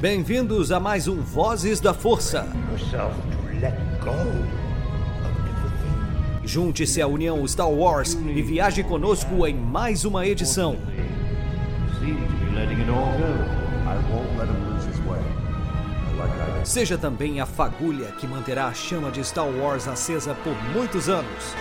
Bem-vindos a mais um Vozes da Força. Junte-se à União Star Wars e viaje conosco em mais uma edição. Seja também a fagulha que manterá a chama de Star Wars acesa por muitos anos.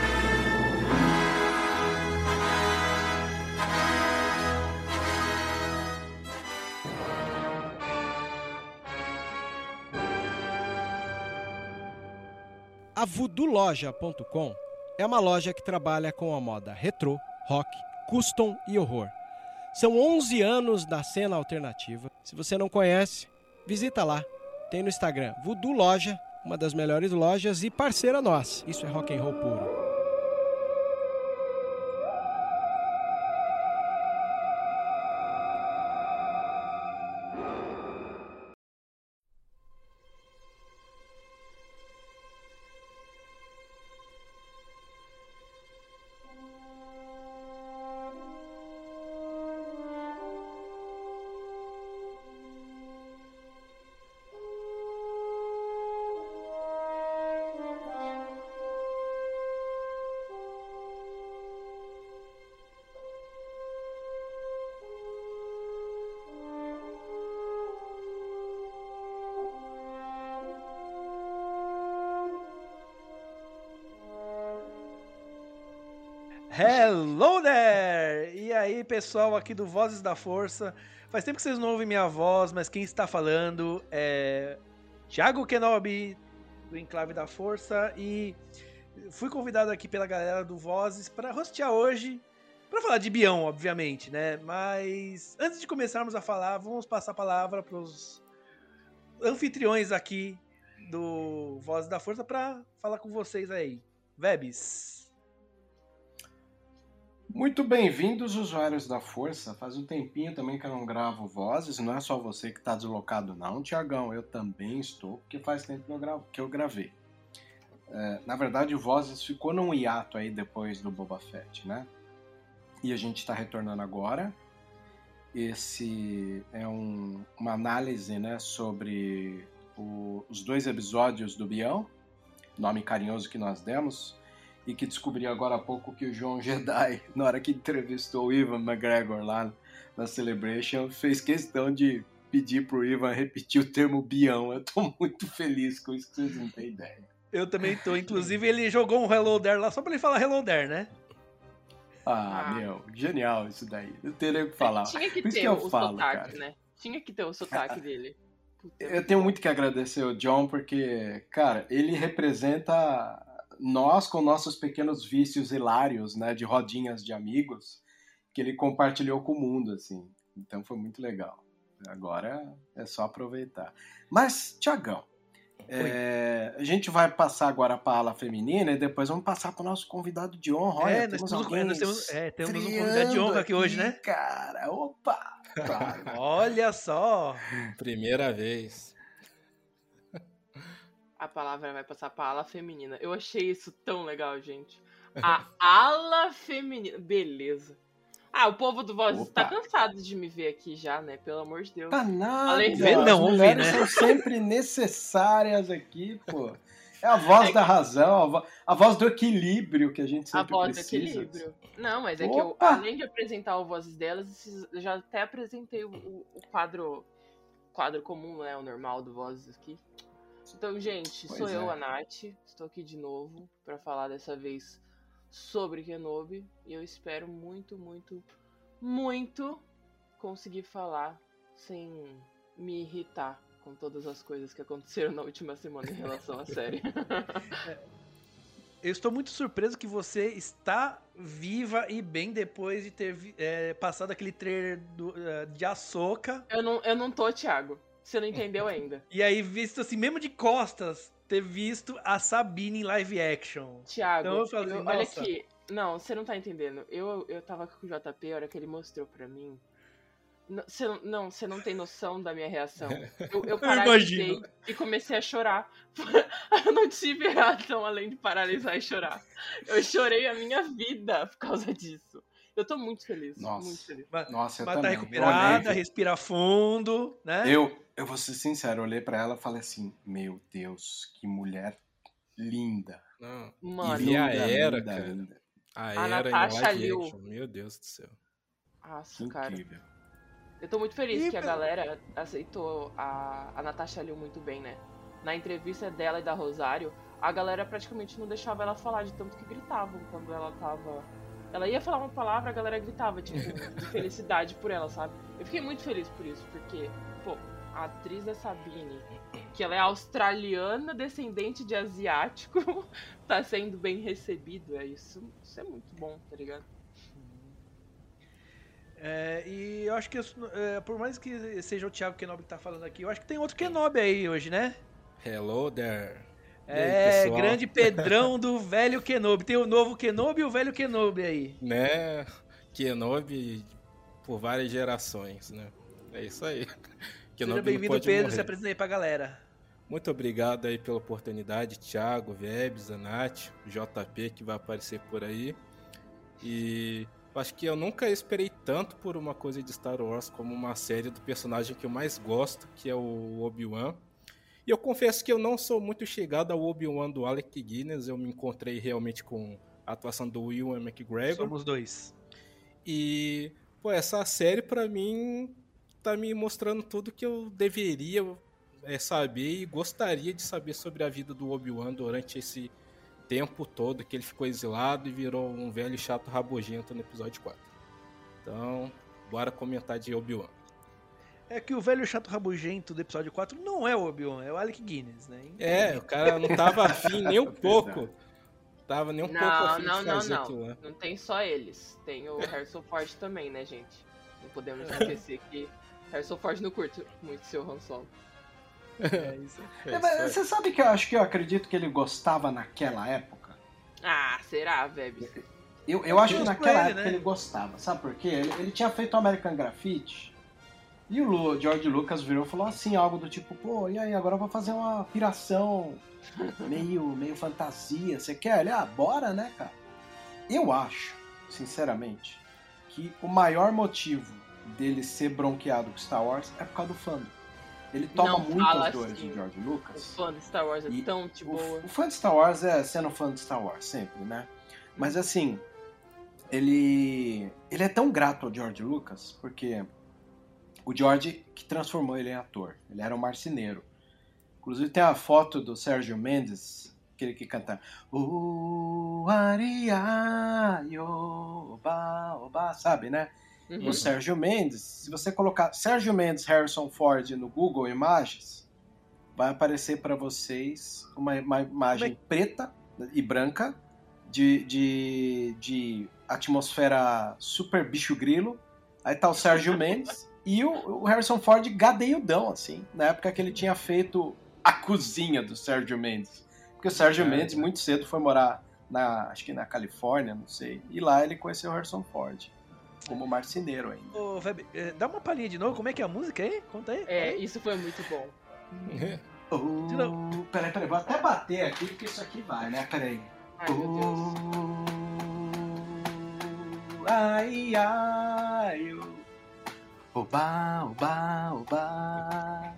A VoodooLoja.com é uma loja que trabalha com a moda retrô, rock, custom e horror. São 11 anos da cena alternativa. Se você não conhece, visita lá. Tem no Instagram Voodoo Loja, uma das melhores lojas e parceira nossa. Isso é rock and roll puro. Pessoal aqui do Vozes da Força. Faz tempo que vocês não ouvem minha voz, mas quem está falando é Thiago Kenobi, do Enclave da Força, e fui convidado aqui pela galera do Vozes para hostear hoje, para falar de Bião, obviamente, né? Mas antes de começarmos a falar, vamos passar a palavra para os anfitriões aqui do Vozes da Força para falar com vocês aí. Vebs. Muito bem-vindos, usuários da Força. Faz um tempinho também que eu não gravo vozes, não é só você que está deslocado, não, Tiagão. Eu também estou, porque faz tempo que eu, gravo, que eu gravei. É, na verdade, Vozes ficou num hiato aí depois do Boba Fett, né? E a gente está retornando agora. Esse é um, uma análise né, sobre o- os dois episódios do Bião, nome carinhoso que nós demos e que descobri agora há pouco que o João Jedi, na hora que entrevistou o Ivan McGregor lá na Celebration, fez questão de pedir pro Ivan repetir o termo bião. Eu tô muito feliz com isso, que vocês não têm ideia. Eu também tô. Inclusive, ele jogou um Hello There lá só pra ele falar Hello There, né? Ah, Ah. meu, genial isso daí. Eu teria o que falar. Tinha que Por ter que eu o falo, sotaque, cara. né? Tinha que ter o sotaque dele. Puta Eu tenho muito que agradecer o John, porque, cara, ele representa nós com nossos pequenos vícios hilários, né, de rodinhas de amigos, que ele compartilhou com o mundo, assim. Então foi muito legal. Agora é só aproveitar. Mas, Tiagão, é, a gente vai passar agora para a ala feminina e depois vamos passar para o nosso convidado de honra. Olha, é, nós temos temos, alguém temos, é, temos um convidado de honra aqui hoje, né? Cara, opa! Claro. Olha só! Primeira vez. A palavra vai passar pra ala feminina. Eu achei isso tão legal, gente. A ala feminina. Beleza. Ah, o povo do Voz Opa. tá cansado de me ver aqui já, né? Pelo amor de Deus. Tá nada. Além de- não, As mulheres né? são sempre necessárias aqui, pô. É a voz da razão, a, vo- a voz do equilíbrio que a gente A sempre voz do precisa. equilíbrio. Não, mas é que eu, Opa! além de apresentar o Vozes delas, já até apresentei o, o- o quadro quadro comum, né? O normal do Vozes aqui. Então, gente, Pois sou eu, é. a Nath. Estou aqui de novo pra falar dessa vez sobre Kenobi. E eu espero muito, muito, muito conseguir falar sem me irritar com todas as coisas que aconteceram na última semana em relação à série. Eu estou muito surpreso que você está viva e bem depois de ter é, passado aquele trailer do, eh, de Ahsoka. eu, não, eu não tô, Thiago. Você não entendeu ainda. E aí, visto assim, mesmo de costas, ter visto a Sabine em live action. Thiago, Então eu falei, eu- olha aqui. Não, você não tá entendendo. Eu, eu tava com o JP, a hora que ele mostrou pra mim. Você não- você não tem noção da minha reação. Eu, eu paralisei imagino. e comecei a chorar. eu não tive reação além de paralisar e chorar. Eu chorei a minha vida por causa disso. Eu tô muito feliz. Nossa. Muito feliz. Nossa, eu Mas tá também. recuperada, Eu olhei- respira fundo, né? Eu, eu vou ser sincero, eu olhei pra ela e falei assim, meu Deus, que mulher linda. Não. Mano, E a era, linda, cara. linda. A A era Natasha Liu. action. Meu Deus do céu. nossa, Que cara. incrível. Eu tô muito feliz E que a galera aceitou a, a Natasha Liu muito bem, né? Na entrevista dela e da Rosário, a galera praticamente não deixava ela falar de tanto que gritavam quando ela tava. Ela ia falar uma palavra, a galera gritava, tipo, de felicidade por ela, sabe? Eu fiquei muito feliz por isso, porque, pô, a atriz da Sabine, que ela é australiana, descendente de asiático, tá sendo bem recebido. É isso, isso é muito bom, tá ligado? É, e eu acho que, isso, é, por mais que seja o Thiago Kenobi que tá falando aqui, eu acho que tem outro Kenobi aí hoje, né? Hello there. Aí, É, pessoal? grande Pedrão do velho Kenobi. Tem o novo Kenobi e o velho Kenobi aí. Né? Kenobi por várias gerações, né? É isso aí. Seja não bem-vindo, Pedro. morrer. Se apresenta aí pra galera. Muito obrigado aí pela oportunidade, Thiago, Vebs, a Nath, o JP que vai aparecer por aí. E acho que eu nunca esperei tanto por uma coisa de Star Wars como uma série do personagem que eu mais gosto, que é o Obi-Wan. E eu confesso que eu não sou muito chegado ao Obi-Wan do Alec Guinness, eu me encontrei realmente com a atuação do Ewan McGregor. Somos dois. E, pô, essa série pra mim tá me mostrando tudo que eu deveria é, saber e gostaria de saber sobre a vida do Obi-Wan durante esse tempo todo que ele ficou exilado e virou um velho chato rabugento no episódio 4. Então, bora comentar de Obi-Wan. É que o velho chato rabugento do episódio 4 não é o Obi-Wan, é o Alec Guinness, né? É, o cara não tava afim nem um pouco. Tava nem um pouco Não, afim não, de não, fazer não. aquilo lá. Não tem só eles. Tem o Harrison Ford também, né, gente? Não podemos esquecer que Harrison Ford não curte muito seu Han Solo. É isso. É É, isso mas aí. você sabe que eu acho que eu acredito que ele gostava naquela época? Ah, será, Vebs? Eu, eu acho que naquela ele, época né? ele gostava, sabe por quê? Ele, ele tinha feito o American Graffiti e o Lu- George Lucas virou e falou assim, algo do tipo, pô, e aí, agora eu vou fazer uma piração meio, meio fantasia, você quer? Ele, ah, bora, né, cara? Eu acho, sinceramente, que o maior motivo dele ser bronqueado com Star Wars é por causa do fandom. Ele toma muitas dores assim. de George O Lucas. fã de Star Wars é tão de boa. O, o fã de Star Wars é sendo fã de Star Wars, sempre, né? Mas assim, ele. Ele é tão grato ao George Lucas, porque o George que transformou ele em ator. Ele era um marceneiro. Inclusive tem a foto do Sérgio Mendes, aquele que canta O Ariaio, oba, oba, sabe, né? Uhum. O Sérgio Mendes, se você colocar Sérgio Mendes Harrison Ford no Google Imagens, vai aparecer para vocês uma, uma imagem preta e branca de, de, de atmosfera super bicho grilo. Aí tá o Sérgio Mendes e o, o Harrison Ford gadeiudão, assim, na época que ele tinha feito a cozinha do Sérgio Mendes. Porque o Sérgio É. Mendes muito cedo foi morar na, acho que na Califórnia, não sei. E lá ele conheceu o Harrison Ford como marceneiro ainda. Ô, Feb, eh, dá uma palhinha de novo, como é que é a música aí? Conta aí. É, isso foi muito bom. Oh, De novo. peraí, peraí, vou até bater aqui porque isso aqui vai, né? Peraí. Ai, meu Deus. Oh, ai, ai, oh. Oba, oba, oba.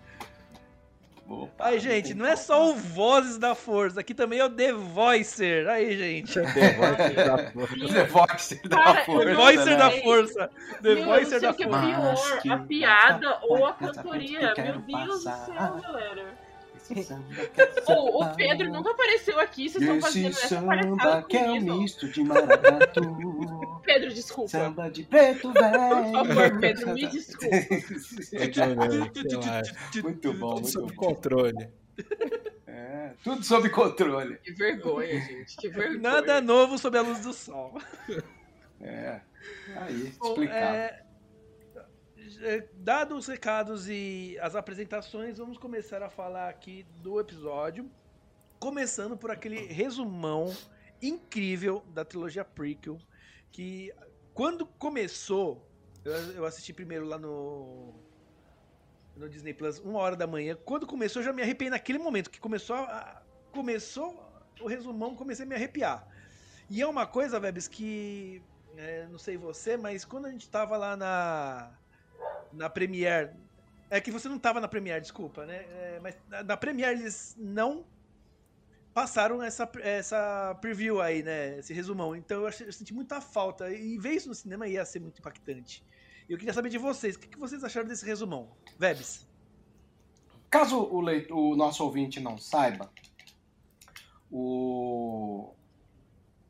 Opa, Aí, gente, não é só o Vozes da Força, aqui também é o The Voicer. Aí, gente. The Voice da Cara, força. The Voicer né? da. Força. The Voicer sei da o que é Força. pior, a piada ou a cantoria. Meu Deus do céu, galera. Esse samba que é o samba. Pedro nunca apareceu aqui, vocês estão Esse fazendo essa samba palhaçada que é um comigo. misto de maracatu. Pedro, desculpa. Samba de preto velho. Por favor, Pedro, me desculpa. Muito bom, Tudo muito sob bom. controle. É, tudo sob controle. Que vergonha, gente. Que vergonha. Nada novo sob a luz do sol. É. Aí, Bom, explicado. é, é, Dados os recados e as apresentações, vamos começar a falar aqui do episódio. Começando por aquele resumão incrível da trilogia prequel. Que quando começou, eu, assisti primeiro lá no. No Disney Plus, uma hora da manhã. Quando começou, eu já me arrepiei naquele momento. Que começou a, começou o resumão, comecei a me arrepiar. E é uma coisa, Vebs, que é, não sei você, mas quando a gente tava lá na na Premiere, é que você não tava na Premiere, desculpa, né? É, mas na, Premiere eles não passaram essa, essa preview aí, né? Esse resumão. Então eu, achei, eu senti muita falta. E ver isso no cinema ia ser muito impactante. Eu queria saber de vocês, o que, que vocês acharam desse resumão? Vebs. Caso o, leitor, o nosso ouvinte não saiba, o,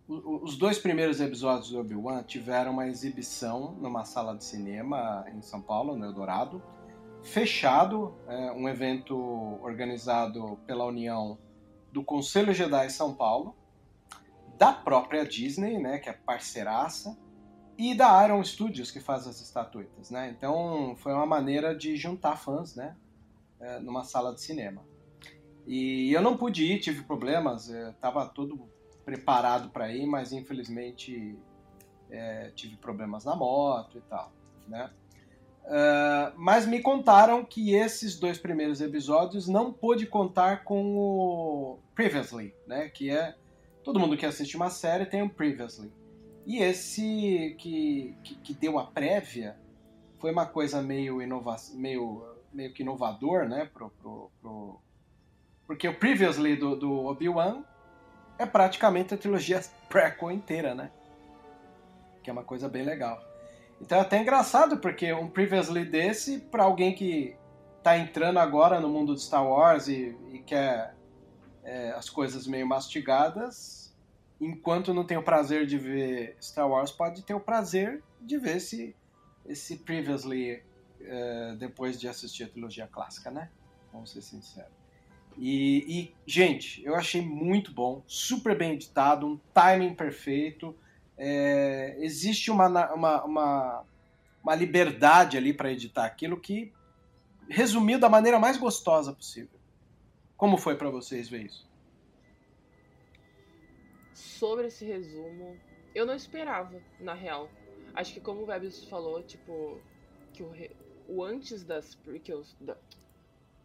os dois primeiros episódios do Obi-Wan tiveram uma exibição numa sala de cinema em São Paulo, no Eldorado, fechado, é, um evento organizado pela União do Conselho Jedi São Paulo, da própria Disney, né, que é parceiraça, e da Iron Studios, que faz as estatuetas, né? Então foi uma maneira de juntar fãs, né, é, numa sala de cinema. E eu não pude ir, tive problemas, estava todo preparado para ir, mas infelizmente é, tive problemas na moto e tal, né? Uh, mas me contaram que esses dois primeiros episódios não pôde contar com o Previously, né? Que é todo mundo que assiste uma série tem um Previously. E esse que, que, que deu a prévia foi uma coisa meio inova meio meio que inovador, né? Pro, pro, pro... Porque o Previously do, do Obi-Wan é praticamente a trilogia prequel inteira, né? Que é uma coisa bem legal. Então é até engraçado, porque um previously desse, para alguém que tá entrando agora no mundo de Star Wars e, e quer é, as coisas meio mastigadas, enquanto não tem o prazer de ver Star Wars, pode ter o prazer de ver esse, esse previously é, depois de assistir a trilogia clássica, né? Vamos ser sinceros. E, e, gente, eu achei muito bom, super bem editado, um timing perfeito é, existe uma, uma, uma, uma liberdade ali para editar aquilo que resumiu da maneira mais gostosa possível. Como foi para vocês ver isso? Sobre esse resumo, eu não esperava, na real. Acho que como o Webbs falou, tipo, que o, re... o antes das prequels... Da...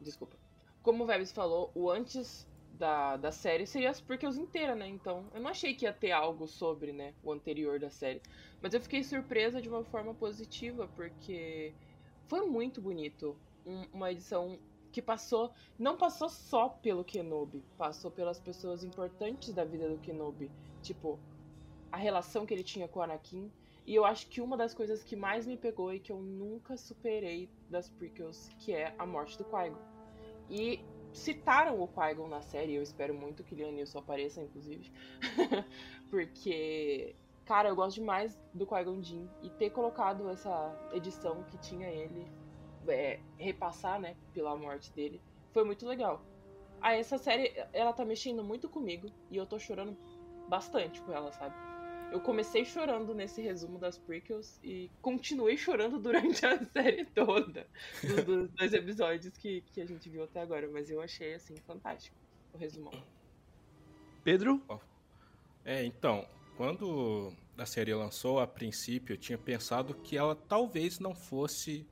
Desculpa. Como o Webbs falou, o antes da, da série seria as prequels inteira, né? Então, eu não achei que ia ter algo sobre, né, o anterior da série. Mas eu fiquei surpresa de uma forma positiva, porque foi muito bonito. Um, uma edição que passou, não passou só pelo Kenobi, passou pelas pessoas importantes da vida do Kenobi, tipo a relação que ele tinha com o Anakin. E eu acho que uma das coisas que mais me pegou e que eu nunca superei das prequels, que é a morte do Qui-Gon. E citaram o Qui-Gon na série, eu espero muito que Liam Neeson apareça, inclusive. Porque, cara, eu gosto demais do Qui-Gon Jinn e ter colocado essa edição que tinha ele é, repassar, né, pela morte dele, foi muito legal. Ah, essa série, ela tá mexendo muito comigo e eu tô chorando bastante com ela, sabe? Eu comecei chorando nesse resumo das prequels e continuei chorando durante a série toda, dos, dos dois episódios que, que a gente viu até agora. Mas eu achei, assim, fantástico o resumão. Pedro? É, então, quando a série lançou, a princípio, eu tinha pensado que ela talvez não fosse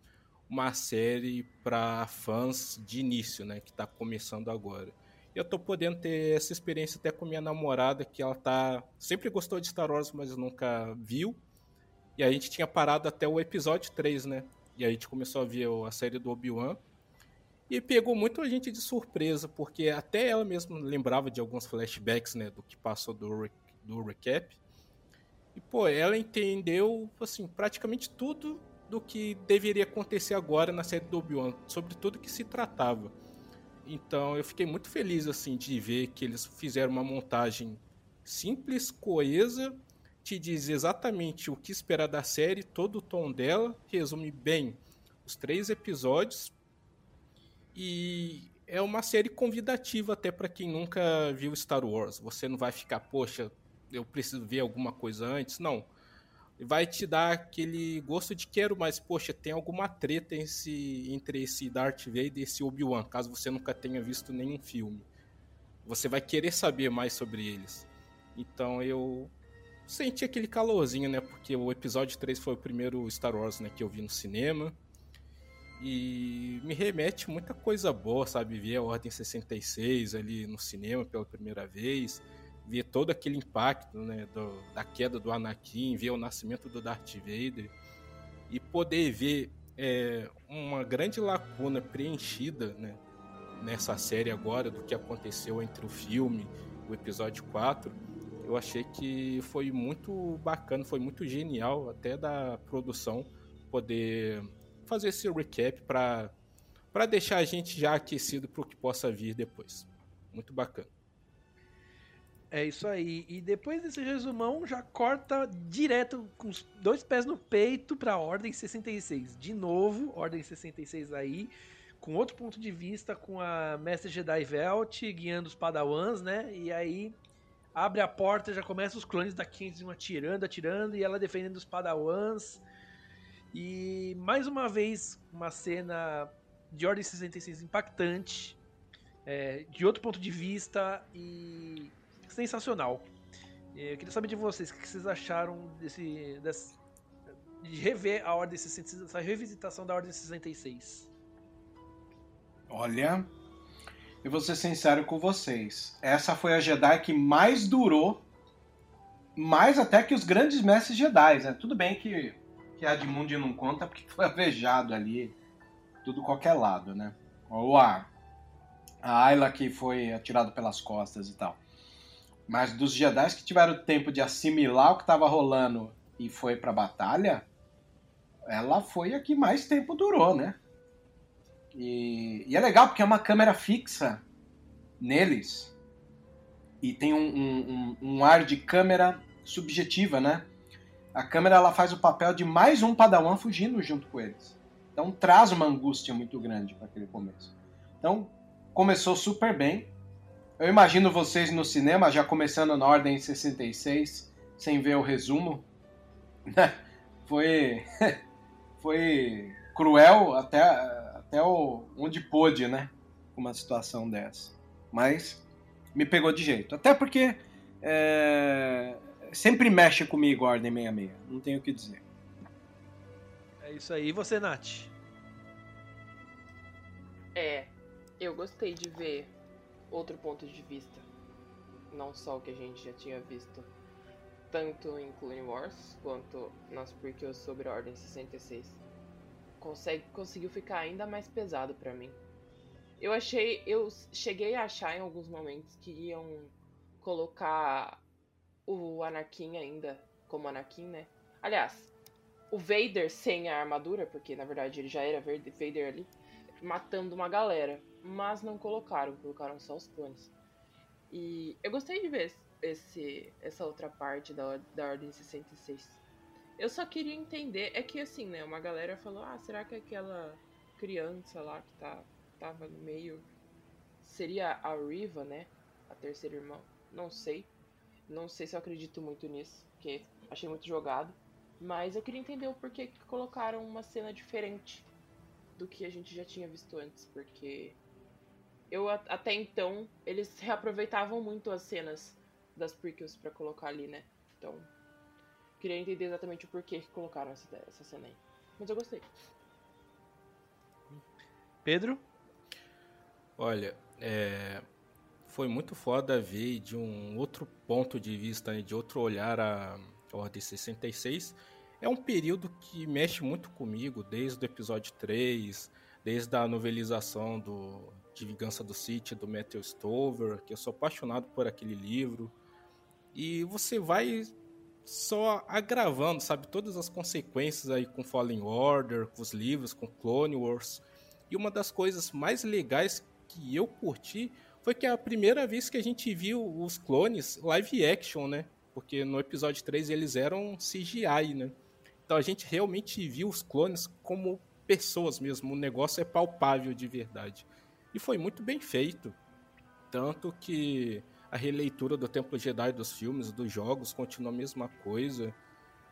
uma série para fãs de início, né, que está começando agora eu tô podendo ter essa experiência até com minha namorada, que ela tá sempre gostou de Star Wars, mas nunca viu. E a gente tinha parado até o episódio 3, né? E a gente começou a ver a série do Obi-Wan. E pegou muito a gente de surpresa, porque até ela mesma lembrava de alguns flashbacks, né, do que passou do, do recap. E, pô, ela entendeu, assim, praticamente tudo do que deveria acontecer agora na série do Obi-Wan, sobre tudo que se tratava. Então eu fiquei muito feliz assim de ver que eles fizeram uma montagem simples, coesa, te diz exatamente o que esperar da série, todo o tom dela, resume bem os três episódios. E é uma série convidativa até para quem nunca viu Star Wars. Você não vai ficar, poxa, eu preciso ver alguma coisa antes, não vai te dar aquele gosto de quero, mas poxa, tem alguma treta esse, entre esse Darth Vader e esse Obi-Wan, caso você nunca tenha visto nenhum filme. Você vai querer saber mais sobre eles. Então eu senti aquele calorzinho, né? Porque o episódio 3 foi o primeiro Star Wars né, que eu vi no cinema. E me remete muita coisa boa, sabe? Ver a Ordem 66 ali no cinema pela primeira vez ver todo aquele impacto né, do, da queda do Anakin, ver o nascimento do Darth Vader e poder ver é, uma grande lacuna preenchida né, nessa série agora do que aconteceu entre o filme o episódio 4, eu achei que foi muito bacana, foi muito genial até da produção poder fazer esse recap para deixar a gente já aquecido para o que possa vir depois. Muito bacana. É isso aí. E depois desse resumão, já corta direto com os dois pés no peito para Ordem 66. De novo, Ordem 66 aí, com outro ponto de vista, com a Mestre Jedi Velt guiando os Padawans, né? E aí abre a porta, já começa os clones da Kingsman atirando, atirando, e ela defendendo os Padawans. E mais uma vez, uma cena de Ordem 66 impactante, é, de outro ponto de vista e sensacional. Eu queria saber de vocês, o que vocês acharam desse, desse de rever a Ordem 66, essa revisitação da Ordem 66? Olha, eu vou ser sincero com vocês. Essa foi a Jedi que mais durou, mais até que os grandes mestres Jedi, né? Tudo bem que, que a Admund não conta porque foi avejado ali, tudo qualquer lado, né? Ou a, a Ayla que foi atirado pelas costas e tal. Mas dos Jedi que tiveram tempo de assimilar o que estava rolando e foi pra batalha, ela foi a que mais tempo durou, né? E, e é legal porque é uma câmera fixa neles e tem um, um, um, ar de câmera subjetiva, né? A câmera ela faz o papel de mais um Padawan fugindo junto com eles. Então traz uma angústia muito grande para aquele começo. Então começou super bem. Eu imagino vocês no cinema, já começando na ordem 66, sem ver o resumo. foi, foi cruel até, até o, onde pôde, né? Uma situação dessa. Mas me pegou de jeito. Até porque é, sempre mexe comigo a Ordem 66. Não tenho o que dizer. É isso aí. E você, Nath? É, eu gostei de ver outro ponto de vista. Não só o que a gente já tinha visto, tanto em Clone Wars quanto nas prequels sobre a Ordem 66. Consegue, conseguiu ficar ainda mais pesado para mim. Eu achei, eu cheguei a achar em alguns momentos que iam colocar o Anakin ainda como Anakin, né? Aliás, o Vader sem a armadura, porque na verdade ele já era Vader ali, matando uma galera mas não colocaram, colocaram só os clones. E eu gostei de ver esse, essa outra parte da, da Ordem 66. Eu só queria entender, é que assim, né, uma galera falou, ah, será que aquela criança lá que tá, tava no meio seria a Riva, né, a terceira irmã? Não sei. Não sei se eu acredito muito nisso, porque achei muito jogado. Mas eu queria entender o porquê que colocaram uma cena diferente do que a gente já tinha visto antes, porque eu até então eles reaproveitavam muito as cenas das prequels para colocar ali, né? Então, queria entender exatamente o porquê que colocaram essa, essa cena aí. Mas eu gostei. Pedro? Olha, é, foi muito foda ver de um outro ponto de vista, né, de outro olhar a Ordem 66. É um período que mexe muito comigo, desde o episódio 3, desde a novelização do de Vingança do City, do Matthew Stover, que eu sou apaixonado por aquele livro. E você vai só agravando, sabe, todas as consequências aí com Fallen Order, com os livros, com Clone Wars. E uma das coisas mais legais que eu curti foi que é a primeira vez que a gente viu os clones live action, né? Porque no episódio 3 eles eram CGI, né? Então a gente realmente viu os clones como pessoas mesmo, o negócio é palpável de verdade. E foi muito bem feito. Tanto que a releitura do Templo Jedi dos filmes, dos jogos, continua a mesma coisa.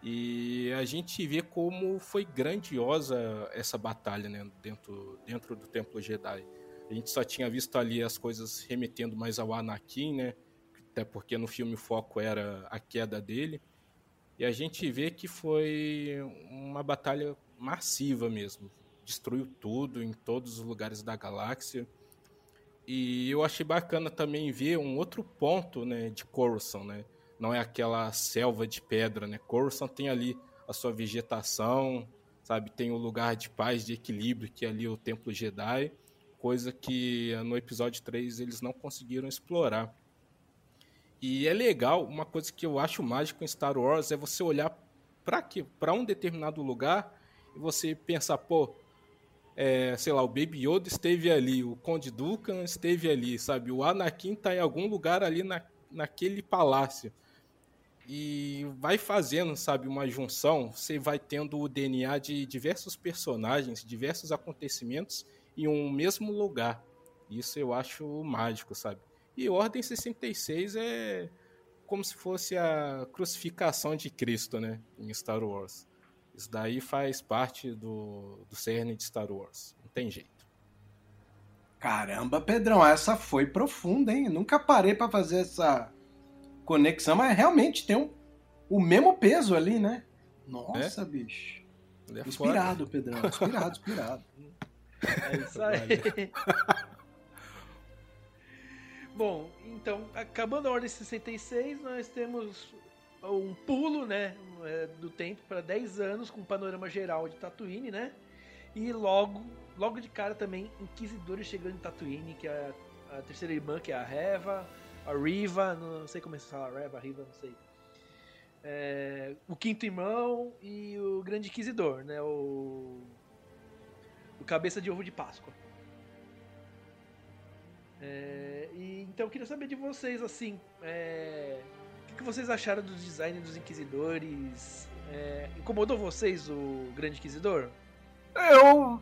E a gente vê como foi grandiosa essa batalha né, dentro, dentro do Templo Jedi. A gente só tinha visto ali as coisas remetendo mais ao Anakin, né? Até porque no filme o foco era a queda dele. E a gente vê que foi uma batalha massiva mesmo destruiu tudo em todos os lugares da galáxia. E eu achei bacana também ver um outro ponto, né, de Coruscant, né? Não é aquela selva de pedra, né? Coruscant tem ali a sua vegetação, sabe? Tem o lugar de paz, de equilíbrio, que é ali o Templo Jedi, coisa que no episódio 3 eles não conseguiram explorar. E é legal, uma coisa que eu acho mágico em Star Wars é você olhar para um determinado lugar e você pensar, pô, é, sei lá, o Baby Yoda esteve ali, o Conde Dukan esteve ali, sabe? O Anakin está em algum lugar ali na, naquele palácio. E vai fazendo, sabe, uma junção, você vai tendo o DNA de diversos personagens, diversos acontecimentos em um mesmo lugar. Isso eu acho mágico, sabe? E Ordem 66 é como se fosse a crucificação de Cristo, né, em Star Wars. Isso daí faz parte do, do cerne de Star Wars. Não tem jeito. Caramba, Pedrão, essa foi profunda, hein? Nunca parei para fazer essa conexão, mas realmente tem um, o mesmo peso ali, né? Nossa, é? bicho. É inspirado, foda. Pedrão. Inspirado, inspirado. É isso aí. Bom, então, acabando a Ordem 66, nós temos um pulo, né, é, do tempo para 10 anos com um panorama geral de Tatooine, né? E logo, logo de cara também Inquisidores chegando em Tatooine, que é a, a terceira irmã, que é a Reva, a Riva, não sei como é que se fala, Reva, Riva, não sei. É, o quinto irmão e o grande inquisidor, né? O, o cabeça de ovo de Páscoa. É, e, então eu queria saber de vocês, assim, é, que vocês acharam do design dos Inquisidores? É, incomodou vocês o Grande Inquisidor? Eu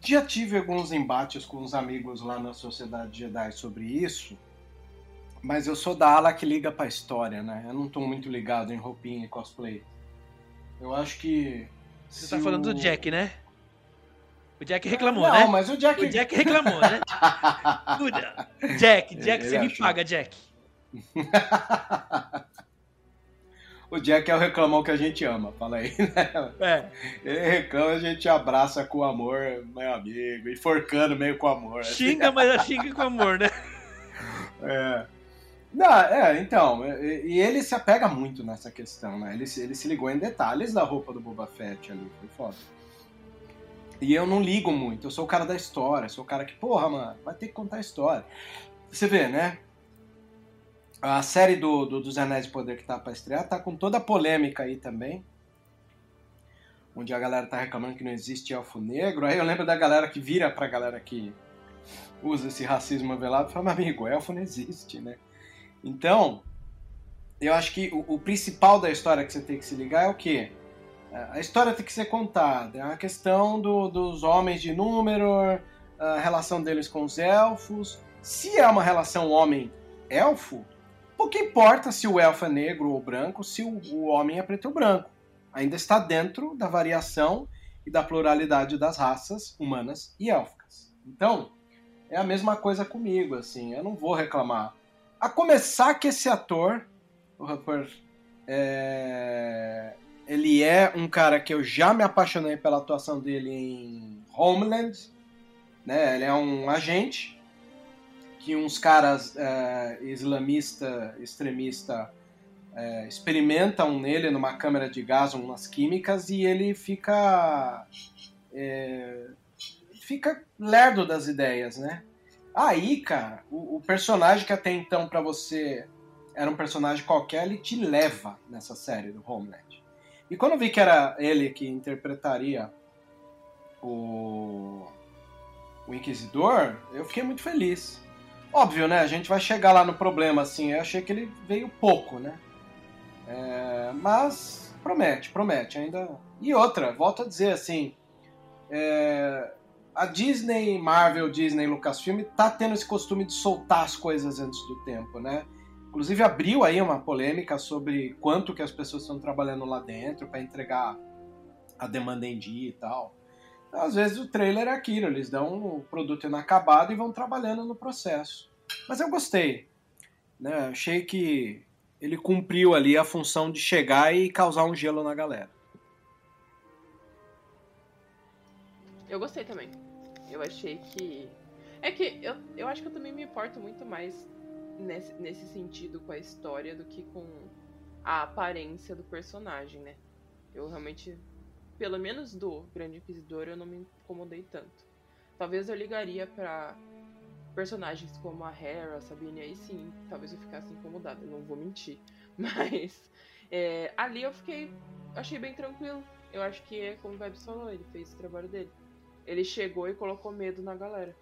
já tive alguns embates com os amigos lá na Sociedade Jedi sobre isso, mas eu sou da ala que liga pra história, né? Eu não tô muito ligado em roupinha e cosplay. Eu acho que. Você tá falando o... do Jack, né? O Jack reclamou, não, né? Não, mas o Jack. O Jack reclamou, né? Jack, Jack, Ele você achou. me paga, Jack. o Jack é o reclamão que a gente ama, fala aí, né? É. Ele reclama, a gente abraça com amor, meu amigo, enforcando meio com amor. Xinga, mas xinga com amor, né? É. Não, é, então, e ele se apega muito nessa questão, né? Ele, ele se ligou em detalhes da roupa do Boba Fett ali, foi foda. E eu não ligo muito, eu sou o cara da história, sou o cara que, porra, mano, vai ter que contar a história. Você vê, né? A série do, do, dos Anéis de Poder que tá pra estrear tá com toda a polêmica aí também. Onde a galera tá reclamando que não existe elfo negro. Aí eu lembro da galera que vira pra galera que usa esse racismo velado e fala, amigo, elfo não existe, né? Então, eu acho que o, o principal da história que você tem que se ligar é o quê? A história tem que ser contada. É a questão do, dos homens de número, a relação deles com os elfos. Se é uma relação homem-elfo, pouco importa se o elfo é negro ou branco, se o, o homem é preto ou branco. Ainda está dentro da variação e da pluralidade das raças humanas e élficas. Então, é a mesma coisa comigo, assim, eu não vou reclamar. A começar que esse ator, o rapper, é, ele é um cara que eu já me apaixonei pela atuação dele em Homeland, né? Ele é um agente que uns caras é, islamista, extremista é, experimentam nele numa câmera de gás umas químicas e ele fica é, fica lerdo das ideias, né? Aí, cara, o, o personagem que até então para você era um personagem qualquer, ele te leva nessa série do Homeland. E quando vi que era ele que interpretaria o, o Inquisidor, eu fiquei muito feliz. Óbvio, né? A gente vai chegar lá no problema, assim. Eu achei que ele veio pouco, né? É, mas promete, promete ainda. E outra, volto a dizer assim. É, a Disney, Marvel, Disney, Lucasfilm tá tendo esse costume de soltar as coisas antes do tempo, né? Inclusive abriu aí uma polêmica sobre quanto que as pessoas estão trabalhando lá dentro para entregar a demanda em dia e tal. Às vezes o trailer é aquilo, eles dão o produto inacabado e vão trabalhando no processo. Mas eu gostei. Né? Achei que ele cumpriu ali a função de chegar e causar um gelo na galera. Eu gostei também. Eu achei que É que eu, eu acho que eu também me importo muito mais nesse, nesse sentido com a história do que com a aparência do personagem, né? Eu realmente, pelo menos do Grande Inquisidor, eu não me incomodei tanto. Talvez eu ligaria para personagens como a Hera, a Sabine, aí sim, talvez eu ficasse incomodada, não vou mentir. Mas é, ali eu fiquei, achei bem tranquilo. Eu acho que é como o Vibes falou, ele fez o trabalho dele. Ele chegou e colocou medo na galera.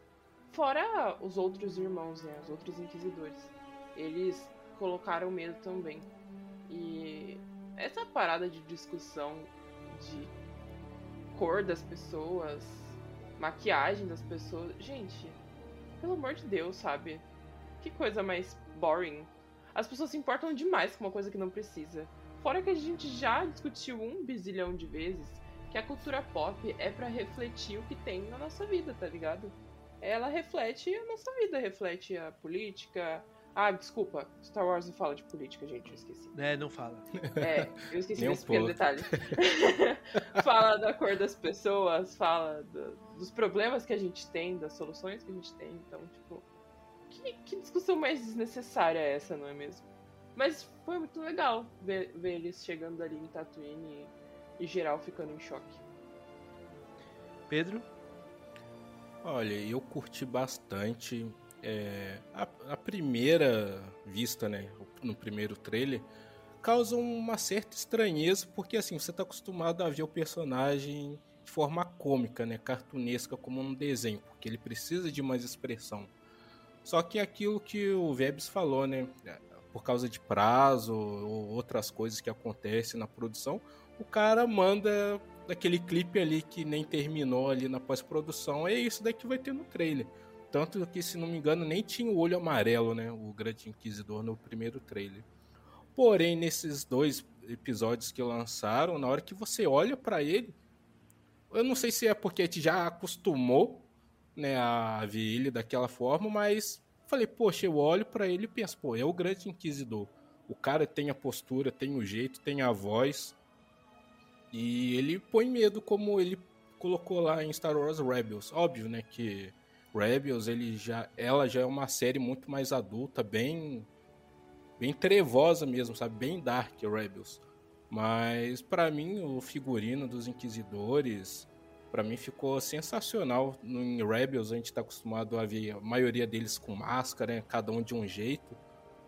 Fora os outros irmãos, né? Os outros inquisidores. Eles colocaram medo também. E essa parada de discussão de cor das pessoas, maquiagem das pessoas. Gente, pelo amor de Deus, sabe? Que coisa mais boring. As pessoas se importam demais com uma coisa que não precisa. Fora que a gente já discutiu um bizilhão de vezes que a cultura pop é para refletir o que tem na nossa vida, tá ligado? Ela reflete a nossa vida, reflete a política, ah, desculpa, Star Wars não fala de política, gente, eu esqueci. É, não fala. É, eu esqueci Nem um desse pequeno detalhe. fala da cor das pessoas, fala do- dos problemas que a gente tem, das soluções que a gente tem. Então, tipo, que, que discussão mais desnecessária é essa, não é mesmo? Mas foi muito legal ver, ver eles chegando ali em Tatooine e, e geral ficando em choque. Pedro? Olha, eu curti bastante. É, a, a primeira vista, né, no primeiro trailer, causa uma certa estranheza, porque assim, você está acostumado a ver o personagem de forma cômica, né, cartunesca, como um desenho, porque ele precisa de mais expressão. Só que é aquilo que o Vebs falou, né, por causa de prazo ou outras coisas que acontecem na produção, o cara manda daquele clipe ali que nem terminou ali na pós-produção, é isso daqui que vai ter no trailer. Tanto que, se não me engano, nem tinha o olho amarelo, né? O Grande Inquisidor no primeiro trailer. Porém, nesses dois episódios que lançaram, na hora que você olha pra ele, eu não sei se é porque a gente já acostumou, né, a ver ele daquela forma, mas falei, poxa, eu olho pra ele e penso, pô, é o Grande Inquisidor. O cara tem a postura, tem o jeito, tem a voz. E ele põe medo, como ele colocou lá em Star Wars Rebels. Óbvio, né, que Rebels, ele já, ela já é uma série muito mais adulta, bem bem trevosa mesmo, sabe? Bem dark Rebels. Mas pra mim o figurino dos inquisidores, pra mim ficou sensacional. Em Rebels a gente tá acostumado a ver a maioria deles com máscara, né? cada um de um jeito.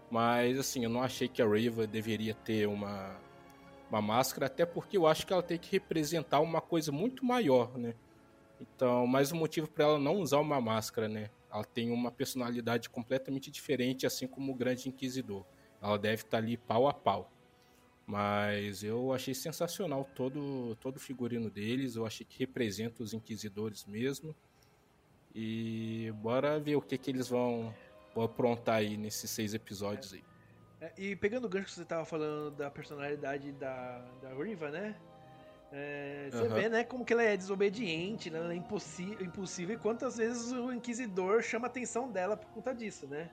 Mas assim, eu não achei que a Reva deveria ter uma uma máscara, até porque eu acho que ela tem que representar uma coisa muito maior, né? Então, mais um motivo para ela não usar uma máscara, né? Ela tem uma personalidade completamente diferente, assim como o Grande Inquisidor. Ela deve estar ali pau a pau. Mas eu achei sensacional todo, todo o figurino deles. Eu achei que representa os Inquisidores mesmo. E bora ver o que, que eles vão, vão aprontar aí nesses seis episódios aí. É, E pegando o gancho que você tava falando da personalidade da, da Riva, né? É, você Aham. vê, né, como que ela é desobediente, né? Ela é impossível e quantas vezes o Inquisidor chama a atenção dela por conta disso, né?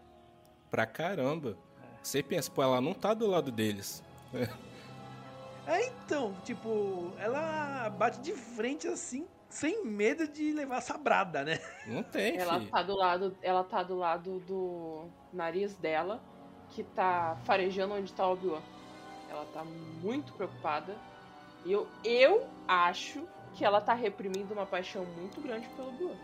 Pra caramba. Você pensa, pô, ela não tá do lado deles. É, então, tipo, ela bate de frente assim, sem medo de levar sabrada, né? Não tem, Ela filho. tá do lado, ela tá do lado do nariz dela, que tá farejando onde tá o Obi-Wan. Ela tá muito preocupada. E eu, eu acho que ela tá reprimindo uma paixão muito grande pelo Obi-Wan.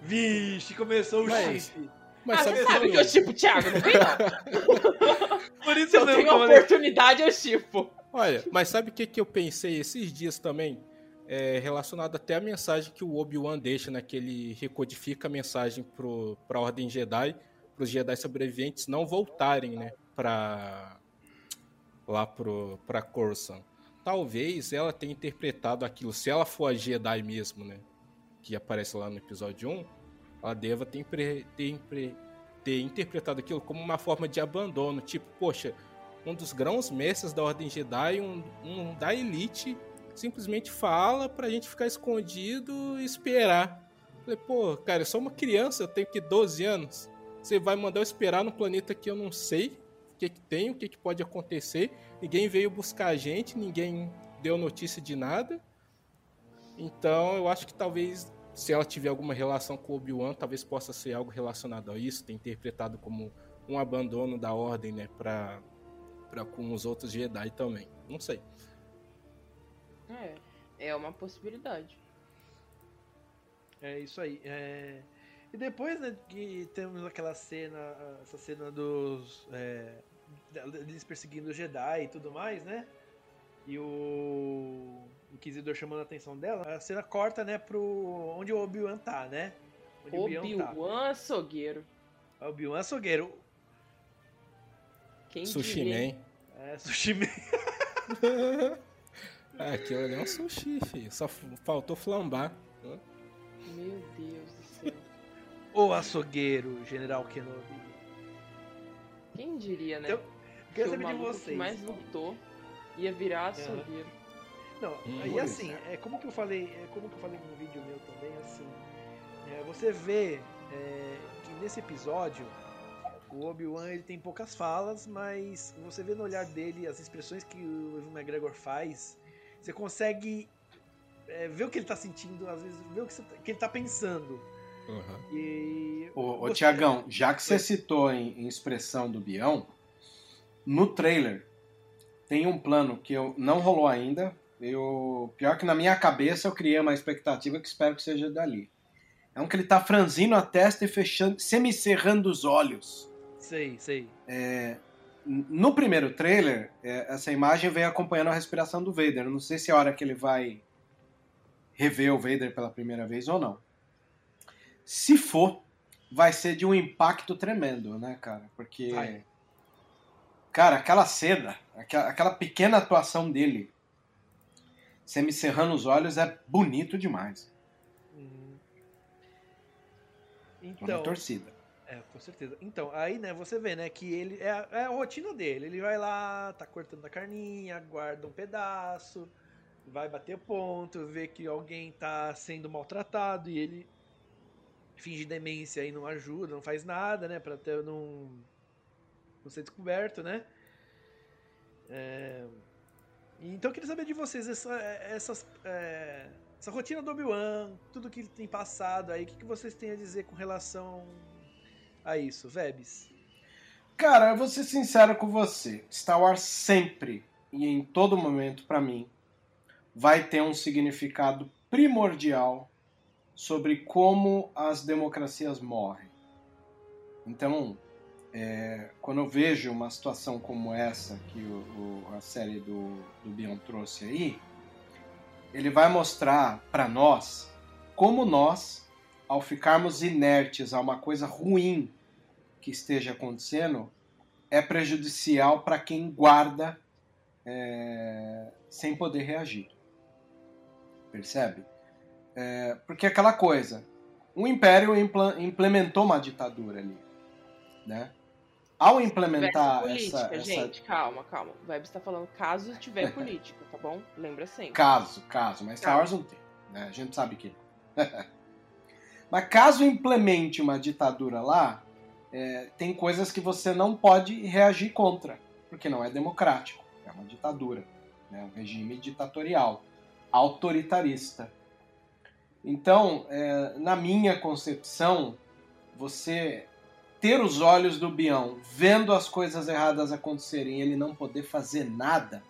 Vixe, começou o Mas- chifre. Mas ah, sabe você o que sabe eu- que eu tipo Thiago, não não. Por isso Se eu tenho falei. oportunidade, eu tipo. Olha, mas sabe o que, que eu pensei esses dias também? É, relacionado até a mensagem que o Obi-Wan deixa, né? Que ele recodifica a mensagem pro, pra Ordem Jedi, pros Jedi sobreviventes não voltarem, né? Pra, lá pro, pra Coruscant. Talvez ela tenha interpretado aquilo, se ela for a Jedi mesmo, né? Que aparece lá no episódio 1, ela deva ter, impre- ter, impre- ter interpretado aquilo como uma forma de abandono. Tipo, poxa, um dos grãos mestres da Ordem Jedi, um, um da Elite, simplesmente fala pra gente ficar escondido e esperar. Falei, pô, cara, eu sou uma criança, eu tenho que 12 anos. Você vai mandar eu esperar num planeta que eu não sei que, que tem, o que, que pode acontecer. Ninguém veio buscar a gente, ninguém deu notícia de nada. Então eu acho que talvez se ela tiver alguma relação com Obi-Wan, talvez possa ser algo relacionado a isso, ter interpretado como um abandono da ordem, né, para para com os outros Jedi também. Não sei. É, é uma possibilidade. É isso aí. É... E depois, né, que temos aquela cena, essa cena dos. É, deles perseguindo o Jedi e tudo mais, né? E o Inquisidor chamando a atenção dela, a cena corta, né, pro. onde o Obi-Wan tá, né? Obi-Wan tá. açougueiro. Obi-Wan açougueiro. Quem sushi diria? Man. É, sushi Man. é, aquilo ali é um sushi, filho. Só faltou flambar. Meu Deus do céu. o açougueiro, General Kenobi. Quem diria, né? Então, quero saber de vocês. que mais lutou ia virar açougueiro. Não, hum, e assim, é como que eu falei, é como que eu falei no vídeo meu também, assim, é, você vê é, que nesse episódio o Obi-Wan ele tem poucas falas, mas você vê no olhar dele as expressões que o Evan McGregor faz, você consegue é, ver o que ele tá sentindo, às vezes ver o que, tá, que ele tá pensando. Uhum. E. Ô, ô Tiagão, já que você citou em, em, expressão do Bião, no trailer tem um plano que eu não rolou ainda. Eu, pior que na minha cabeça eu criei uma expectativa que espero que seja dali. É um que ele tá franzindo a testa e fechando, semicerrando os olhos. Sei, sei. É, no primeiro trailer, é, essa imagem vem acompanhando a respiração do Vader. Eu não sei se é a hora que ele vai rever o Vader pela primeira vez ou não. Se for, vai ser de um impacto tremendo, né, cara? Porque. Cara, aquela cena, aquela pequena atuação dele, semi-cerrando os olhos, é bonito demais. Uhum. Então, torcida. É, com certeza. Então, aí, né, você vê, né, que ele. É a, é a rotina dele. Ele vai lá, tá cortando a carninha, guarda um pedaço, vai bater ponto, vê que alguém tá sendo maltratado e ele finge demência e não ajuda, não faz nada, né, pra ter, não, não ser descoberto, né. É... Então eu queria saber de vocês essa, essas, é, essa rotina do Obi-Wan, tudo que ele tem passado aí, o que, que vocês têm a dizer com relação a isso, Vebs? Cara, eu vou ser sincero com você. Star Wars sempre e em todo momento, para mim, vai ter um significado primordial sobre como as democracias morrem. Então, é, quando eu vejo uma situação como essa que o, o, a série do, do Bion trouxe aí, ele vai mostrar para nós como nós, ao ficarmos inertes a uma coisa ruim que esteja acontecendo, é prejudicial para quem guarda é, sem poder reagir. Percebe? É, porque aquela coisa, o Império implementou uma ditadura ali, né? Ao implementar política, essa, gente, essa... calma, calma. O Web está falando caso tiver política, tá bom? Lembra sempre. Caso, caso, mas Star Wars não tem, né? A gente sabe que. mas caso implemente uma ditadura lá, é, tem coisas que você não pode reagir contra, porque não é democrático, é uma ditadura, né? um regime ditatorial autoritarista. Então, é, na minha concepção, você ter os olhos do Bião vendo as coisas erradas acontecerem e ele não poder fazer nada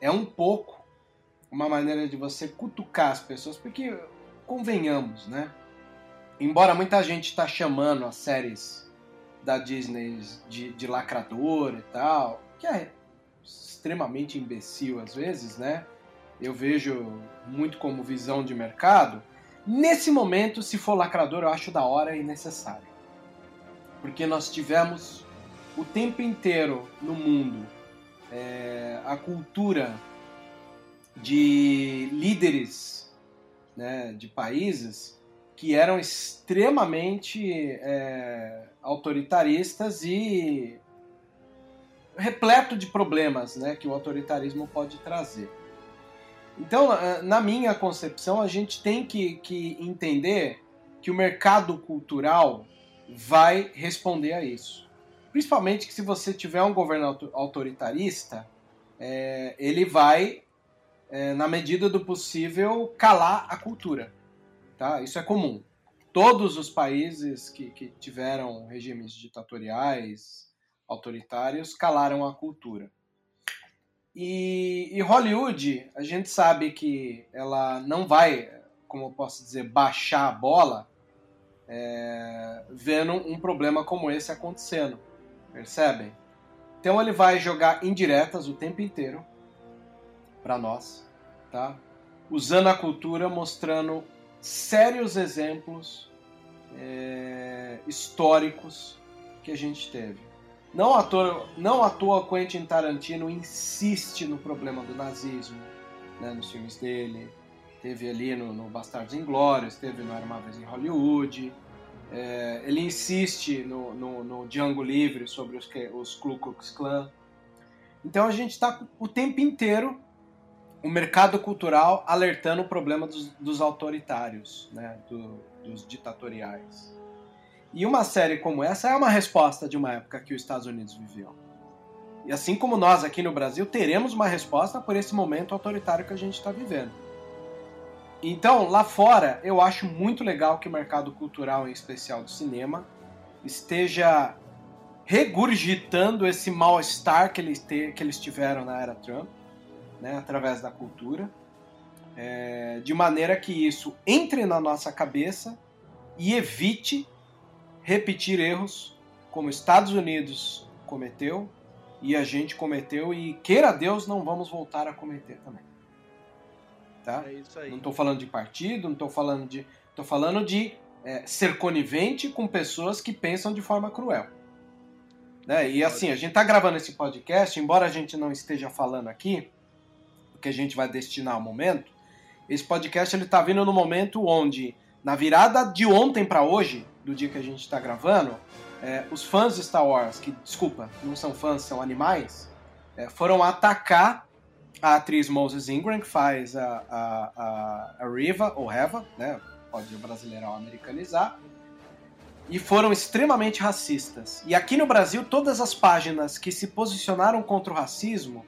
é um pouco uma maneira de você cutucar as pessoas, porque convenhamos, né? Embora muita gente está chamando as séries da Disney de, de e tal, que é extremamente imbecil às vezes, né? eu vejo muito como visão de mercado. Nesse momento, se for lacrador, eu acho da hora e necessário. Porque nós tivemos o tempo inteiro no mundo é, a cultura de líderes né, de países que eram extremamente é, autoritaristas e repleto de problemas né, que o autoritarismo pode trazer. Então, na minha concepção, a gente tem que, que entender que o mercado cultural vai responder a isso. Principalmente que se você tiver um governo autoritarista, é, ele vai, é, na medida do possível, calar a cultura. tá? Isso é comum. Todos os países que, que tiveram regimes ditatoriais, autoritários, calaram a cultura. E, e, Hollywood, a gente sabe que ela não vai, como eu posso dizer, baixar a bola é, vendo um problema como esse acontecendo. Percebem? Então ele vai jogar indiretas o tempo inteiro para nós, tá? Usando a cultura, mostrando sérios exemplos é, históricos que a gente teve. Não à, toa, não à toa Quentin Tarantino insiste no problema do nazismo né, nos filmes dele. Teve ali no, no Bastardos Inglórios, teve no Era Uma Vez em Hollywood. É, ele insiste no, no, no, Django Livre sobre os, os Ku Klux Klan. Então a gente está o tempo inteiro o mercado cultural alertando o problema dos, dos autoritários, né, do, dos ditatoriais. E uma série como essa é uma resposta de uma época que os Estados Unidos viveu. E assim como nós aqui no Brasil teremos uma resposta por esse momento autoritário que a gente está vivendo. Então, lá fora, eu acho muito legal que o mercado cultural, em especial do cinema, esteja regurgitando esse mal-estar que eles, que eles tiveram na era Trump, né, através da cultura, é, de maneira que isso entre na nossa cabeça e evite repetir erros como Estados Unidos cometeu e a gente cometeu e queira Deus não vamos voltar a cometer também. Tá? É isso aí. Não estou falando de partido, não estou falando de, estou falando de é, ser conivente com pessoas que pensam de forma cruel. Né? E assim, a gente está gravando esse podcast, embora a gente não esteja falando aqui, o que a gente vai destinar ao momento, esse podcast ele está vindo no momento onde, na virada de ontem para hoje, do dia que a gente está gravando, é, os fãs de Star Wars, que, desculpa, não são fãs, são animais, é, foram atacar a atriz Moses Ingram, que faz a, a, a, a Riva, ou Reva, né? Pode brasileirar ou americanizar. E foram extremamente racistas. E aqui no Brasil, todas as páginas que se posicionaram contra o racismo,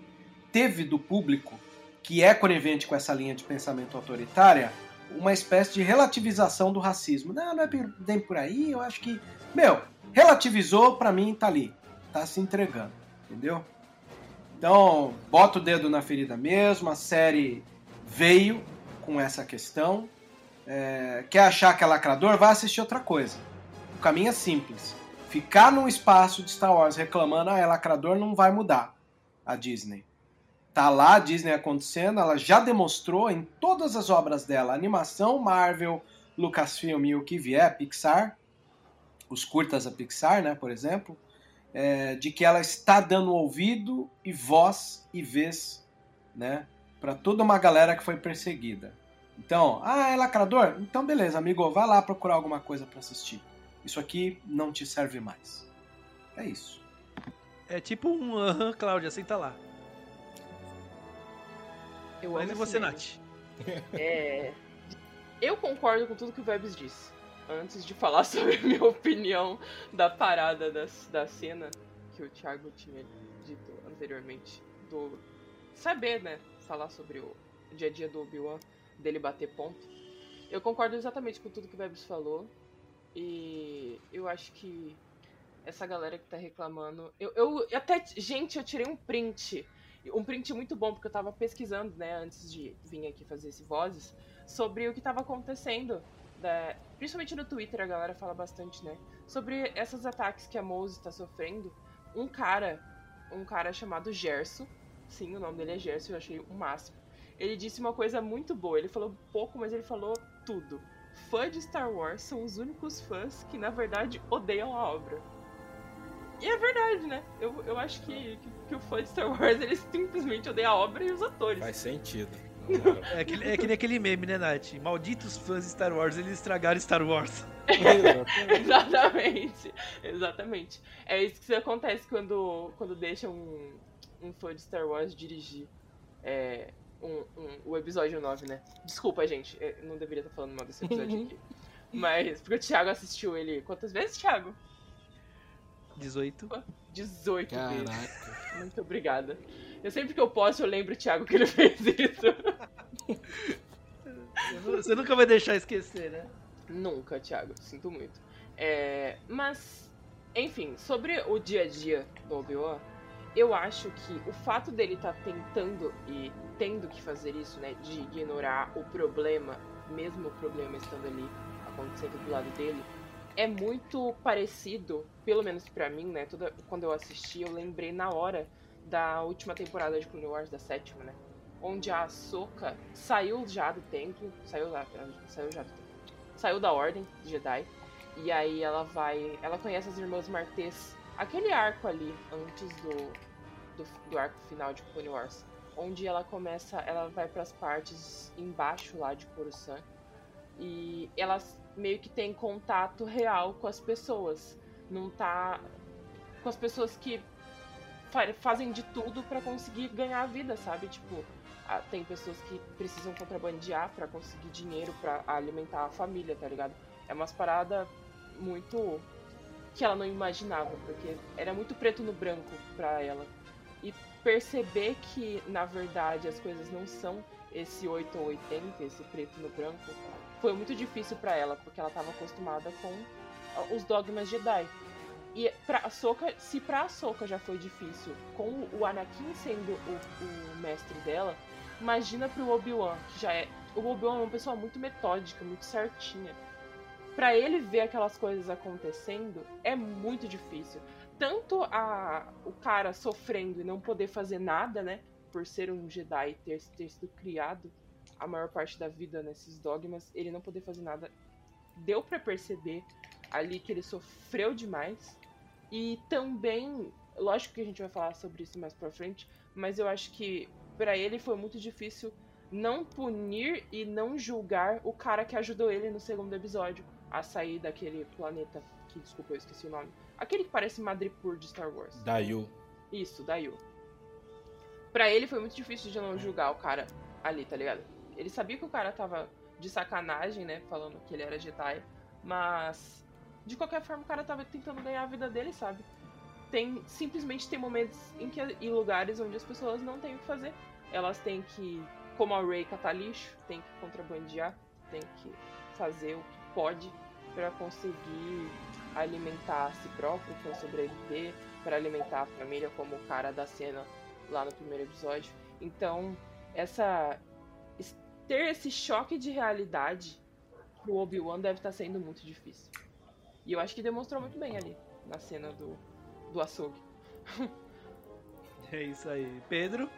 teve do público, que é conivente com essa linha de pensamento autoritária, uma espécie de relativização do racismo. Não, não é bem por aí, eu acho que. Meu, relativizou, para mim tá ali. Tá se entregando, entendeu? Então, bota o dedo na ferida mesmo, a série veio com essa questão. É, quer achar que é lacrador? Vai assistir outra coisa. O caminho é simples. Ficar num espaço de Star Wars reclamando, ah, é lacrador, não vai mudar a Disney. Tá lá a Disney acontecendo, ela já demonstrou em todas as obras dela, animação, Marvel, Lucasfilm e o que vier, Pixar, os curtas da Pixar, né, por exemplo, é, de que ela está dando ouvido e voz e vez, né, para toda uma galera que foi perseguida. Então, ah, é lacrador? Então beleza, amigo, vai lá procurar alguma coisa para assistir. Isso aqui não te serve mais. É isso. É tipo um aham, Cláudia, senta lá. Eu Mas amo e você. Nath? É. Eu concordo com tudo que o Vebs disse. Antes de falar sobre a minha opinião da parada da, da cena que o Thiago tinha dito anteriormente. Do saber, né? Falar sobre o dia a dia do Obi-Wan, dele bater ponto. Eu concordo exatamente com tudo que o Vebs falou. E eu acho que essa galera que tá reclamando. Eu, eu até. Gente, eu tirei um print um print muito bom, porque eu tava pesquisando, né, antes de vir aqui fazer esse Vozes, sobre o que tava acontecendo. né, principalmente no Twitter, a galera fala bastante, né? Sobre esses ataques que a Mose tá sofrendo. Um cara, um cara chamado Gerson, sim, o nome dele é Gerson, eu achei o máximo. Ele disse uma coisa muito boa, ele falou pouco, mas ele falou tudo. Fã de Star Wars são os únicos fãs que, na verdade, odeiam a obra. E é verdade, né? Eu, eu acho que, que, que o fã de Star Wars ele simplesmente odeia a obra e os atores. Faz sentido. É que, é que nem aquele meme, né, Nath? Malditos fãs de Star Wars, eles estragaram Star Wars. exatamente, exatamente. É isso que acontece quando, quando deixa um, um fã de Star Wars dirigir é, um, um, o episódio 9, né? Desculpa, gente, eu não deveria estar falando mal desse episódio aqui. Mas, porque o Thiago assistiu ele quantas vezes, Thiago? 18. 18 vezes. Muito obrigada. Eu sempre que eu posso, eu lembro o Thiago que ele fez isso. Você nunca vai deixar esquecer, né? Nunca, Thiago, sinto muito. É, mas, enfim, sobre o dia a dia do Obi-Wan, eu acho que o fato dele estar tá tentando e tendo que fazer isso, né, de ignorar o problema, mesmo o problema estando ali acontecendo do lado dele, é muito parecido, pelo menos para mim, né, toda, quando eu assisti, eu lembrei na hora da última temporada de Clone Wars, da sétima, né, onde a Ahsoka saiu já do templo, saiu, lá, saiu já do templo, saiu da Ordem de Jedi, e aí ela vai, ela conhece as Irmãs Martês, aquele arco ali, antes do, do, do arco final de Clone Wars, onde ela começa, ela vai para as partes embaixo lá de Coruscant e ela meio que tem contato real com as pessoas, não tá com as pessoas que fazem de tudo para conseguir ganhar a vida, sabe? Tipo, tem pessoas que precisam contrabandear para conseguir dinheiro para alimentar a família, tá ligado? É umas paradas muito que ela não imaginava, porque era muito preto no branco para ela perceber que, na verdade, as coisas não são esse 8 ou 80, esse preto no branco, foi muito difícil para ela, porque ela estava acostumada com os dogmas Jedi. E pra Ahsoka, se pra Ahsoka já foi difícil, com o Anakin sendo o, o mestre dela, imagina pro Obi-Wan, que já é. O Obi-Wan é uma pessoa muito metódica, muito certinha. Para ele ver aquelas coisas acontecendo é muito difícil tanto a, o cara sofrendo e não poder fazer nada, né? Por ser um Jedi e ter, ter sido criado a maior parte da vida nesses dogmas, ele não poder fazer nada. Deu para perceber ali que ele sofreu demais. E também, lógico que a gente vai falar sobre isso mais pra frente, mas eu acho que para ele foi muito difícil não punir e não julgar o cara que ajudou ele no segundo episódio a sair daquele planeta que, desculpa, eu esqueci o nome Aquele que parece Madripoor de Star Wars. Dayu. Isso, Dayu. Pra ele foi muito difícil de não julgar o cara ali, tá ligado? Ele sabia que o cara tava de sacanagem, né? Falando que ele era Jedi. Mas, de qualquer forma, o cara tava tentando ganhar a vida dele, sabe? Tem, simplesmente tem momentos em que em lugares onde as pessoas não têm o que fazer. Elas têm que, como a Rey catar lixo, tem que contrabandear, tem que fazer o que pode para conseguir alimentar a si próprio, para sobreviver, para alimentar a família, como o cara da cena lá no primeiro episódio. Então, essa ter esse choque de realidade pro Obi-Wan deve estar tá sendo muito difícil. E eu acho que demonstrou muito bem ali na cena do, do açougue. é isso aí. Pedro?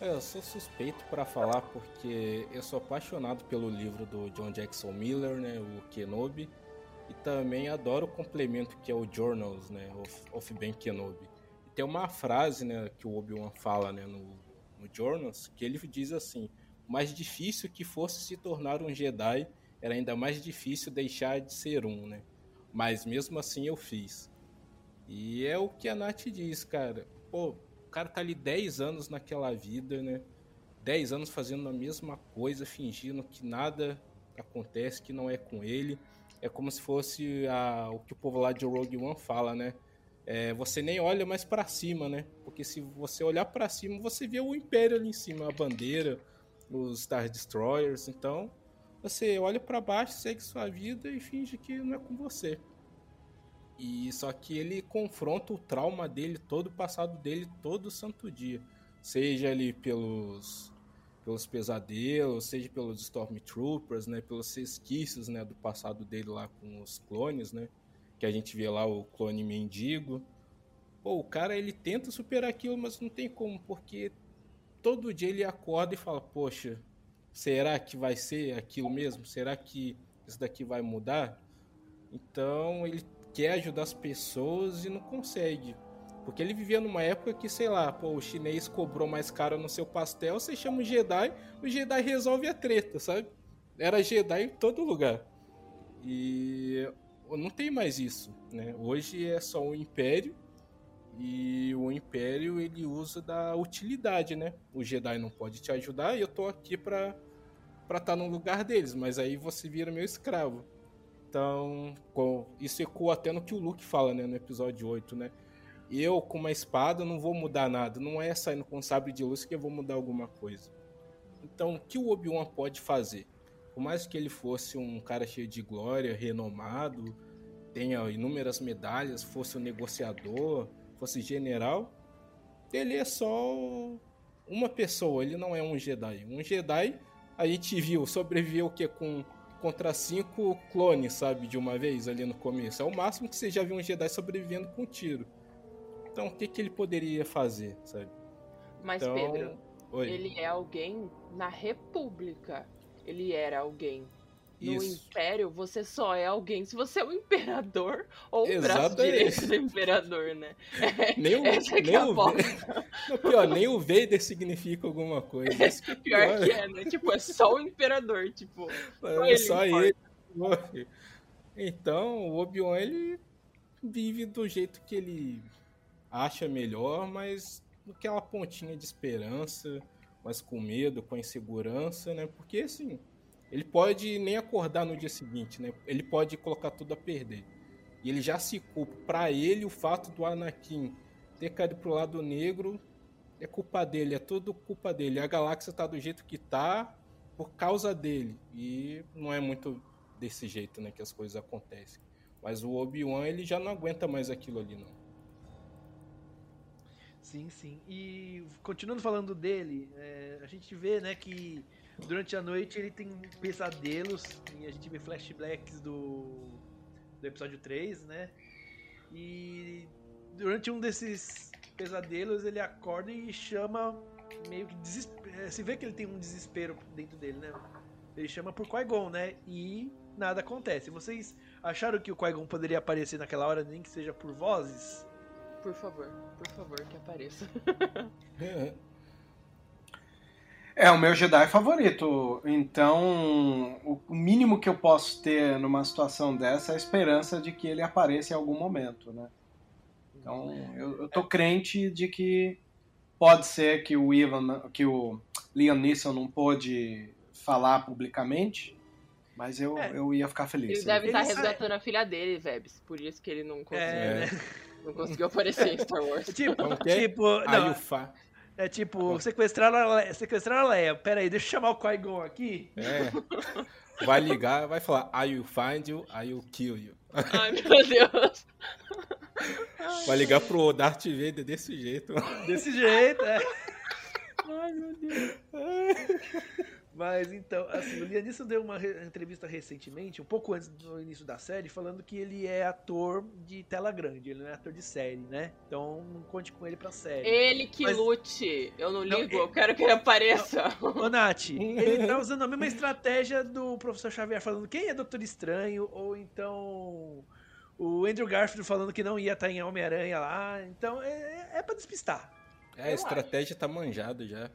É, eu sou suspeito para falar porque eu sou apaixonado pelo livro do John Jackson Miller, né, o Kenobi. E também adoro o complemento que é o Journals, né, of, of Ben Kenobi. E tem uma frase, né, que o Obi-Wan fala, né, no, no Journals, que ele diz assim: "O mais difícil que fosse se tornar um Jedi, era ainda mais difícil deixar de ser um, né? Mas mesmo assim eu fiz." E é o que a Nath diz, cara. Pô, o cara tá ali 10 anos naquela vida, né? 10 anos fazendo a mesma coisa, fingindo que nada acontece, que não é com ele é como se fosse a, o que o povo lá de Rogue One fala, né? É, você nem olha mais para cima, né? Porque se você olhar para cima, você vê o Império ali em cima, a bandeira, os Star Destroyers. Então, você olha para baixo, segue sua vida e finge que não é com você. E só que ele confronta o trauma dele, todo o passado dele, todo santo dia. Seja ali pelos pelos pesadelos, seja pelos Stormtroopers, né, pelos resquícios, né, do passado dele lá com os clones, né, que a gente vê lá o clone mendigo. Pô, o cara ele tenta superar aquilo, mas não tem como, porque todo dia ele acorda e fala: "Poxa, será que vai ser aquilo mesmo? Será que isso daqui vai mudar?" Então, ele quer ajudar as pessoas e não consegue. Porque ele vivia numa época que, sei lá, pô, o chinês cobrou mais caro no seu pastel, você chama o Jedi, o Jedi resolve a treta, sabe? Era Jedi em todo lugar. E não tem mais isso, né? Hoje é só o Império e o Império ele usa da utilidade, né? O Jedi não pode te ajudar e eu tô aqui pra para estar tá no lugar deles, mas aí você vira meu escravo. Então, isso ecoa até no que o Luke fala, né, no episódio 8, né? eu com uma espada não vou mudar nada. Não é saindo com um sabre de luz que eu vou mudar alguma coisa. Então, o que o Obi-Wan pode fazer? Por mais que ele fosse um cara cheio de glória, renomado, tenha inúmeras medalhas, fosse um negociador, fosse general, ele é só uma pessoa, ele não é um Jedi. Um Jedi, a gente viu, sobreviveu o que com contra cinco clones, sabe, de uma vez ali no começo. É o máximo que você já viu um Jedi sobrevivendo com um tiro. Então, o que, que ele poderia fazer, sabe? Mas, Então, Pedro, Oi. ele é alguém na República. Ele era alguém. No Isso. Império, você só é alguém se você é o imperador ou o braço direito do imperador, né? Nem o, Essa nem é a o Não, pior, nem o Vader significa alguma coisa. É Pior que é, né? Tipo, é só o imperador, tipo. Só É ele só importa. ele. Então, o Obi-Wan ele vive do jeito que ele acha melhor, mas aquela pontinha de esperança, mas com medo, com insegurança, né? Porque assim, ele pode nem acordar no dia seguinte, né? Ele pode colocar tudo a perder. E ele já se culpa. Pra ele, o fato do Anakin ter caído pro lado negro é culpa dele, é tudo culpa dele. A galáxia tá do jeito que tá por causa dele. E não é muito desse jeito, né, que as coisas acontecem. Mas o Obi-Wan, ele já não aguenta mais aquilo ali, não. Sim, sim. E continuando falando dele, é, a gente vê, né, que durante a noite ele tem pesadelos e a gente vê flashbacks do, do episódio 3, né? E durante um desses pesadelos ele acorda e chama meio que desespero. Se vê que ele tem um desespero dentro dele, né? Ele chama por Qui-Gon, né? E nada acontece. Vocês acharam que o Qui-Gon poderia aparecer naquela hora, nem que seja por vozes? Por favor, por favor, que apareça. É o meu Jedi favorito. Então, o mínimo que eu posso ter numa situação dessa é a esperança de que ele apareça em algum momento, né? Então, eu, eu tô crente de que pode ser que o Ivan, que o Liam Neeson não pôde falar publicamente, mas eu, É. eu ia ficar feliz. Ele deve Ele estar sai- resgatando a filha dele, Vebs. Por isso que ele não conseguiu, É, né? não conseguiu aparecer em Star Wars. Tipo, que é? tipo, não. É tipo, sequestrar a Leia, sequestrar a Leia. Pera aí, deixa eu chamar o Qui-Gon aqui. É. Vai ligar, vai falar I will find you, I will kill you. Ai, meu Deus. Vai ligar pro Darth Vader desse jeito. Desse jeito, é. Ai, meu Deus. Mas então, assim, o Liam Neeson deu uma re- entrevista recentemente, um pouco antes do início da série, falando que ele é ator de tela grande, ele não é ator de série, né? Então não conte com ele pra série. Ele que Mas- lute. Eu não Não, ligo, ele- eu quero que ele apareça. Ô, Nath, ele tá usando a mesma estratégia do professor Xavier falando quem é Doutor Estranho, ou então o Andrew Garfield falando que não ia estar em Homem-Aranha lá. Então é, é pra despistar. É, a estratégia tá manjada já.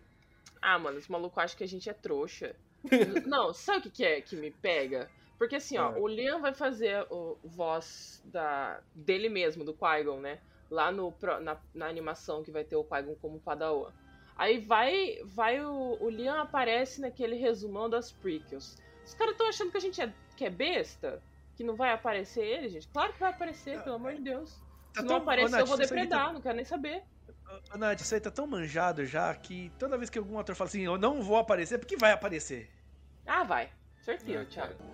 Ah, mano, esse maluco acha que a gente é trouxa. Não, sabe o que, que é que me pega? Porque assim, ó, É. o Liam vai fazer o voz da, dele mesmo, do Qui-Gon, né? Lá no, na, na animação que vai ter o Qui-Gon como Padawan. Aí vai, vai o, o Liam aparece naquele resumão das prequels. Os caras estão achando que a gente é, que é besta? Que não vai aparecer ele, gente? Claro que vai aparecer, pelo amor de Deus. Tá Se tão- não aparecer, ô, Nath, eu vou depredar, não quero nem saber. Ô, Nath, isso aí tá tão manjado já que toda vez que algum ator fala assim, eu não vou aparecer, porque vai aparecer. Ah, vai. Certeza, Ah, Thiago. cara.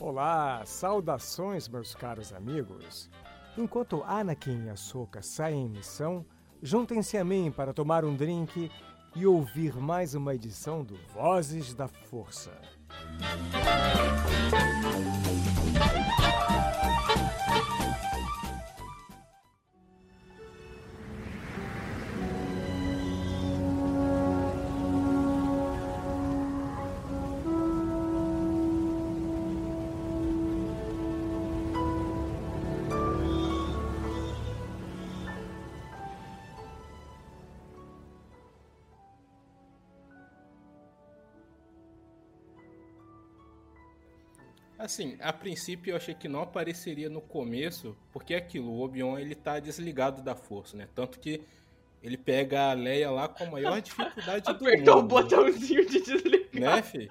Olá, saudações, meus caros amigos. Enquanto Anakin e Ahsoka saem em missão, juntem-se a mim para tomar um drink e ouvir mais uma edição do Vozes da Força. Assim, a princípio eu achei que não apareceria no começo, porque é aquilo, o Obi-Wan ele tá desligado da força, né? Tanto que ele pega a Leia lá com a maior dificuldade do Apertou o mundo. botãozinho de desligar. Né, fi?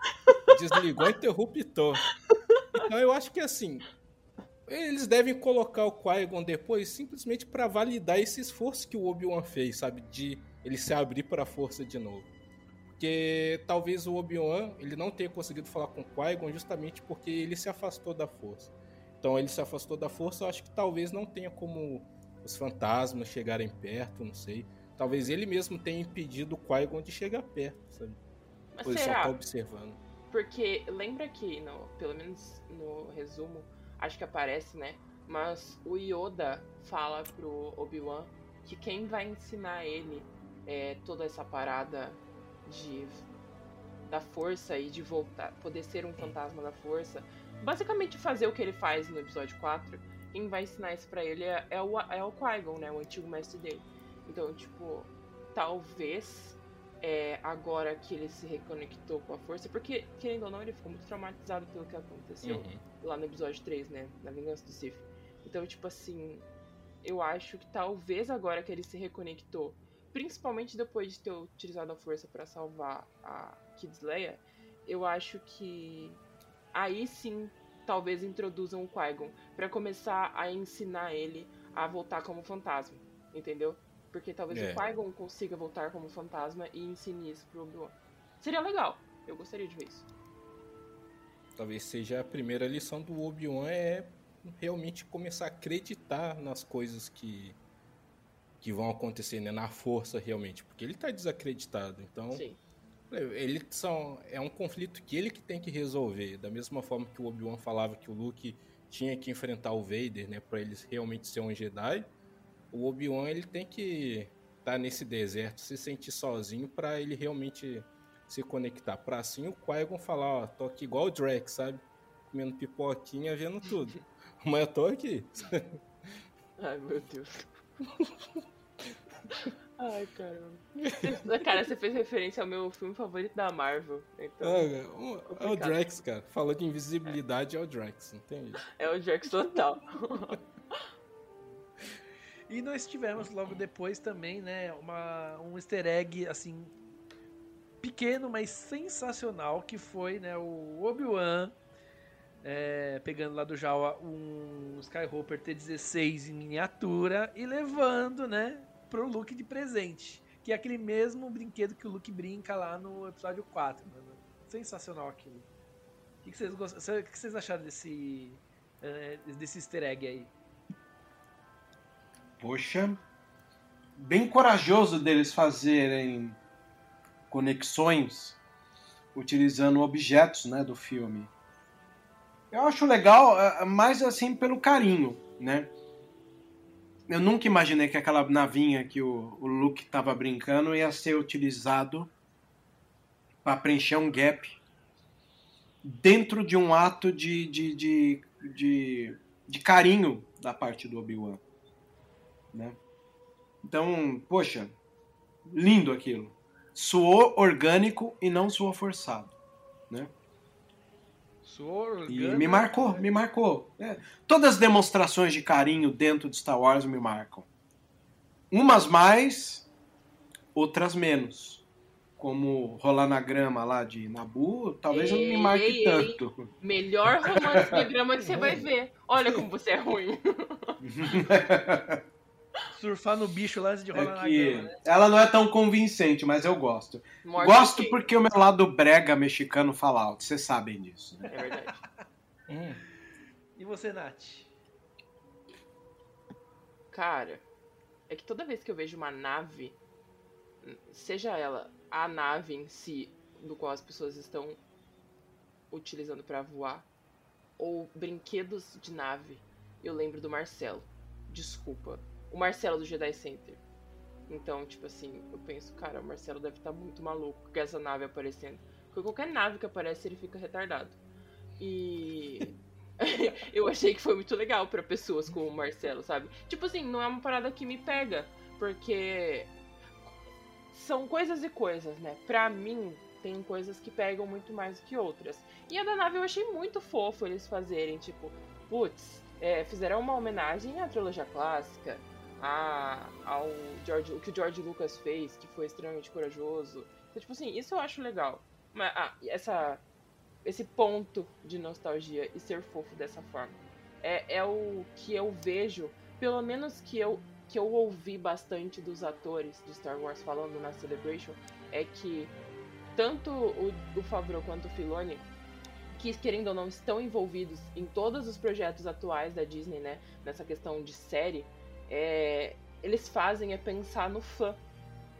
desligou o interruptor. Então eu acho que assim, eles devem colocar o Qui-Gon depois simplesmente para validar esse esforço que o Obi-Wan fez, sabe? De ele se abrir para a força de novo. Porque talvez o Obi-Wan ele não tenha conseguido falar com o Qui-Gon justamente porque ele se afastou da força. Então ele se afastou da força, eu acho que talvez não tenha como os fantasmas chegarem perto, não sei. Talvez ele mesmo tenha impedido o Qui-Gon de chegar perto, sabe? Mas Ou ele só será? tá observando. Porque lembra que, no, pelo menos no resumo, acho que aparece, né? Mas o Yoda fala pro Obi-Wan que quem vai ensinar ele é, toda essa parada de da força e de voltar, poder ser um fantasma da força, basicamente fazer o que ele faz no episódio 4, quem vai ensinar isso pra ele é, é o, é o Qui-Gon, né? O antigo mestre dele. Então, tipo, talvez é, agora que ele se reconectou com a força, porque, querendo ou não, ele ficou muito traumatizado pelo que aconteceu Uhum. lá no episódio 3, né? Na Vingança do Sith. Então, tipo assim, eu acho que talvez agora que ele se reconectou, principalmente depois de ter utilizado a força pra salvar a Kids Leia, eu acho que aí sim talvez introduzam o Qui-Gon pra começar a ensinar ele a voltar como fantasma, entendeu? Porque talvez É. o Qui-Gon consiga voltar como fantasma e ensine isso pro Obi-Wan. Seria legal. Eu gostaria de ver isso. Talvez seja a primeira lição do Obi-Wan é realmente começar a acreditar nas coisas que que vão acontecer, né? Na força realmente, porque ele tá desacreditado. Então, Sim. ele são é um conflito que ele que tem que resolver, da mesma forma que o Obi-Wan falava que o Luke tinha que enfrentar o Vader, né, para ele realmente ser um Jedi. O Obi-Wan ele tem que estar nesse deserto, se sentir sozinho para ele realmente se conectar. Para assim o Qui-Gon falar, ó, tô aqui igual o Drax, sabe? Comendo pipoquinha, vendo tudo. Mas eu tô aqui. Ai, meu Deus. Ai, caramba. Cara, você fez referência ao meu filme favorito da Marvel. Então, É, é o- é o. Drax, cara. Falou de invisibilidade, é o Drax, não tem isso. é o Jax total. E nós tivemos logo depois também, né, uma, um easter egg, assim, pequeno, mas sensacional, que foi, né, o Obi-Wan é, pegando lá do Jawa um Skyhopper T-16 em miniatura e levando, né, pro Luke de presente. Que é aquele mesmo brinquedo que o Luke brinca lá no episódio 4, mano. Sensacional aquilo. O que, vocês, o que vocês acharam desse, é, desse easter egg aí? Poxa, bem corajoso deles fazerem conexões utilizando objetos né, do filme. Eu acho legal, eh, mais assim pelo carinho, né? Eu nunca imaginei que aquela navinha que o, o Luke estava brincando ia ser utilizado para preencher um gap dentro de um ato de, de, de, de, de carinho da parte do Obi-Wan. Né? Então, poxa, lindo aquilo. Suou orgânico e não suou forçado. Suou E me marcou, né? me marcou. É, Todas as demonstrações de carinho dentro de Star Wars me marcam. Umas mais, outras menos. Como rolar na grama lá de Nabu, talvez não me Ei, marque ei, ei. tanto. Melhor romance de grama que você vai ver. Olha como você é ruim. Surfar no bicho lá de rolar É na que grama, né? ela não é tão convincente, mas eu gosto. Morte gosto porque o meu lado brega mexicano fala alto. Vocês sabem disso. Né? É verdade. Hum, E você, Nath? Cara, é que toda vez que eu vejo uma nave, seja ela a nave em si, do qual as pessoas estão utilizando pra voar, ou brinquedos de nave, eu lembro do Marcelo. Desculpa. O Marcelo do Jedi Center. Então, tipo assim, eu penso, cara, o Marcelo deve estar muito maluco com essa nave aparecendo. Porque qualquer nave que aparece, ele fica retardado. E. eu achei que foi muito legal pra pessoas como o Marcelo, sabe? Tipo assim, não é uma parada que me pega, porque são coisas e coisas, né? Pra mim, tem coisas que pegam muito mais do que outras. E a da nave eu achei muito fofo eles fazerem, tipo, putz, é, fizeram uma homenagem à trilogia clássica, a, ao George, o que o George Lucas fez, que foi extremamente corajoso. Então, tipo assim, isso eu acho legal. Mas ah, essa esse ponto de nostalgia e ser fofo dessa forma. É, é o que eu vejo, pelo menos que eu, que eu ouvi bastante dos atores de Star Wars falando na Celebration, é que tanto o, o Favreau quanto o Filoni, que querendo ou não estão envolvidos em todos os projetos atuais da Disney, né, nessa questão de série, é, eles fazem é pensar no fã,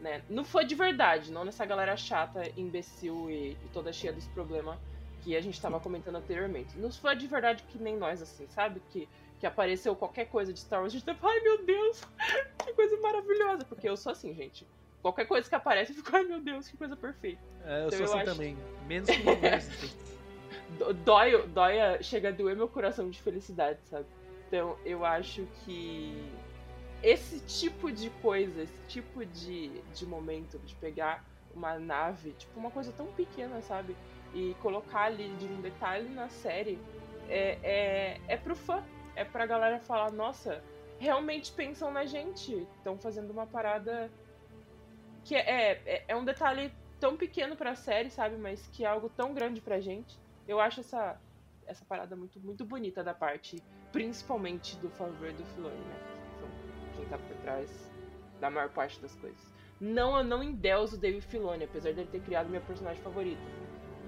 né, no fã de verdade, não nessa galera chata, imbecil e, e toda cheia dos problemas que a gente tava comentando anteriormente. Nos fãs de verdade que nem nós, assim, sabe? Que, que apareceu qualquer coisa de Star Wars, a gente tá, ai meu Deus, que coisa maravilhosa. Porque eu sou assim, gente. Qualquer coisa que aparece, eu fico, ai meu Deus, que coisa perfeita. É, eu Então sou eu assim acho- também. Menos que universo. Do- Dói, dói, chega a doer meu coração de felicidade, sabe? Então eu acho que esse tipo de coisa, esse tipo de, de momento de pegar uma nave, tipo uma coisa tão pequena, sabe? E colocar ali de um detalhe na série é, é, é pro fã. É pra galera falar, nossa, realmente pensam na gente. Estão fazendo uma parada que é, é, é um detalhe tão pequeno pra série, sabe? Mas que é algo tão grande pra gente. Eu acho essa, essa parada muito, muito bonita da parte, principalmente do e do Filoni, né? Quem tá por trás da maior parte das coisas. Não, eu não endeuso o Dave Filoni, apesar dele ter criado minha personagem favorita.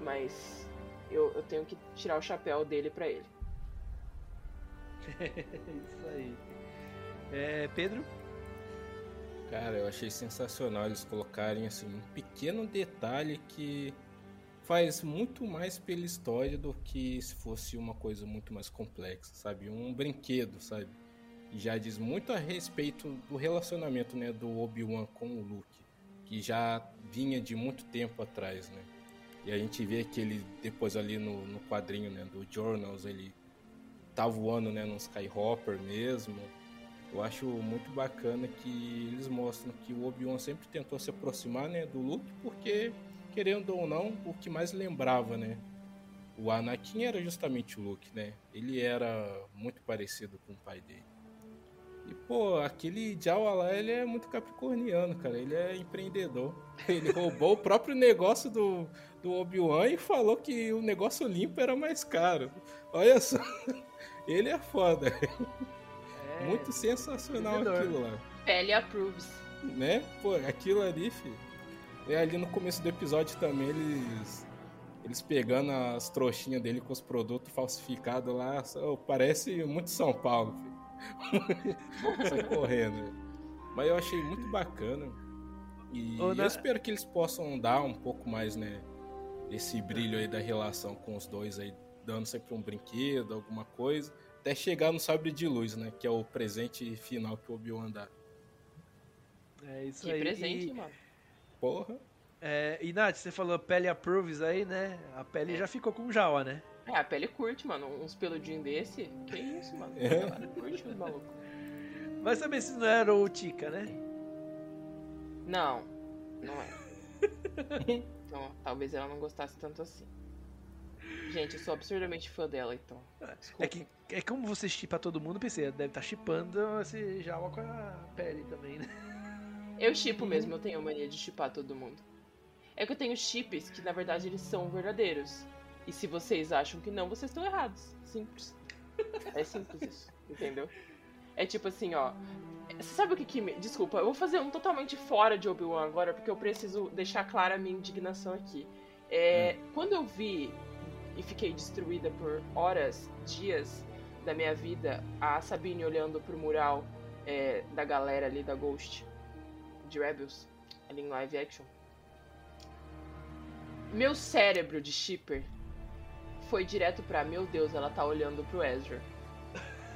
Mas eu, eu tenho que tirar o chapéu dele pra ele. Isso aí. É, Pedro? Cara, eu achei sensacional eles colocarem assim um pequeno detalhe que faz muito mais pela história do que se fosse uma coisa muito mais complexa, sabe? Um brinquedo, sabe? Já diz muito a respeito do relacionamento, né, do Obi-Wan com o Luke, que já vinha de muito tempo atrás, né? E a gente vê que ele depois ali no, no quadrinho, né, do Journals, ele tá voando, né, num Skyhopper mesmo. Eu acho muito bacana que eles mostram que o Obi-Wan sempre tentou se aproximar, né, do Luke, porque querendo ou não, o que mais lembrava, né, o Anakin era justamente o Luke, né? Ele era muito parecido com o pai dele. E pô, aquele Jawa lá, ele é muito capricorniano, cara. Ele é empreendedor. Ele roubou o próprio negócio do, do Obi-Wan e falou que o negócio limpo era mais caro. Olha só. Ele é foda. É, Muito sensacional vendedor. aquilo lá. Pele approves. Né? Pô, aquilo ali, filho. E ali no começo do episódio também, eles. Eles pegando as trouxinhas dele com os produtos falsificados lá. parece muito São Paulo, filho. Sai correndo. Mas eu achei muito bacana. E Ô, eu espero que eles possam dar um pouco mais, né? Esse brilho aí da relação com os dois aí, dando sempre um brinquedo, alguma coisa. Até chegar no sabre de luz, né? Que é o presente final que o Obi-Wan dá. É isso Que aí. presente, E, mano. Porra. é, e Nath, você falou pele approves aí, né? A pele É. já ficou com Jawa, né? É, a pele curte, mano. Uns peludinhos desse. Que isso, mano. É. A curte os malucos. Vai saber se não era o Tika, né? Não, não é. Então, talvez ela não gostasse tanto assim. Gente, eu sou absurdamente fã dela, então. Desculpa. É que é como você chipa todo mundo, pensei, deve estar chipando esse Jawa com a pele também, né? Eu chipo mesmo, eu tenho mania de chipar todo mundo. É que eu tenho chips que, na verdade, eles são verdadeiros. E se vocês acham que não, vocês estão errados. Simples. É simples isso, entendeu? É tipo assim, ó. Você sabe o que que me... Desculpa, eu vou fazer um totalmente fora de Obi-Wan agora, porque eu preciso deixar clara a minha indignação aqui. É, Quando eu vi e fiquei destruída por horas, dias da minha vida, a Sabine olhando pro mural é, da galera ali da Ghost de Rebels, ali em live action. Meu cérebro de shipper foi direto pra, meu Deus, ela tá olhando pro Ezra.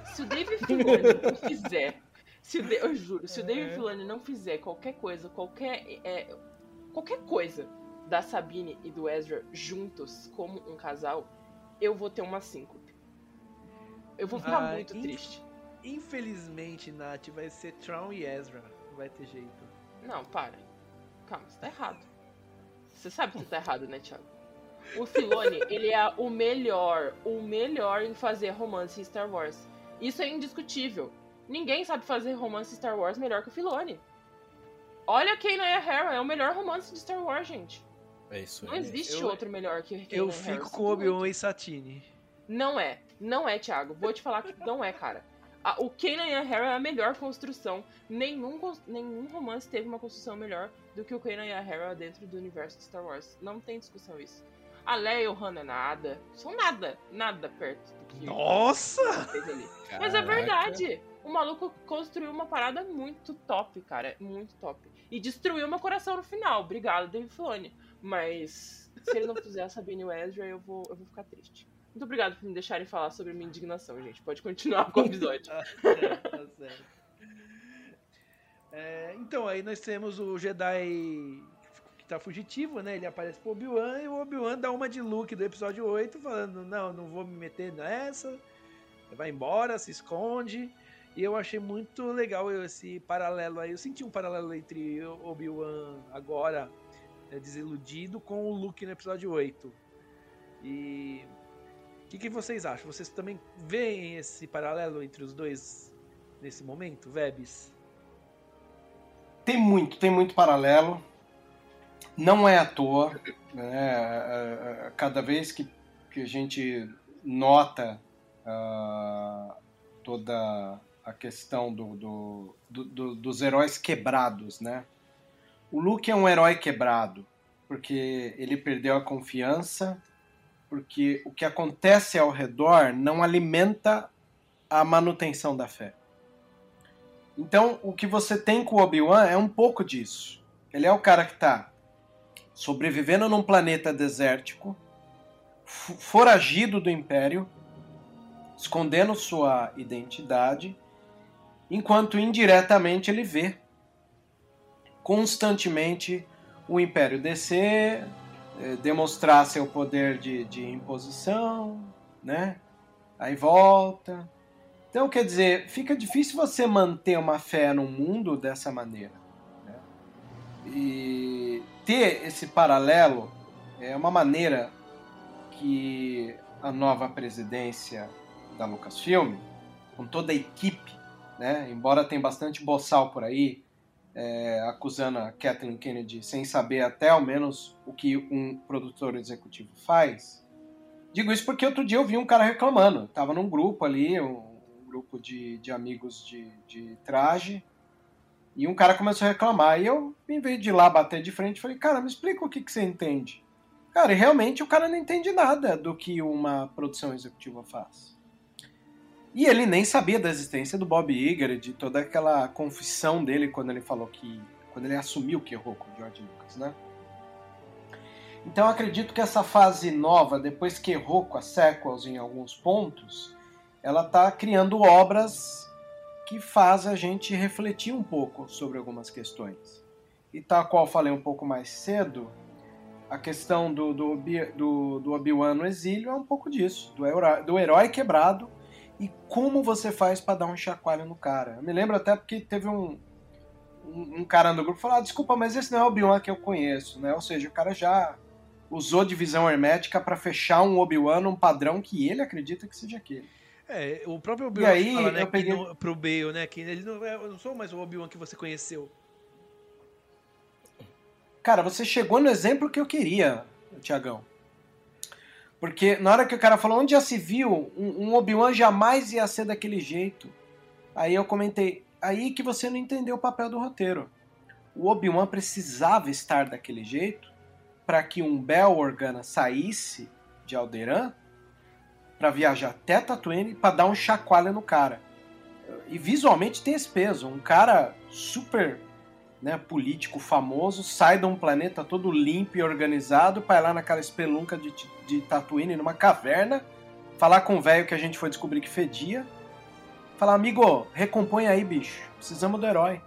Se o Dave Filoni não fizer, se o eu juro, se o Dave Filoni não fizer qualquer coisa, qualquer é, qualquer coisa da Sabine e do Ezra juntos como um casal, eu vou ter uma síncope. Eu vou ficar Ah, muito inf- triste. Infelizmente, Nath, vai ser Traum e Ezra. Não vai ter jeito. Não, para. Calma, você tá errado. Você sabe que você tá errado, né, Thiago? O Filoni, ele é o melhor, o melhor em fazer romance em Star Wars. Isso é indiscutível. Ninguém sabe fazer romance em Star Wars melhor que o Filoni. Olha quem não é Hera, é o melhor romance de Star Wars, gente. É isso Não aí. existe Eu- outro melhor que Eu Kanan fico Harris, com Obi-Wan e Satine. Não é. Não é, Thiago. Vou te falar que não é, cara. A- o Kanan e a Hera é a melhor construção. Nenhum, nenhum romance teve uma construção melhor do que o Kanan e a Hera dentro do universo de Star Wars. Não tem discussão isso. A Leia e o Han é nada. São nada. Nada perto do que Nossa! fez ali. Mas é verdade. O maluco construiu uma parada muito top, cara. Muito top. E destruiu meu coração no final. Obrigado, Dave Filoni. Mas se ele não fizer a Sabine Ezra, eu vou, eu vou ficar triste. Muito obrigado por me deixarem falar sobre minha indignação, gente. Pode continuar com o episódio. Tá certo, tá certo. É, então, aí nós temos o Jedi tá fugitivo, né? Ele aparece pro Obi-Wan e o Obi-Wan dá uma de Luke do episódio 8, falando: Não, não vou me meter nessa. Vai embora, se esconde. E eu achei muito legal esse paralelo aí. Eu senti um paralelo entre Obi-Wan agora, é, desiludido, com o Luke no episódio 8. E. O que, que vocês acham? Vocês também veem esse paralelo entre os dois nesse momento, Vebs? Tem muito, tem muito paralelo. Não é à toa. Né? É, é, Cada vez que, que a gente nota ah, toda a questão do- do- do- dos heróis quebrados, né? O Luke é um herói quebrado, porque ele perdeu a confiança, porque o que acontece ao redor não alimenta a manutenção da fé. Então, o que você tem com o Obi-Wan é um pouco disso. Ele é o cara que está sobrevivendo num planeta desértico, foragido do Império, escondendo sua identidade, enquanto indiretamente ele vê constantemente o Império descer, eh, demonstrar seu poder de, de imposição, né? Aí volta. Então, quer dizer, fica difícil você manter uma fé no mundo dessa maneira. E ter esse paralelo é uma maneira que a nova presidência da Lucasfilm, com toda a equipe, né, embora tenha bastante boçal por aí, é, acusando a Kathleen Kennedy sem saber até ao menos o que um produtor executivo faz. Digo isso porque outro dia eu vi um cara reclamando. Tava num grupo ali, um grupo de, de amigos de, de traje, e um cara começou a reclamar. E eu, em vez de ir lá bater de frente, falei, cara, me explica o que, que você entende. Cara, e realmente o cara não entende nada do que uma produção executiva faz. E ele nem sabia da existência do Bob Iger, de toda aquela confissão dele quando ele falou que. quando ele assumiu que errou com o George Lucas, né? Então acredito que essa fase nova, depois que errou com as sequels em alguns pontos, ela está criando obras que faz a gente refletir um pouco sobre algumas questões. E tal qual falei um pouco mais cedo, a questão do, do, do, do Obi-Wan no exílio é um pouco disso, do herói, do herói quebrado e como você faz para dar um chacoalho no cara. Eu me lembro até porque teve um, um, um cara no grupo falou, ah, desculpa, mas esse não é o Obi-Wan que eu conheço, né? Ou seja, o cara já usou divisão hermética para fechar um Obi-Wan num padrão que ele acredita que seja aquele. É, o próprio Obi-Wan aí, fala, né, eu que peguei- no- pro Bale, né, que ele não, é- eu não sou mais o Obi-Wan que você conheceu. Cara, você chegou no exemplo que eu queria, Tiagão. Porque na hora que o cara falou onde já se viu, um, um Obi-Wan jamais ia ser daquele jeito. Aí eu comentei, aí que você não entendeu o papel do roteiro. O Obi-Wan precisava estar daquele jeito para que um Bel Organa saísse de Alderaan para viajar até Tatooine para dar um chacoalho no cara. E visualmente tem esse peso. Um cara super né, político famoso sai de um planeta todo limpo e organizado para ir lá naquela espelunca de, de Tatooine, numa caverna, falar com o velho que a gente foi descobrir que fedia. Falar, amigo, recompõe aí, bicho. Precisamos do herói.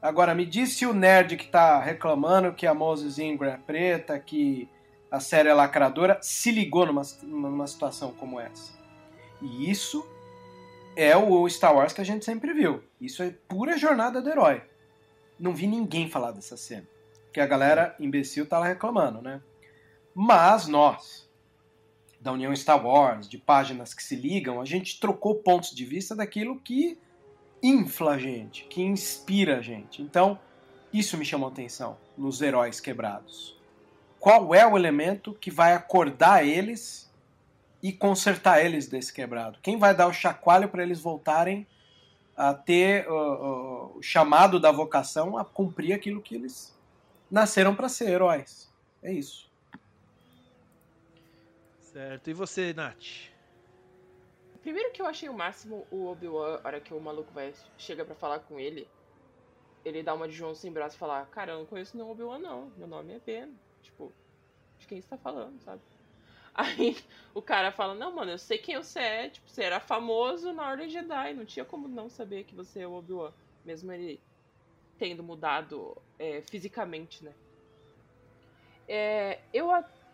Agora, me disse o nerd que tá reclamando que a Moses Ingram é preta, que a série é lacradora, se ligou numa, numa situação como essa. E isso é o Star Wars que a gente sempre viu. Isso é pura jornada do herói. Não vi ninguém falar dessa cena. Porque a galera imbecil tá lá reclamando, né? Mas nós, da União Star Wars, de páginas que se ligam, a gente trocou pontos de vista daquilo que infla a gente, que inspira a gente. Então, isso me chamou atenção nos heróis quebrados. Qual é o elemento que vai acordar eles e consertar eles desse quebrado. Quem vai dar o chacoalho para eles voltarem a ter uh, uh, o chamado da vocação a cumprir aquilo que eles nasceram para ser heróis. É isso. Certo. E você, Nath? Primeiro que eu achei o máximo o Obi-Wan, a hora que o maluco vai, chega para falar com ele, ele dá uma de João sem braço e fala, cara, eu não conheço nenhum Obi-Wan não, meu nome é Ben. Tipo, de quem você tá falando, sabe? Aí o cara fala, não, mano, eu sei quem você é, tipo, você era famoso na Ordem Jedi, não tinha como não saber que você é o Obi-Wan. Mesmo ele tendo mudado é, fisicamente, né? É, eu,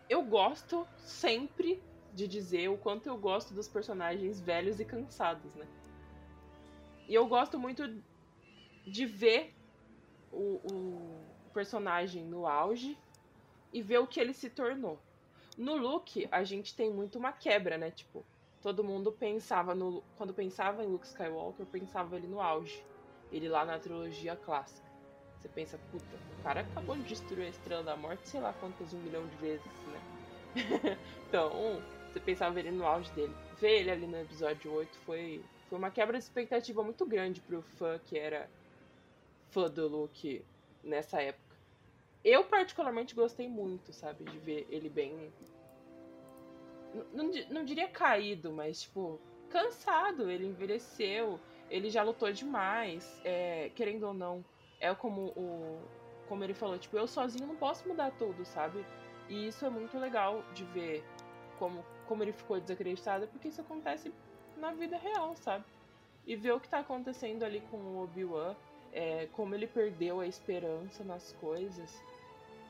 eu gosto sempre de dizer o quanto eu gosto dos personagens velhos e cansados, né? E eu gosto muito de ver o, o personagem no auge e ver o que ele se tornou. No Luke, a gente tem muito uma quebra, né? Tipo, todo mundo pensava no. Quando pensava em Luke Skywalker, pensava ele no auge. Ele lá na trilogia clássica. Você pensa, puta, o cara acabou de destruir a Estrela da Morte, sei lá quantas um milhão de vezes, né? então, você pensava ele no auge dele. Ver ele ali no episódio 8 foi, foi uma quebra de expectativa muito grande pro fã que era fã do Luke nessa época. Eu particularmente gostei muito, sabe, de ver ele bem. Não, não diria caído, mas tipo, cansado. Ele envelheceu, ele já lutou demais. É, querendo ou não, é como o. Como ele falou, tipo, eu sozinho não posso mudar tudo, sabe? E isso é muito legal de ver como como ele ficou desacreditado, porque isso acontece na vida real, sabe? E ver o que tá acontecendo ali com o Obi-Wan, é, como ele perdeu a esperança nas coisas,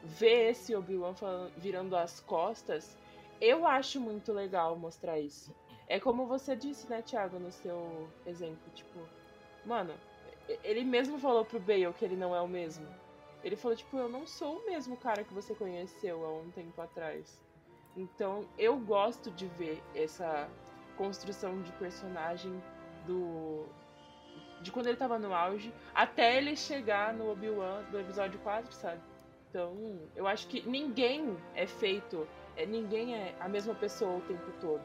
ver esse Obi-Wan virando as costas, eu acho muito legal mostrar isso. É como você disse, né, Thiago, no seu exemplo, tipo, mano, ele mesmo falou pro Bale que ele não é o mesmo. Ele falou, tipo, eu não sou o mesmo cara que você conheceu há um tempo atrás. Então eu gosto de ver essa construção de personagem do. De quando ele tava no auge, até ele chegar no Obi-Wan do episódio 4, sabe? Então, eu acho que ninguém é feito, é, ninguém é a mesma pessoa o tempo todo.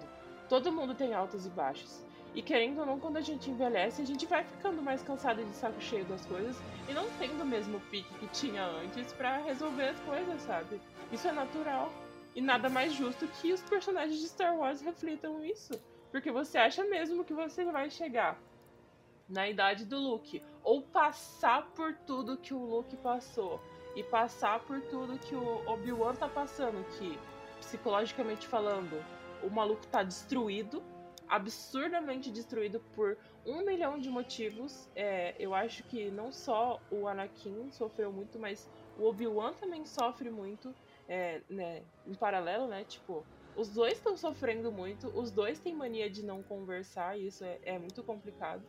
Todo mundo tem altos e baixos. E querendo ou não, quando a gente envelhece, a gente vai ficando mais cansado de saco cheio das coisas e não tendo o mesmo pique que tinha antes para resolver as coisas, sabe? Isso é natural. E nada mais justo que os personagens de Star Wars reflitam isso. Porque você acha mesmo que você vai chegar na idade do Luke, ou passar por tudo que o Luke passou, e passar por tudo que o Obi-Wan tá passando, que, psicologicamente falando, o maluco tá destruído, absurdamente destruído por um milhão de motivos. É, eu acho que não só o Anakin sofreu muito, mas o Obi-Wan também sofre muito é, né, em paralelo, né? Tipo, os dois estão sofrendo muito, os dois têm mania de não conversar, e isso é, é muito complicado,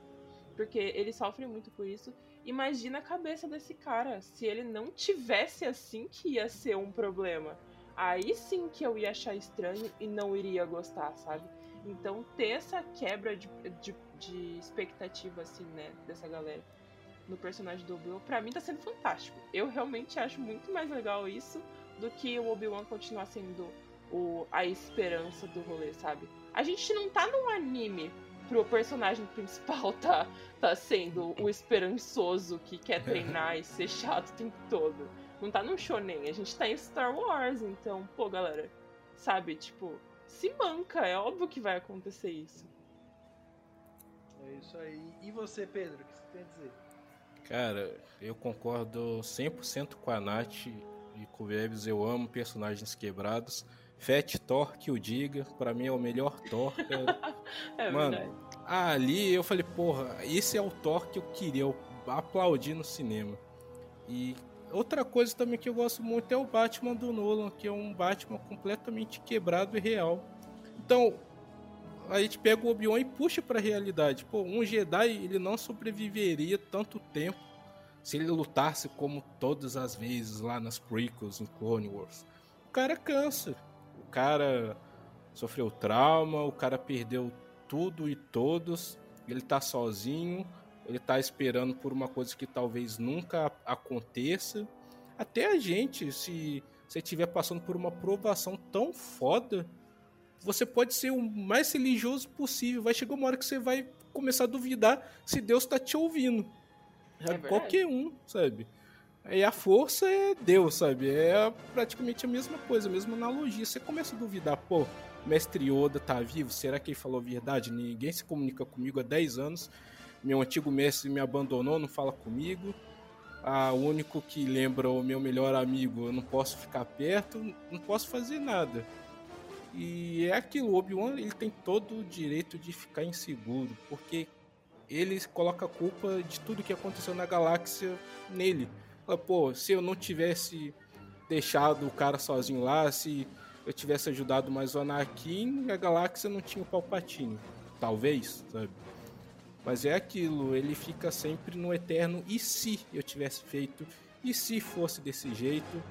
porque ele sofre muito por isso. Imagina a cabeça desse cara, se ele não tivesse assim que ia ser um problema. Aí sim que eu ia achar estranho e não iria gostar, sabe? Então ter essa quebra de, de, de expectativa, assim, né, dessa galera no personagem do Obi-Wan, pra mim tá sendo fantástico. Eu realmente acho muito mais legal isso do que o Obi-Wan continuar sendo o, a esperança do rolê, sabe? A gente não tá num anime pro personagem principal tá, tá sendo o esperançoso que quer treinar e ser chato o tempo todo. Não tá num shonen, a gente tá em Star Wars, então, pô, galera, sabe, tipo, se manca, é óbvio que vai acontecer isso. É isso aí. E você, Pedro, o que você tem a dizer? Cara, eu concordo 100% com a Nath e com o Vebs, eu amo personagens quebrados. Fat Thor que o diga, para mim é o melhor Thor. é Mano, verdade. ali eu falei, porra, esse é o Thor que eu queria eu aplaudir no cinema. E outra coisa também que eu gosto muito é o Batman do Nolan, que é um Batman completamente quebrado e real. Então, a gente pega o Obi-Wan e puxa pra realidade. Pô, um Jedi, ele não sobreviveria tanto tempo se ele lutasse como todas as vezes lá nas prequels, em Clone Wars. O cara cansa. O cara sofreu trauma, o cara perdeu tudo e todos. Ele tá sozinho, ele tá esperando por uma coisa que talvez nunca aconteça. Até a gente, se, você estiver passando por uma provação tão foda, você pode ser o mais religioso possível. Vai chegar uma hora que você vai começar a duvidar se Deus está te ouvindo. É Qualquer um, sabe? E a força é Deus, sabe? É praticamente a mesma coisa, a mesma analogia. Você começa a duvidar, pô, mestre Yoda tá vivo? Será que ele falou a verdade? Ninguém se comunica comigo há 10 anos. Meu antigo mestre me abandonou, não fala comigo. Ah, o único que lembra o meu melhor amigo, eu não posso ficar perto, não posso fazer nada. E é aquilo, o Obi-Wan ele tem todo o direito de ficar inseguro, porque ele coloca a culpa de tudo que aconteceu na galáxia nele. Fala, pô, se eu não tivesse deixado o cara sozinho lá, se eu tivesse ajudado mais o Anakin, a galáxia não tinha o Palpatine. Talvez, sabe? Mas é aquilo, ele fica sempre no eterno e se eu tivesse feito, e se fosse desse jeito.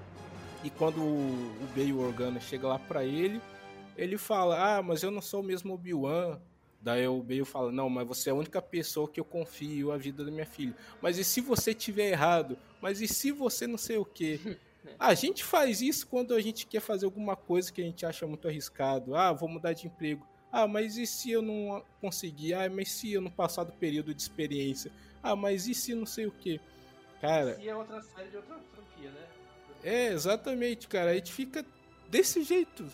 E quando o, Bail Organa chega lá para ele, ele fala: Ah, mas eu não sou o mesmo Obi-Wan. Daí o Bale fala: Não, mas você é a única pessoa que eu confio a vida da minha filha. Mas e se você tiver errado? Mas e se você não sei o quê? A gente faz isso quando a gente quer fazer alguma coisa que a gente acha muito arriscado. Ah, vou mudar de emprego. Ah, mas e se eu não conseguir? Ah, mas se eu não passar do período de experiência? Ah, mas e se não sei o quê? Cara. Se é outra série de outra franquia, né? É, exatamente, cara. A gente fica desse jeito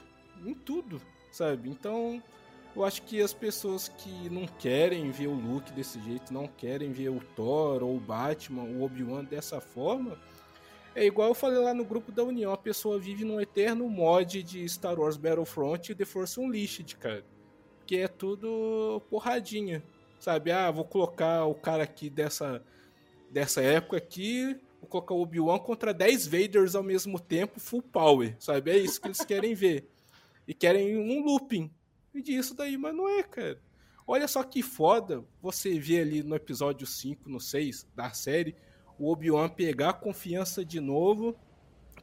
em tudo, sabe? Então, eu acho que as pessoas que não querem ver o Luke desse jeito, não querem ver o Thor ou o Batman, o Obi-Wan dessa forma, é igual eu falei lá no grupo da União, a pessoa vive num eterno mod de Star Wars Battlefront e The Force Unleashed, cara. Que é tudo porradinha, sabe? Ah, vou colocar o cara aqui dessa, dessa época aqui, vou colocar o Obi-Wan contra 10 Vaders ao mesmo tempo, full power, sabe? É isso que eles querem ver. E querem um looping disso daí, mas não é, cara. Olha só que foda você ver ali no episódio 5, no 6 da série, o Obi-Wan pegar a confiança de novo,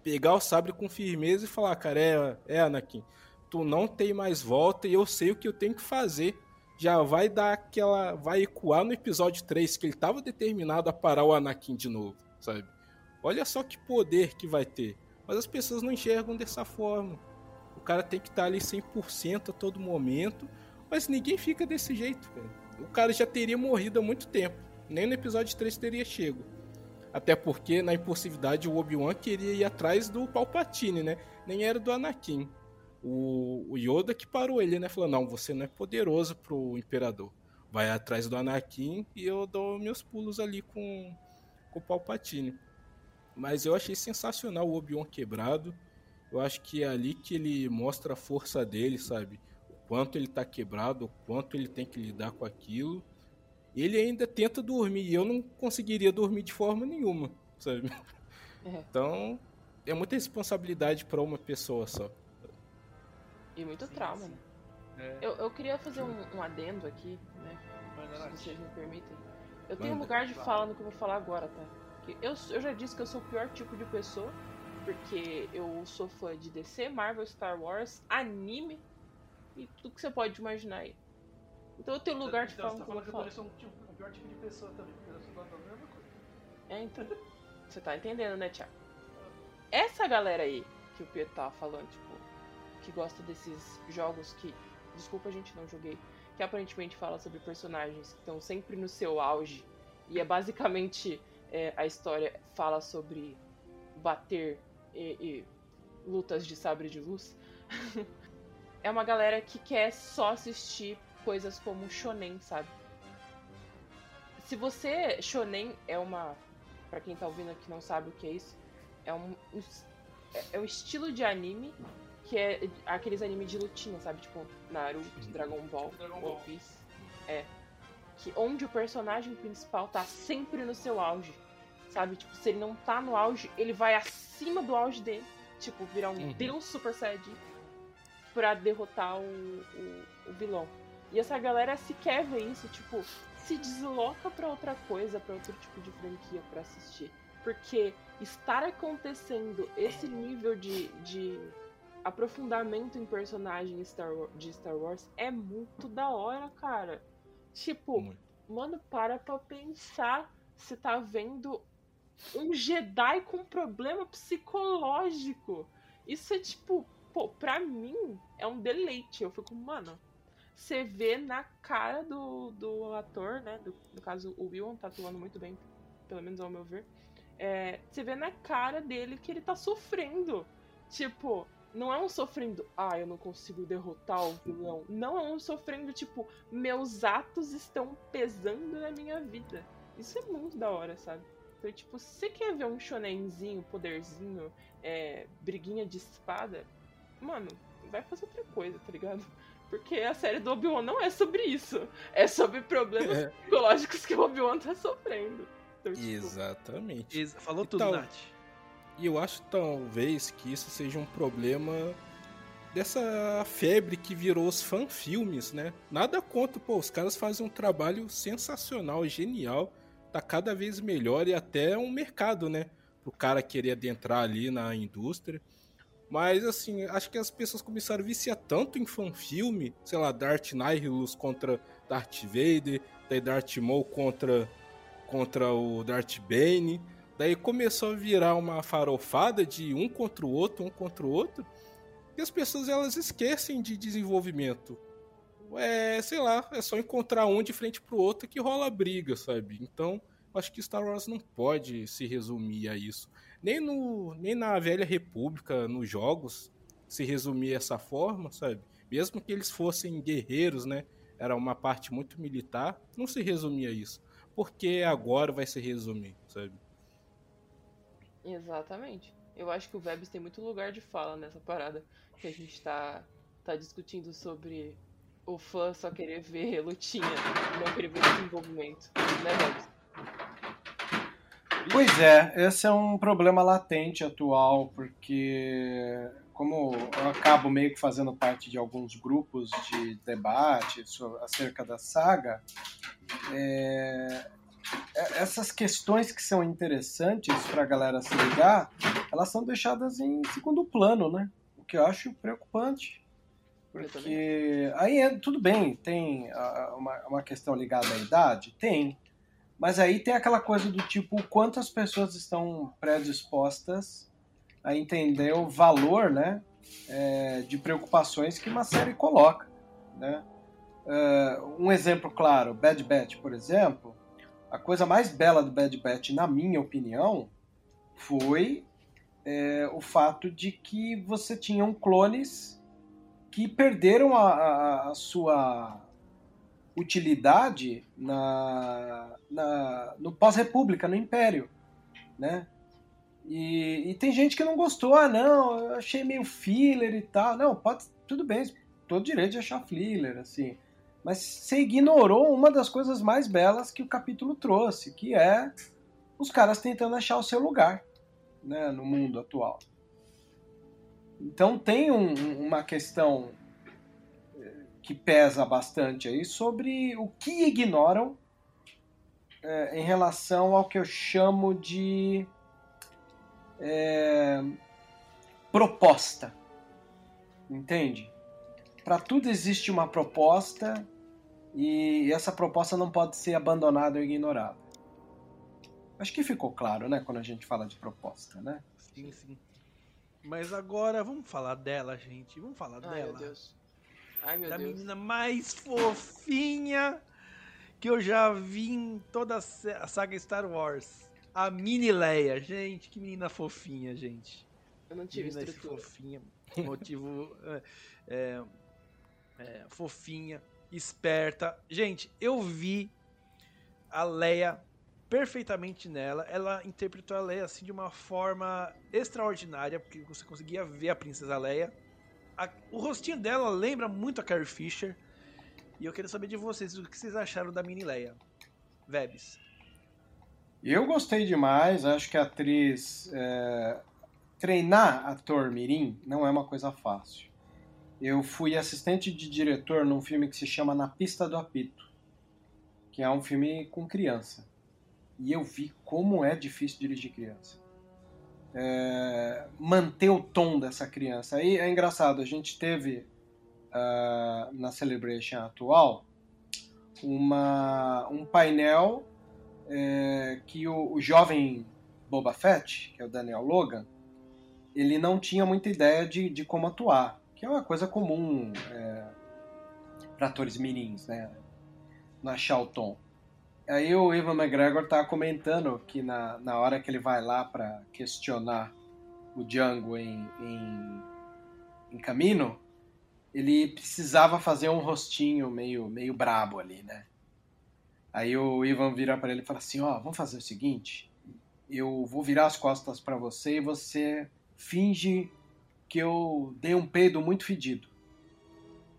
pegar o sabre com firmeza e falar, cara, é, é Anakin, tu não tem mais volta e eu sei o que eu tenho que fazer. Já vai dar aquela. Vai ecoar no episódio 3, que ele estava determinado a parar o Anakin de novo, sabe? Olha só que poder que vai ter. Mas as pessoas não enxergam dessa forma cara tem que estar ali 100% a todo momento, mas ninguém fica desse jeito, velho. O cara já teria morrido há muito tempo. Nem no episódio 3 teria chego. Até porque na impulsividade o Obi-Wan queria ir atrás do Palpatine, né? Nem era do Anakin. O, o Yoda que parou ele, né? Falou: "Não, você não é poderoso pro imperador. Vai atrás do Anakin e eu dou meus pulos ali com com o Palpatine". Mas eu achei sensacional o Obi-Wan quebrado. Eu acho que é ali que ele mostra a força dele, sabe? O quanto ele tá quebrado, o quanto ele tem que lidar com aquilo. Ele ainda tenta dormir e eu não conseguiria dormir de forma nenhuma, sabe? É. Então, é muita responsabilidade para uma pessoa só. E muito sim, trauma, sim. né? É. Eu, eu queria fazer um, um adendo aqui, né? Se vocês me permitem. Eu tenho um lugar de fala no que eu vou falar agora, tá? Eu, eu já disse que eu sou o pior tipo de pessoa porque eu sou fã de DC, Marvel, Star Wars, anime e tudo que você pode imaginar aí. Então eu tenho lugar de então, fala como eu sou um, tipo, um pior tipo de pessoa também, porque eu sou da mesma coisa. É, então. você tá entendendo, né, Thiago? Essa galera aí que o Pedro tava falando, tipo, que gosta desses jogos que. Desculpa, a gente não joguei. Que aparentemente fala sobre personagens que estão sempre no seu auge. E é basicamente. É, a história fala sobre bater e, e lutas de sabre de luz, é uma galera que quer só assistir coisas como shonen, sabe? Se você shonen é uma, para quem tá ouvindo aqui não sabe o que é isso, é um é um estilo de anime que é aqueles anime de lutinha, sabe? Tipo Naruto, Dragon Ball, Dragon One Piece. É. Que onde o personagem principal tá sempre no seu auge. Sabe? Tipo, se ele não tá no auge, ele vai acima do auge dele. Tipo, virar um uhum. Deus Super Saiyajin pra derrotar o, o, o, vilão. E essa galera se quer ver isso, tipo, se desloca pra outra coisa, pra outro tipo de franquia pra assistir. Porque estar acontecendo esse nível de, de aprofundamento em personagem Star de Star Wars é muito da hora, cara. Tipo, muito. mano, para pra pensar. Você tá vendo um Jedi com problema psicológico Isso é tipo, pô, pra mim é um deleite. Eu fico, mano, você vê na cara do, do ator, né? Do, no caso, o Will tá atuando muito bem, pelo menos ao meu ver. É, você vê na cara dele que ele tá sofrendo. Tipo, não é um sofrendo, ah, eu não consigo derrotar o vilão. Não é um sofrendo, tipo, meus atos estão pesando na minha vida. Isso é muito da hora, sabe? Então, tipo, se você quer ver um shonenzinho, poderzinho, é, briguinha de espada, mano, vai fazer outra coisa, tá ligado? Porque a série do Obi-Wan não é sobre isso. É sobre problemas É. psicológicos que o Obi-Wan tá sofrendo. Então, tipo, Exatamente. Ex- Falou tudo, Então, Nath. E eu acho talvez que isso seja um problema dessa febre que virou os fanfilmes, né? Nada contra, pô, os caras fazem um trabalho sensacional, genial, tá cada vez melhor e até um mercado, né? Pro cara querer adentrar ali na indústria. Mas assim, acho que as pessoas começaram a viciar tanto em fanfilme, sei lá, Darth Nihilus contra Darth Vader, daí Darth Maul contra contra o Darth Bane. Daí começou a virar uma farofada de um contra o outro, um contra o outro. E as pessoas elas esquecem de desenvolvimento. É, sei lá, é só encontrar um de frente pro outro que rola briga, sabe? Então, acho que Star Wars não pode se resumir a isso. Nem, no, nem na Velha República, nos jogos, se resumir dessa forma, sabe? Mesmo que eles fossem guerreiros, né? Era uma parte muito militar, não se resumia a isso. Porque agora vai se resumir, sabe? Exatamente. Eu acho que o Vebs tem muito lugar de fala nessa parada que a gente tá, tá discutindo sobre o fã só querer ver lutinha não querer ver desenvolvimento. Né? Pois é, esse é um problema latente atual, porque como eu acabo meio que fazendo parte de alguns grupos de debate so- acerca da saga, é, é- essas questões que são interessantes para a galera se ligar, elas são deixadas em segundo plano, né? O que eu acho preocupante. Porque aí é, tudo bem, tem uma, uma questão ligada à idade? Tem. Mas aí tem aquela coisa do tipo, quantas pessoas estão predispostas a entender o valor, né, é, de preocupações que uma série coloca, né? É, um exemplo claro, Bad Batch, por exemplo, a coisa mais bela do Bad Batch, na minha opinião, foi é, o fato de que você tinham clones que perderam a, a- a sua utilidade na, na- no pós-república, no Império, né? E, e tem gente que não gostou, ah não, eu achei meio filler e tal. Não, pode, tudo bem, todo direito de achar filler, assim. Mas você ignorou uma das coisas mais belas que o capítulo trouxe, que é os caras tentando achar o seu lugar, né, no mundo atual. Então tem um- um- uma questão eh, que pesa bastante aí sobre o que ignoram eh, em relação ao que eu chamo de eh, proposta. Entende? Para tudo existe uma proposta e essa proposta não pode ser abandonada ou ignorada. Acho que ficou claro, né, quando a gente fala de proposta, né? Sim, sim. Mas agora, vamos falar dela, gente. Vamos falar Ai, dela. meu Deus. Ai, meu da Deus. menina mais fofinha que eu já vi em toda a sa- a saga Star Wars. A Mini Leia. Gente, que menina fofinha, gente. Eu não tive menina estrutura. fofinha. Motivo é, é, é, fofinha, esperta. Gente, eu vi a Leia perfeitamente nela. Ela interpretou a Leia assim de uma forma extraordinária, porque você conseguia ver a princesa Leia. A- o rostinho dela lembra muito a Carrie Fisher. E eu queria saber de vocês o que vocês acharam da mini Leia. Vebs. Eu gostei demais, acho que a atriz. é, treinar ator Mirim não é uma coisa fácil. Eu fui assistente de diretor num filme que se chama Na Pista do Apito, que é um filme com criança. E eu vi como é difícil dirigir criança. É, manter o tom dessa criança. Aí é engraçado, a gente teve ah, na Celebration atual uma, um painel é, que o, o jovem Boba Fett, que é o Daniel Logan, ele não tinha muita ideia de, de como atuar, que é uma coisa comum é, para atores mirins, né? Na Charlton. Aí o Ivan McGregor tá comentando que na, na hora que ele vai lá para questionar o Django em, em, em Camino, ele precisava fazer um rostinho meio, meio brabo ali, né? Aí o Ivan vira para ele e fala assim: Ó, oh, vamos fazer o seguinte, eu vou virar as costas para você e você finge que eu dei um peido muito fedido.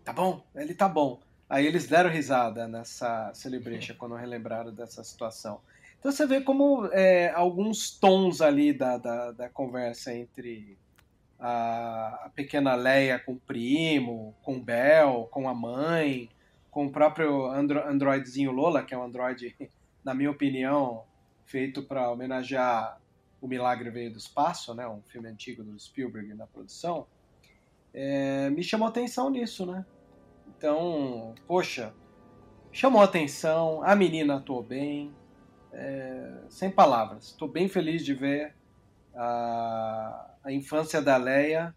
Tá bom? Ele tá bom. Aí eles deram risada nessa celebration quando relembraram dessa situação. Então você vê como é, alguns tons ali da, da, da conversa entre a, a, pequena Leia com o primo, com o Bel, com a mãe, com o próprio andro, androidezinho Lola, que é um androide, na minha opinião, feito para homenagear O Milagre Veio do Espaço, né, um filme antigo do Spielberg na produção, é, me chamou atenção nisso, né? Então, poxa, chamou atenção, a menina atuou bem, é, sem palavras. Estou bem feliz de ver a, a infância da Leia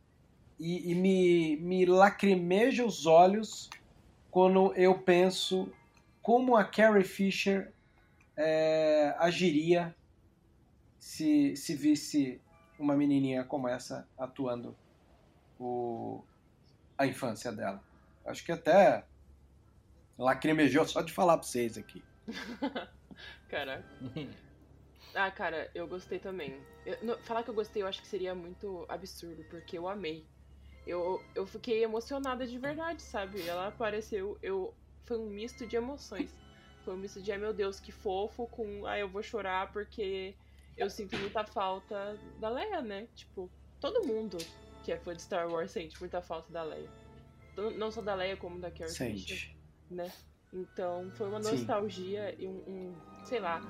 e, e, me, me lacrimeja os olhos quando eu penso como a Carrie Fisher é, agiria se, se visse uma menininha como essa atuando o, a infância dela. Acho que até lacrimejou só de falar pra vocês aqui. Caraca. ah, cara, eu gostei também. Eu, no, falar que eu gostei eu acho que seria muito absurdo, porque eu amei. Eu, eu fiquei emocionada de verdade, sabe? Ela apareceu, eu foi um misto de emoções. Foi um misto de, ai meu Deus, que fofo, com, ai eu vou chorar porque eu sinto muita falta da Leia, né? Tipo, todo mundo que é fã de Star Wars sente muita falta da Leia não só da Leia como da Carrie Sente. Fisher, né? Então foi uma nostalgia Sim. e um, um, sei lá,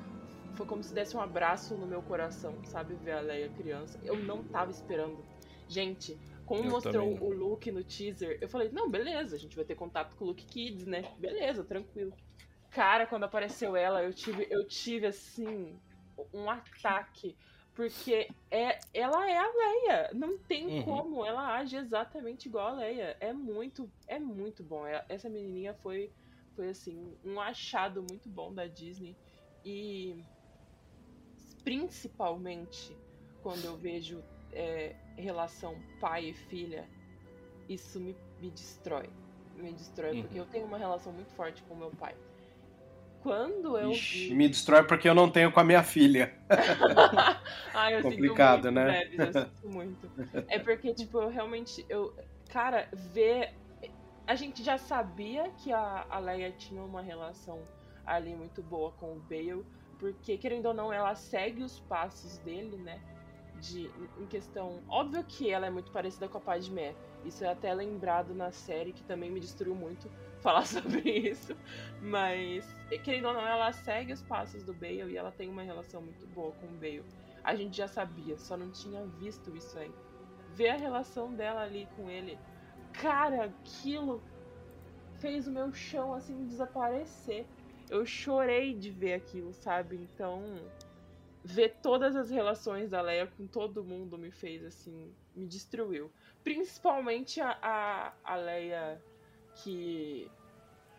foi como se desse um abraço no meu coração, sabe? Ver a Leia criança. Eu não tava esperando. Gente, como eu mostrou o Luke no teaser, eu falei, não, beleza, a gente vai ter contato com o Luke Kids, né? Beleza, tranquilo. Cara, quando apareceu ela, eu tive, eu tive assim, um ataque porque é, ela é a Leia. Não tem uhum. como. Ela age exatamente igual a Leia. É muito, é muito bom. É, essa menininha foi, foi assim, um achado muito bom da Disney. E principalmente quando eu vejo é, relação pai e filha, isso me, me destrói. Me destrói, uhum. porque eu tenho uma relação muito forte com meu pai quando eu Ixi, vi... me destrói porque eu não tenho com a minha filha. ah, eu Complicado, sinto muito, né? eu sinto muito. É porque, tipo, eu realmente. Eu, cara, ver. A gente já sabia que a, a Leia tinha uma relação ali muito boa com o Bale, porque, querendo ou não, ela segue os passos dele, né? De, em questão. Óbvio que ela é muito parecida com a Padmé. Isso é até lembrado na série, que também me destruiu muito falar sobre isso. Mas, querendo ou não, ela segue os passos do Bale e ela tem uma relação muito boa com o Bale. A gente já sabia, só não tinha visto isso aí. Ver a relação dela ali com ele. Cara, aquilo fez o meu chão assim desaparecer. Eu chorei de ver aquilo, sabe? Então, ver todas as relações da Leia com todo mundo me fez assim, me destruiu. Principalmente a, a, a Leia que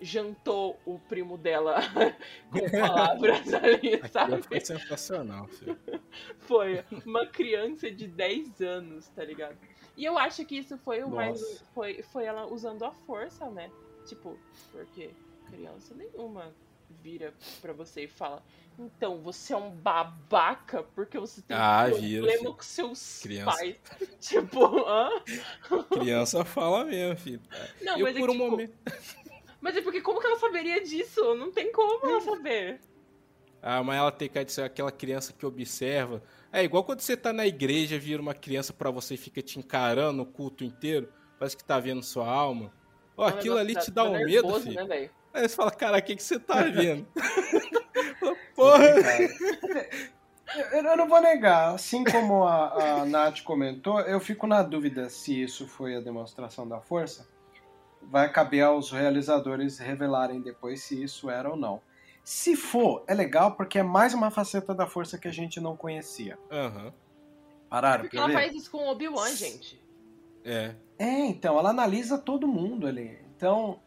jantou o primo dela com palavras ali, sabe? Foi sensacional, filho. Foi uma criança de 10 anos, tá ligado? E eu acho que isso foi o Nossa. mais. Foi, foi ela usando a força, né? Tipo, porque criança nenhuma vira para você e fala: Então, você é um babaca porque você tem ah, um problema vira, com seus criança. pais. tipo, hã? Criança fala mesmo, filho. Não, eu, mas é por é, um tipo, momento. Mas é porque como que ela saberia disso? Não tem como ela saber. Ah, mas ela tem que ser aquela criança que observa. É igual quando você tá na igreja, vira uma criança para você e fica te encarando o culto inteiro. Parece que tá vendo sua alma. Ó, oh, aquilo ali te dá um nervoso, medo, filho. Né, Aí você fala, cara, o que, que você tá vendo? Porra! Eu não vou negar, assim como a, a Nath comentou, eu fico na dúvida se isso foi a demonstração da força. Vai caber aos realizadores revelarem depois se isso era ou não. Se for, é legal porque é mais uma faceta da força que a gente não conhecia. Uhum. Pararam Porque ela ver? faz isso com o Obi-Wan, gente. É. É, então, ela analisa todo mundo ali. Então,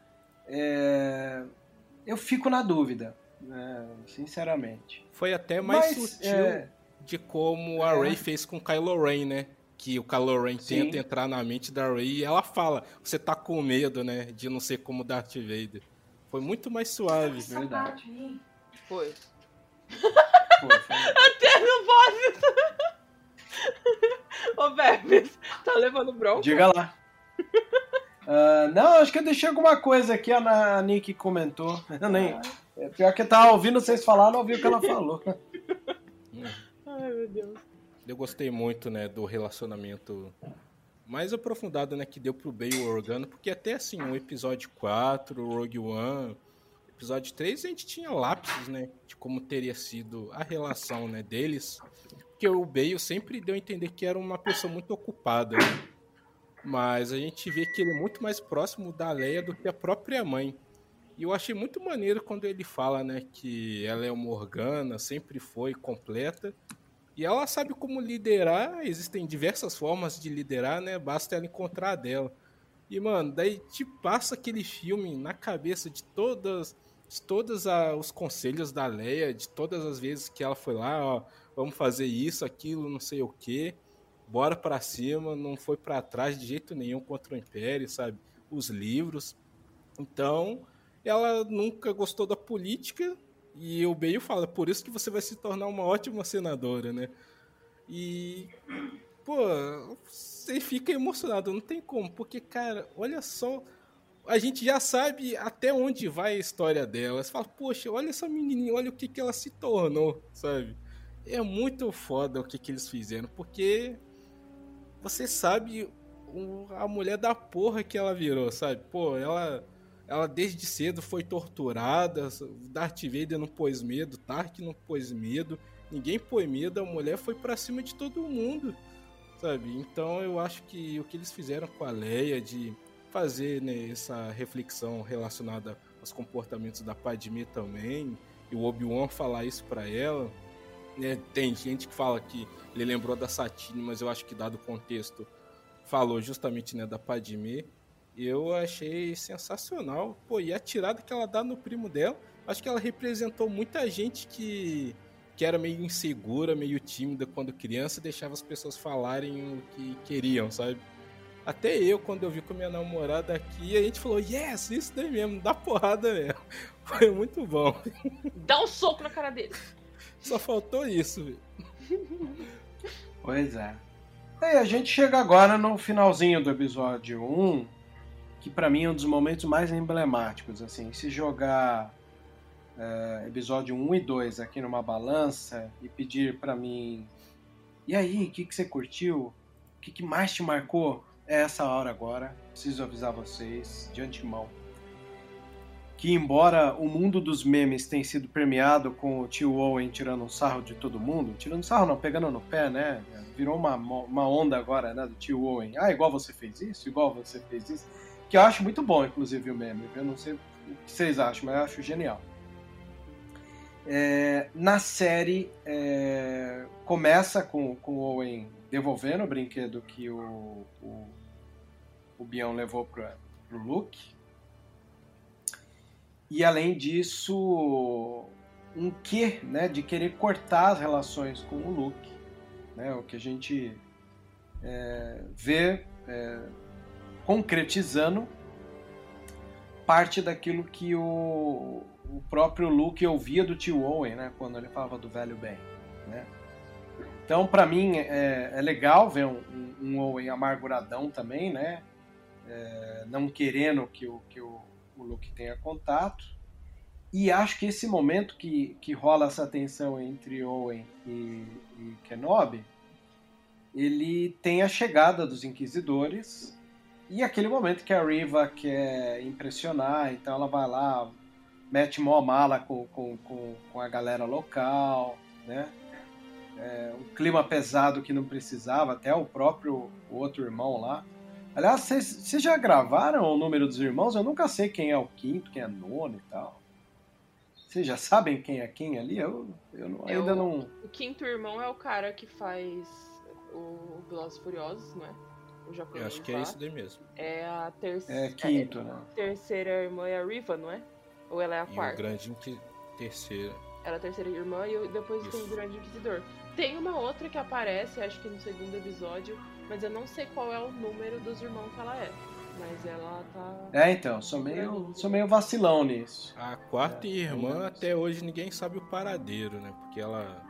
é, eu fico na dúvida, né, sinceramente. Foi até mais Mas, sutil é, de como a É. Rey fez com Kylo Ren, né? Que o Kylo Ren Sim. tenta entrar na mente da Rey e ela fala: Você tá com medo, né? De não ser como Darth Vader. Foi muito mais suave. Verdade. Foi. Foi, foi. Até no boss. Ô, Bebes, tá levando bronca? Diga lá. Ah, não, acho que eu deixei alguma coisa aqui, a Nick comentou. Eu nem. É Pior que eu tava ouvindo vocês falar, não ouvi o que ela falou. Ai, meu Deus. Eu gostei muito, né, do relacionamento mais aprofundado, né, que deu pro Bail e o Organa, porque até assim, o episódio 4, o Rogue One, episódio 3, a gente tinha lápis, né, de como teria sido a relação, né, deles, porque o Bale sempre deu a entender que era uma pessoa muito ocupada, né? mas a gente vê que ele é muito mais próximo da Leia do que a própria mãe. E eu achei muito maneiro quando ele fala, né, que ela é uma Organa, sempre foi completa, e ela sabe como liderar, existem diversas formas de liderar, né? Basta ela encontrar a dela. E, mano, daí te passa aquele filme na cabeça de todas, de todos os conselhos da Leia, de todas as vezes que ela foi lá, ó, vamos fazer isso, aquilo, não sei o quê. Bora pra cima, não foi pra trás de jeito nenhum contra o Império, sabe? Os livros. Então, ela nunca gostou da política e o Bale fala, por isso que você vai se tornar uma ótima senadora, né? E, pô, você fica emocionado, não tem como, porque, cara, olha só, a gente já sabe até onde vai a história dela. Você fala, poxa, olha essa menininha, olha o que, que ela se tornou, sabe? É muito foda o que, que eles fizeram, porque você sabe a mulher da porra que ela virou, sabe? Pô, ela, ela desde cedo foi torturada, Darth Vader não pôs medo, Tark não pôs medo, ninguém pôs medo, a mulher foi pra cima de todo mundo, sabe? Então eu acho que o que eles fizeram com a Leia de fazer né, essa reflexão relacionada aos comportamentos da Padmé também, e o Obi-Wan falar isso pra ela, né? Tem gente que fala que ele lembrou da Satine, mas eu acho que dado o contexto falou justamente né, da Padmé. Eu achei sensacional. Pô, e a tirada que ela dá no primo dela, acho que ela representou muita gente que, que era meio insegura, meio tímida quando criança e deixava as pessoas falarem o que queriam, sabe? Até eu, quando eu vi com minha namorada aqui, a gente falou, yes, isso daí mesmo, dá porrada mesmo. Foi muito bom. Dá um soco na cara dele. Só faltou isso, velho. Pois é. Aí a gente chega agora no finalzinho do episódio 1, que pra mim é um dos momentos mais emblemáticos. Assim, se jogar é, episódio 1 e 2 aqui numa balança e pedir pra mim, e aí, o que, que você curtiu? O que, que mais te marcou? É essa hora agora. Preciso avisar vocês de antemão que embora o mundo dos memes tenha sido premiado com o tio Owen tirando um sarro de todo mundo, tirando sarro não, pegando no pé, né? Virou uma, uma onda agora, né, do tio Owen. Ah, igual você fez isso, igual você fez isso. Que eu acho muito bom, inclusive, o meme. Eu não sei o que vocês acham, mas eu acho genial. É, na série, é, começa com, com o Owen devolvendo o brinquedo que o, o, o Bion levou para o Luke. E além disso, um quê né, de querer cortar as relações com o Luke. Né, o que a gente é, vê é, concretizando parte daquilo que o, o próprio Luke ouvia do tio Owen, né, quando ele falava do velho bem. Né? Então, para mim, é, é, legal ver um, um, um, Owen amarguradão também, né? É, não querendo que o, que o, o Luke tenha contato. E acho que esse momento que, que rola essa tensão entre Owen e, e Kenobi, ele tem a chegada dos Inquisidores e aquele momento que a Riva quer impressionar, então ela vai lá, mete mó mala com, com, com, com a galera local, né? É, um clima pesado que não precisava, até o próprio o outro irmão lá. Aliás, vocês já gravaram o número dos irmãos? Eu nunca sei quem é o quinto, quem é nono e tal. Vocês já sabem quem é quem ali? Eu, eu não, ainda não. O quinto irmão é o cara que faz. o Velozes Furiosos, não é? O japonês Eu acho que é lá. isso daí mesmo. É a terceira. É quinto, né? terceira irmã é a Riva, não é? Ou ela é a E o quarta? grande inqui... terceira. Ela é a terceira irmã e depois tem o Isso. Grande Inquisidor. Tem uma outra que aparece, acho que no segundo episódio, mas eu não sei qual é o número dos irmãos que ela é. Mas ela tá. É, então, sou meio, sou meio vacilão nisso. A quarta É, irmã, até hoje ninguém sabe o paradeiro, né? Porque ela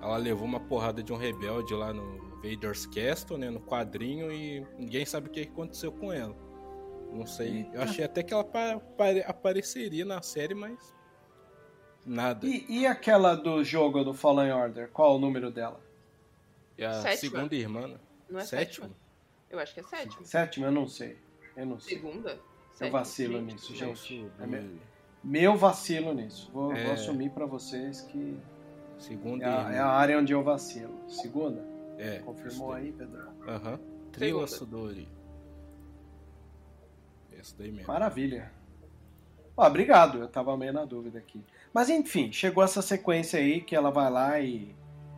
ela levou uma porrada de um rebelde lá no Vader's Castle, né? No quadrinho e ninguém sabe o que aconteceu com ela. Não sei. Eita. Eu achei até que ela pa- apare- apareceria na série, mas nada. E, e aquela do jogo do Fallen Order? Qual o número dela? E a Sétima. segunda irmã, né? Não é Sétima? sétima? Eu acho que é sétima. Sétima? Eu não sei. Eu não sei. Segunda? Eu Sétima? vacilo Gente, nisso, gente. É Meu, meu, vacilo nisso. Vou, É. vou assumir pra vocês que Segunda é a, é a área onde eu vacilo. Segunda? É, Confirmou aí, Pedro? Aham. Trila Segunda. Sudori. Esse daí mesmo. Maravilha. Ó, obrigado, eu tava meio na dúvida aqui. Mas enfim, chegou essa sequência aí que ela vai lá e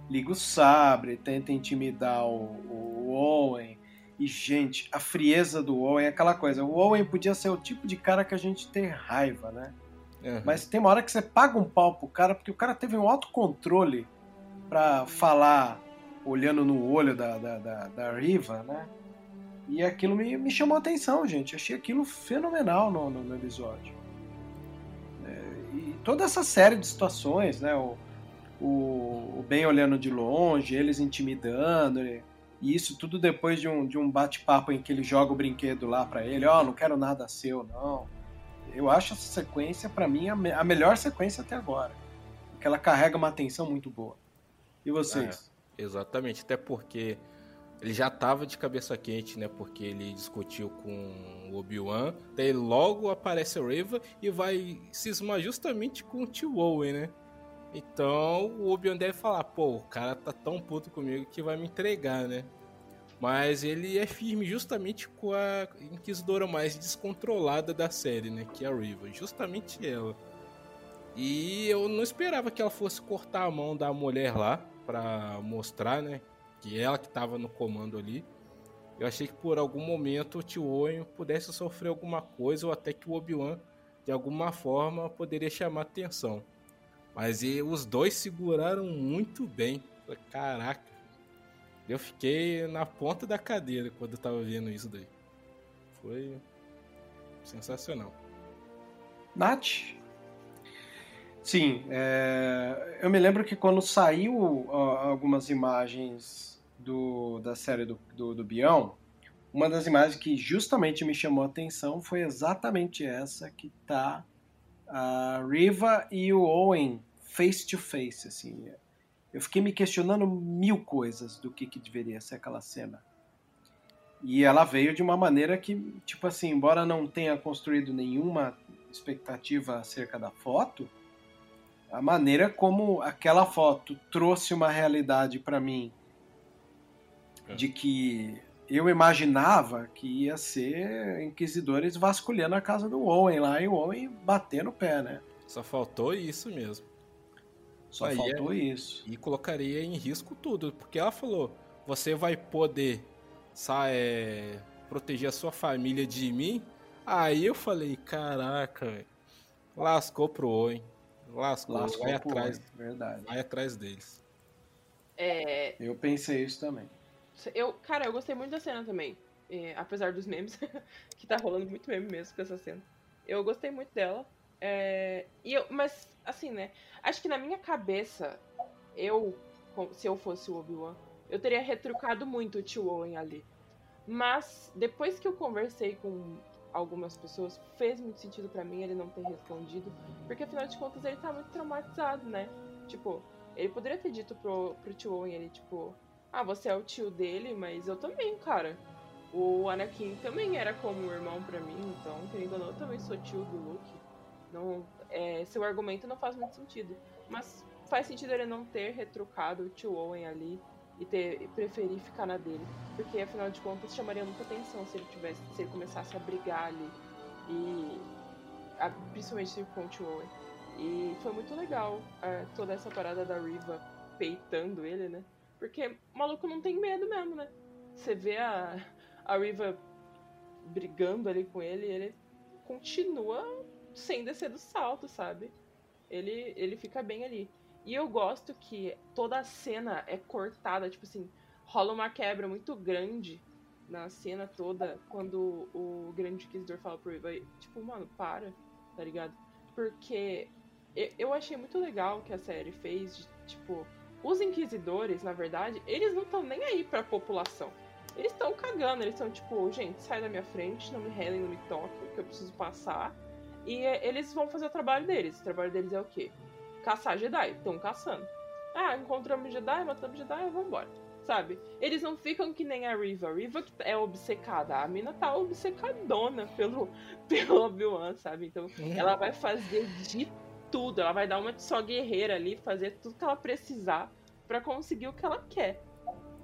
liga o sabre, tenta intimidar o, o Owen. E, gente, a frieza do Owen é aquela coisa. O Owen podia ser o tipo de cara que a gente tem raiva, né? Aham. Mas tem uma hora que você paga um pau pro cara, porque o cara teve um autocontrole pra falar olhando no olho da, da, da, da Riva, né? E aquilo me, me chamou a atenção, gente. Achei aquilo fenomenal no, no, no episódio. É, e toda essa série de situações, né? O, o, o Ben olhando de longe, eles intimidando, e e isso tudo depois de um, de um bate-papo em que ele joga o brinquedo lá pra ele, ó, não quero nada seu, não. Eu acho essa sequência, pra mim, a, me- a melhor sequência até agora. Porque ela carrega uma atenção muito boa. E vocês? Exatamente, até porque ele já tava de cabeça quente, né? Porque ele discutiu com o Obi-Wan, daí logo aparece a Reva e vai cismar justamente com o tio Owen, né? Então o Obi-Wan deve falar, pô, o cara tá tão puto comigo que vai me entregar, né? Mas ele é firme justamente com a inquisidora mais descontrolada da série, né? Que é a Reva, justamente ela. E eu não esperava que ela fosse cortar a mão da mulher lá pra mostrar, né? Que ela que tava no comando ali. Eu achei que por algum momento o tio Owen pudesse sofrer alguma coisa ou até que o Obi-Wan de alguma forma poderia chamar atenção. Mas e, os dois seguraram muito bem. Caraca. Eu fiquei na ponta da cadeira quando eu tava vendo isso daí. Foi sensacional. Nath? Sim, é, eu me lembro que quando saiu algumas imagens do, da série do, do, do Bião, uma das imagens que justamente me chamou a atenção foi exatamente essa que tá a Riva e o Owen face to face, assim. Eu fiquei me questionando mil coisas do que, que deveria ser aquela cena. E ela veio de uma maneira que, tipo assim, embora não tenha construído nenhuma expectativa acerca da foto, a maneira como aquela foto trouxe uma realidade para mim de que eu imaginava que ia ser inquisidores vasculhando a casa do Owen lá e o Owen batendo o pé, né? Só faltou isso mesmo. Só Aí faltou é- isso. E colocaria em risco tudo, porque ela falou: você vai poder sa- é, proteger a sua família de mim? Aí eu falei: caraca, lascou pro Owen. Lascou, Lascou vai atrás, Owen, verdade. vai atrás deles. É, Eu pensei isso também. eu, cara, eu gostei muito da cena também. É, apesar dos memes, que tá rolando muito meme mesmo com essa cena. Eu gostei muito dela. É, e eu, mas, assim, né? Acho que na minha cabeça, eu, se eu fosse o Obi-Wan, eu teria retrucado muito o tio Owen ali. Mas, depois que eu conversei com algumas pessoas, fez muito sentido pra mim ele não ter respondido. Porque, afinal de contas, ele tá muito traumatizado, né? Tipo, ele poderia ter dito pro, pro tio Owen, ele, tipo... Ah, você é o tio dele, mas eu também, cara. O Anakin também era como um irmão pra mim, então, querendo ou não, eu também sou tio do Luke. Não, é, seu argumento não faz muito sentido. Mas faz sentido ele não ter retrucado o tio Owen ali e ter e preferir ficar na dele. Porque afinal de contas chamaria muita atenção se ele tivesse, se ele começasse a brigar ali. E a- principalmente tio Owen. E foi muito legal é, toda essa parada da Riva peitando ele, né? Porque o maluco não tem medo mesmo, né? Você vê a, a Riva brigando ali com ele, ele continua sem descer do salto, sabe? Ele, ele fica bem ali. E eu gosto que toda a cena é cortada, tipo assim, rola uma quebra muito grande na cena toda quando o grande inquisidor fala pro Riva, tipo, mano, para, tá ligado? Porque eu achei muito legal que a série fez, de, tipo, os inquisidores, na verdade, eles não estão nem aí pra população. Eles estão cagando, eles estão tipo, gente, sai da minha frente, não me relem, não me toquem, que eu preciso passar. E eles vão fazer o trabalho deles. O trabalho deles é o quê? Caçar Jedi. Estão caçando. Ah, encontramos Jedi, matamos Jedi, vamos embora. Sabe? Eles não ficam que nem a Riva. A Riva que é obcecada. A mina tá obcecadona pelo, pelo Obi-Wan, sabe? Então, Uhum. ela vai fazer de tudo. Ela vai dar uma de só guerreira ali, fazer tudo que ela precisar pra conseguir o que ela quer.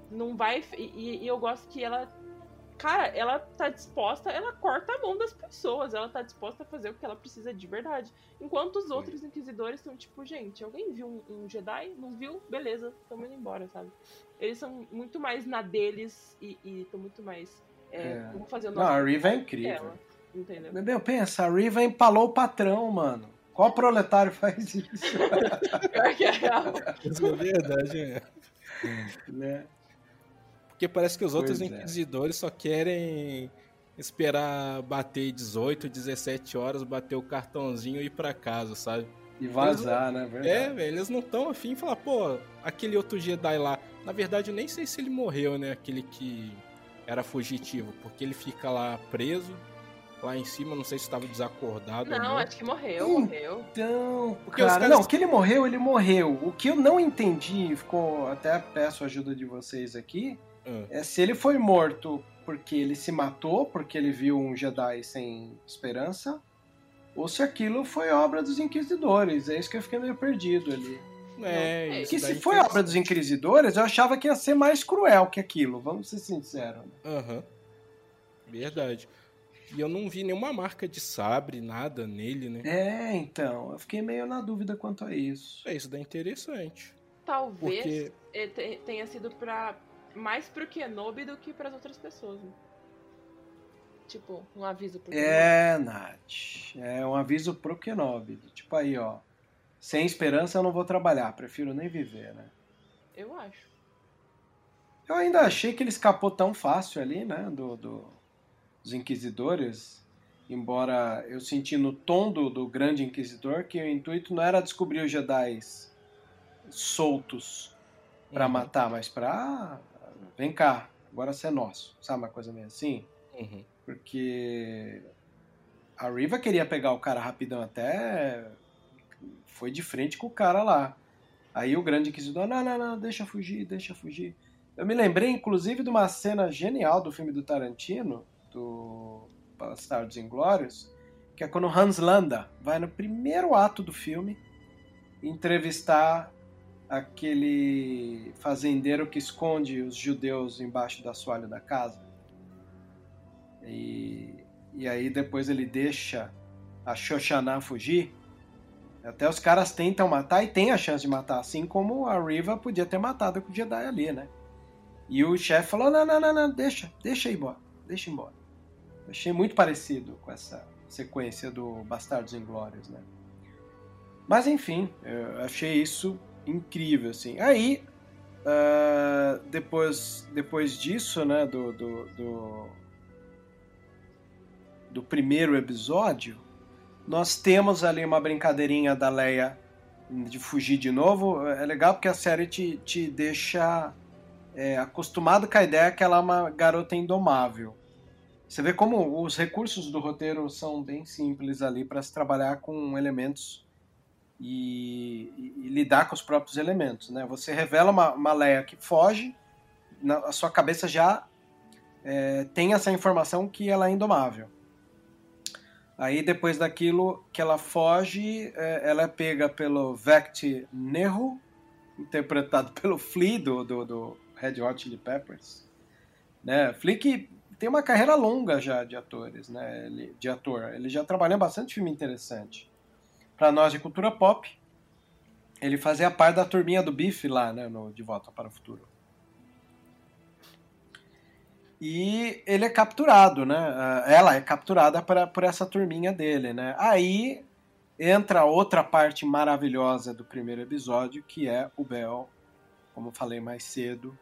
Não vai. E, e eu gosto que ela. Cara, ela tá disposta, ela corta a mão das pessoas, ela tá disposta a fazer o que ela precisa de verdade. Enquanto os outros inquisidores estão tipo, gente, alguém viu um, um Jedi? Não viu? Beleza, tamo indo embora, sabe? Eles são muito mais na deles e estão muito mais. É, É. vamos fazer o Não, nosso a Riva é incrível. dela, Entendeu? Meu, pensa, a Riva empalou o patrão, mano. Qual proletário faz isso? Pior que é real. Isso é verdade, é. né? Porque parece que os outros Pois é. inquisidores só querem esperar bater 18, 17 horas, bater o cartãozinho e ir pra casa, sabe? E vazar, né? É, Verdade. velho, eles não estão afim de falar, pô, aquele outro Jedi lá. Na verdade, eu nem sei se ele morreu, né? Aquele que era fugitivo, porque ele fica lá preso, lá em cima, não sei se estava desacordado ou Não, não. acho que morreu, Hum. morreu. Então, Porque cara, caras- não, que ele morreu, ele morreu. O que eu não entendi, ficou até peço a ajuda de vocês aqui, Ah. é se ele foi morto porque ele se matou, porque ele viu um Jedi sem esperança, ou se aquilo foi obra dos Inquisidores. É isso que eu fiquei meio perdido ali. É, isso Que se foi obra dos Inquisidores, eu achava que ia ser mais cruel que aquilo, vamos ser sinceros. né? Aham. Verdade. E eu não vi nenhuma marca de sabre, nada nele, né? É, então, eu fiquei meio na dúvida quanto a isso. É, isso daí é interessante. Talvez Porque- tenha sido pra. Mais pro Kenobi do que pras outras pessoas. Né? Tipo, um aviso pro Kenobi. É, Nath. É um aviso pro Kenobi. Tipo aí, ó. Sem esperança eu não vou trabalhar, prefiro nem viver, né? Eu acho. Eu ainda achei que ele escapou tão fácil ali, né? Do, do- dos Inquisidores. Embora eu senti no tom do, do Grande Inquisidor que o intuito não era descobrir os Jedi soltos pra Uhum. matar, mas pra. Vem cá, agora você é nosso. Sabe uma coisa meio assim? Uhum. Porque a Riva queria pegar o cara rapidão até. Foi de frente com o cara lá. Aí o grande inquisidor, não, não, não, deixa fugir, deixa fugir. Eu me lembrei, inclusive, de uma cena genial do filme do Tarantino, do Bastardos Inglórios, que é quando Hans Landa vai no primeiro ato do filme entrevistar aquele fazendeiro que esconde os judeus embaixo do assoalho da casa. E, e aí depois ele deixa a Shoshana fugir. Até os caras tentam matar e tem a chance de matar, assim como a Riva podia ter matado com o Jedi ali, né? E o chefe falou: não, não, não, não, deixa, deixa ir embora, deixa embora. Achei muito parecido com essa sequência do Bastardos Inglórios, né? Mas enfim, eu achei isso incrível, assim. Aí, ah, depois, depois disso, né, do, do, do, do primeiro episódio, nós temos ali uma brincadeirinha da Leia de fugir de novo. É legal porque a série te, te deixa é, acostumado com a ideia que ela é uma garota indomável. Você vê como os recursos do roteiro são bem simples ali para se trabalhar com elementos e, e- lidar com os próprios elementos. Né? Você revela uma, uma Leia que foge, na, a sua cabeça já é, tem essa informação que ela é indomável. Aí depois daquilo que ela foge, é, ela é pega pelo Vect Nehu, interpretado pelo Flea do, do, do Red Hot Chili Peppers. Né? Flea que tem uma carreira longa já de atores, né? Ele, de ator. Ele já trabalhou em bastante filme interessante. Para nós de cultura pop, ele fazia parte da turminha do Biff lá, né? No De Volta para o Futuro. E ele é capturado, né? Ela é capturada pra, por essa turminha dele, né? Aí entra outra parte maravilhosa do primeiro episódio, que é o Bel, como falei mais cedo,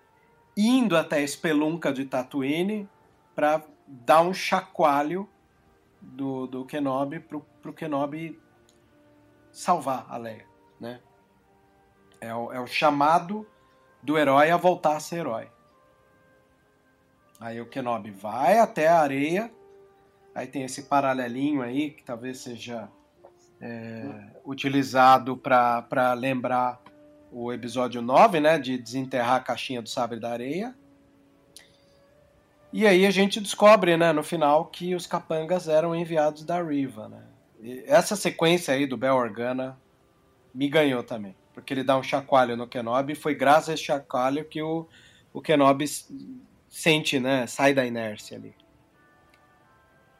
indo até a espelunca de Tatooine para dar um chacoalho do, do Kenobi pro, pro Kenobi salvar a Leia, né? É o, é o chamado do herói a voltar a ser herói. Aí o Kenobi vai até a areia, aí tem esse paralelinho aí que talvez seja é, utilizado para lembrar o episódio 9, né, de desenterrar a caixinha do sabre da areia. E aí a gente descobre, né, no final, que os capangas eram enviados da Riva, né. Essa sequência aí do Bel Organa me ganhou também, porque ele dá um chacoalho no Kenobi e foi graças a esse chacoalho que o, o Kenobi sente, né, sai da inércia ali.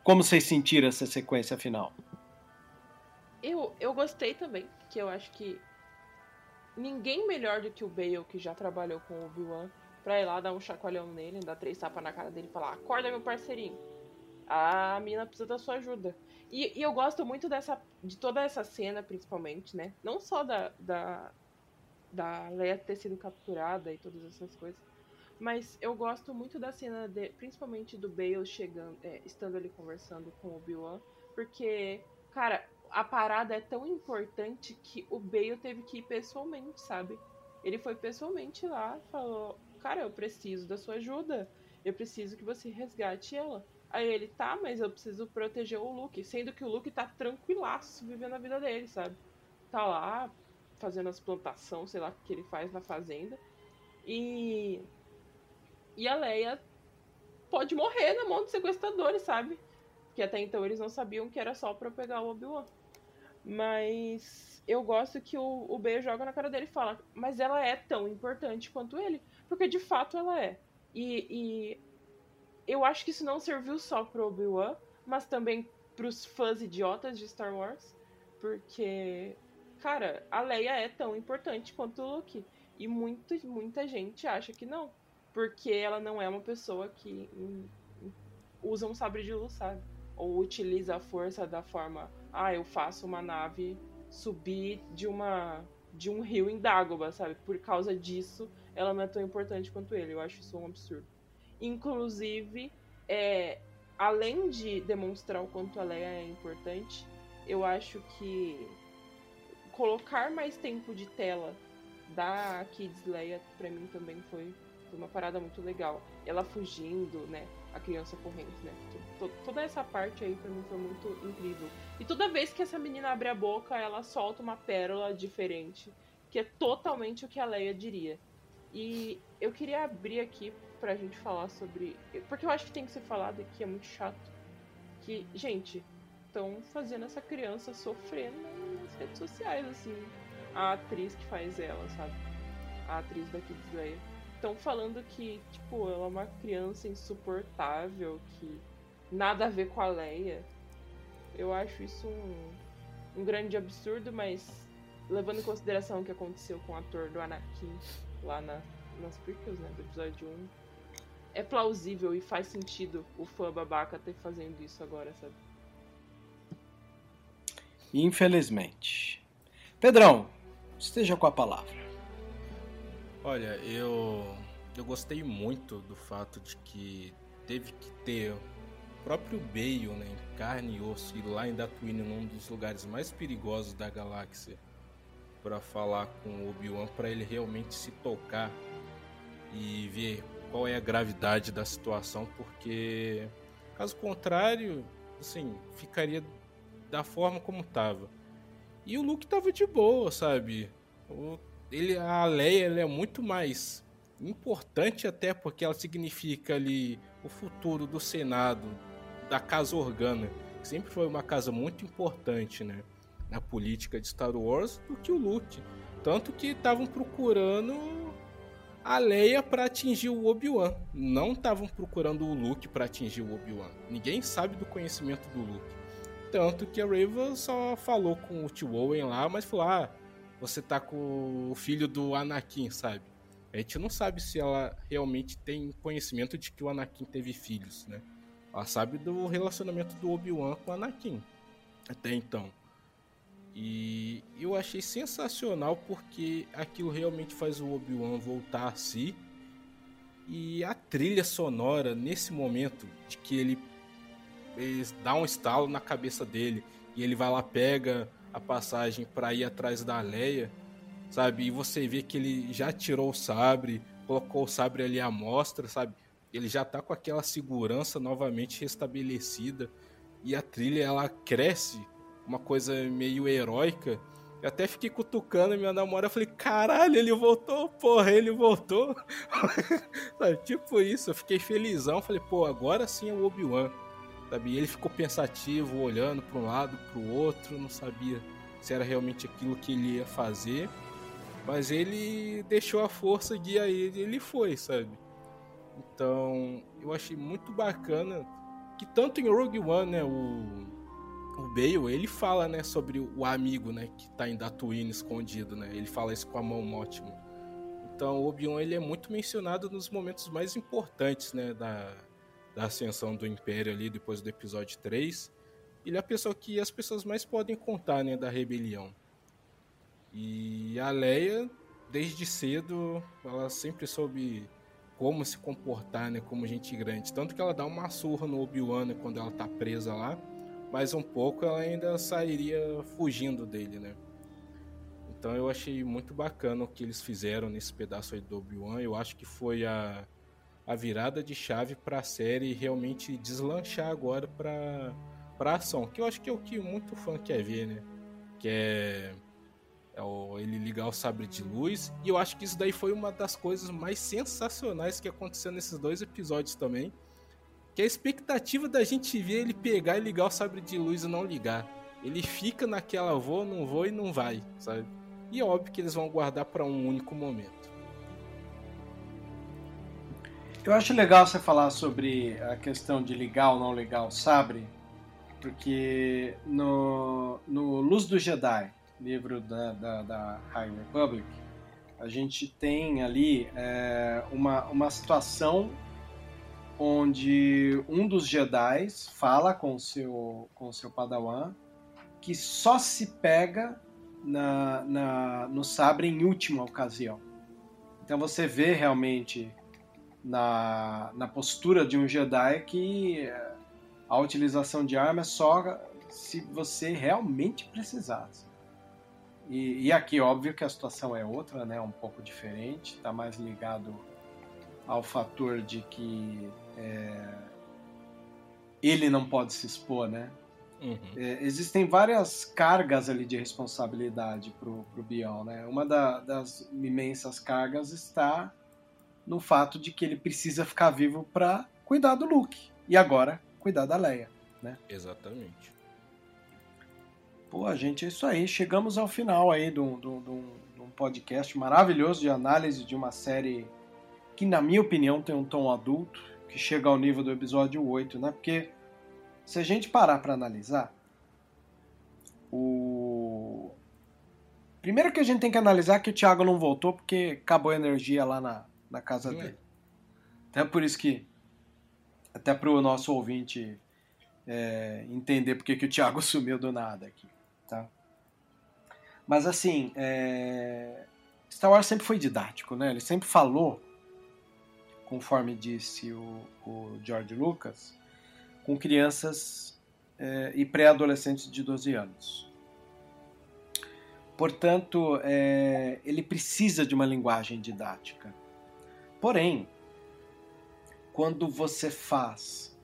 Como vocês sentiram essa sequência final? Eu, eu gostei também, que eu acho que ninguém melhor do que o Bale, que já trabalhou com o Obi-Wan, pra ir lá dar um chacoalhão nele, dar três tapas na cara dele e falar: Acorda, meu parceirinho. A mina precisa da sua ajuda. E, e, eu gosto muito dessa, de toda essa cena, principalmente, né? Não só da, da, da Leia ter sido capturada e todas essas coisas. Mas eu gosto muito da cena, de, principalmente do Bale chegando, é, estando ali conversando com o Obi-Wan. Porque, cara, a parada é tão importante que o Bale teve que ir pessoalmente, sabe? Ele foi pessoalmente lá falou: Cara, eu preciso da sua ajuda. Eu preciso que você resgate ela. Aí ele, tá, mas eu preciso proteger o Luke. Sendo que o Luke tá tranquilaço vivendo a vida dele, sabe? Tá lá fazendo as plantações, sei lá o que ele faz na fazenda. E. E a Leia pode morrer na mão dos sequestradores, sabe? Que até então eles não sabiam que era só pra pegar o Obi-Wan. Mas eu gosto que o, o B joga na cara dele e fala, mas ela é tão importante quanto ele. Porque de fato ela é. E, e eu acho que isso não serviu só pro Obi-Wan, mas também pros fãs idiotas de Star Wars. Porque, cara, a Leia é tão importante quanto o Luke. E muita, muita gente acha que não. Porque ela não é uma pessoa que usa um sabre de luz, sabe? Ou utiliza a força da forma ah, eu faço uma nave subir de uma de um rio em Dagobah, sabe? Por causa disso, ela não é tão importante quanto ele. Eu acho isso um absurdo. Inclusive, é, além de demonstrar o quanto a Leia é importante, eu acho que colocar mais tempo de tela da Kids Leia, pra mim também foi, foi uma parada muito legal. Ela fugindo, né? a criança correndo, né? Toda essa parte aí pra mim foi muito incrível. E toda vez que essa menina abre a boca, ela solta uma pérola diferente, que é totalmente o que a Leia diria. E eu queria abrir aqui pra gente falar sobre. Porque eu acho que tem que ser falado aqui, é muito chato. Que, gente, estão fazendo essa criança sofrendo nas redes sociais, assim. A atriz que faz ela, sabe? A atriz da Kids Leia estão falando que, tipo, ela é uma criança insuportável, que nada a ver com a Leia. Eu acho isso um, um grande absurdo, mas levando em consideração o que aconteceu com o ator do Anakin lá na, nas prequels, né, do episódio 1, é plausível e faz sentido o fã babaca ter fazendo isso agora, sabe? Infelizmente. Pedrão, esteja com a palavra. Olha, eu eu gostei muito do fato de que teve que ter o próprio Bale, né, em carne e osso, ir lá em Tatooine, num dos lugares mais perigosos da galáxia, para falar com o Obi-Wan, para ele realmente se tocar e ver qual é a gravidade da situação, porque caso contrário, assim, ficaria da forma como tava. E o Luke tava de boa, sabe? Ele, a Leia é muito mais importante até porque ela significa ali o futuro do Senado, da Casa Organa, que sempre foi uma casa muito importante, né, na política de Star Wars, do que o Luke. Tanto que estavam procurando a Leia para atingir o Obi-Wan. Não estavam procurando o Luke para atingir o Obi-Wan. Ninguém sabe do conhecimento do Luke. Tanto que a Reva só falou com o Tio Owen lá, mas falou: ah, você tá com o filho do Anakin, sabe? A gente não sabe se ela realmente tem conhecimento de que o Anakin teve filhos, né? Ela sabe do relacionamento do Obi-Wan com o Anakin até então. E eu achei sensacional porque aquilo realmente faz o Obi-Wan voltar a si. E a trilha sonora nesse momento de que ele, ele dá um estalo na cabeça dele e ele vai lá pega a passagem para ir atrás da Leia, sabe? E você vê que ele já tirou o sabre, colocou o sabre ali à mostra, sabe? Ele já tá com aquela segurança novamente restabelecida e a trilha ela cresce, uma coisa meio heróica. Eu até fiquei cutucando minha namorada, falei, caralho, ele voltou, porra, ele voltou. tipo isso, eu fiquei felizão, falei, pô, agora sim é o Obi-Wan. Sabe? E ele ficou pensativo, olhando para um lado, para o outro, não sabia se era realmente aquilo que ele ia fazer. Mas ele deixou a força guiar ele, ele foi, sabe? Então, eu achei muito bacana que tanto em Rogue One, né, o, o Bale, ele fala, né, sobre o amigo, né, que tá em Tatooine escondido, né? Ele fala isso com a mão ótima. Então, o Obi-Wan ele é muito mencionado nos momentos mais importantes, né, da, da ascensão do Império ali depois do episódio 3. Ele é a pessoa que as pessoas mais podem contar, né, da rebelião. E a Leia, desde cedo, ela sempre soube como se comportar, né, como gente grande. Tanto que ela dá uma surra no Obi-Wan né, quando ela tá presa lá, mas um pouco ela ainda sairia fugindo dele, né? Então eu achei muito bacana o que eles fizeram nesse pedaço aí do Obi-Wan. Eu acho que foi a, a virada de chave para a série realmente deslanchar agora para para ação, que eu acho que é o que muito fã quer ver, né? Que é é o, ele ligar o sabre de luz. E eu acho que isso daí foi uma das coisas mais sensacionais que aconteceu nesses dois episódios também. Que a expectativa da gente ver ele pegar e ligar o sabre de luz e não ligar. Ele fica naquela vou, não vou e não vai, sabe? E é óbvio que eles vão guardar para um único momento. Eu acho legal você falar sobre a questão de ligar ou não ligar o sabre, porque no, no Luz do Jedi, livro da, da, da High Republic, a gente tem ali é, uma, uma situação onde um dos Jedi fala com seu, com seu Padawan que só se pega na, na, no sabre em última ocasião. Então você vê realmente na, na postura de um Jedi que a utilização de arma é só se você realmente precisasse. E, e, aqui, óbvio que a situação é outra, né? Um pouco diferente, está mais ligado ao fator de que é, ele não pode se expor, né? Uhum. É, existem várias cargas ali de responsabilidade pro, pro Bion, né? Uma da, das imensas cargas está no fato de que ele precisa ficar vivo para cuidar do Luke e agora cuidar da Leia, né? Exatamente. Pô, gente, é isso aí. Chegamos ao final aí de um, podcast maravilhoso de análise de uma série que, na minha opinião, tem um tom adulto, que chega ao nível do episódio 8, né? Porque se a gente parar para analisar, o. Primeiro que a gente tem que analisar é que o Thiago não voltou porque acabou a energia lá na, na casa dele. Então é por isso que, até para o nosso ouvinte é, entender porque que o Thiago sumiu do nada aqui. Tá? Mas assim, é... Star Wars sempre foi didático, né? Ele sempre falou, conforme disse o, o George Lucas, com crianças é, e pré-adolescentes de 12 anos. Portanto, é, ele precisa de uma linguagem didática. Porém, quando você faz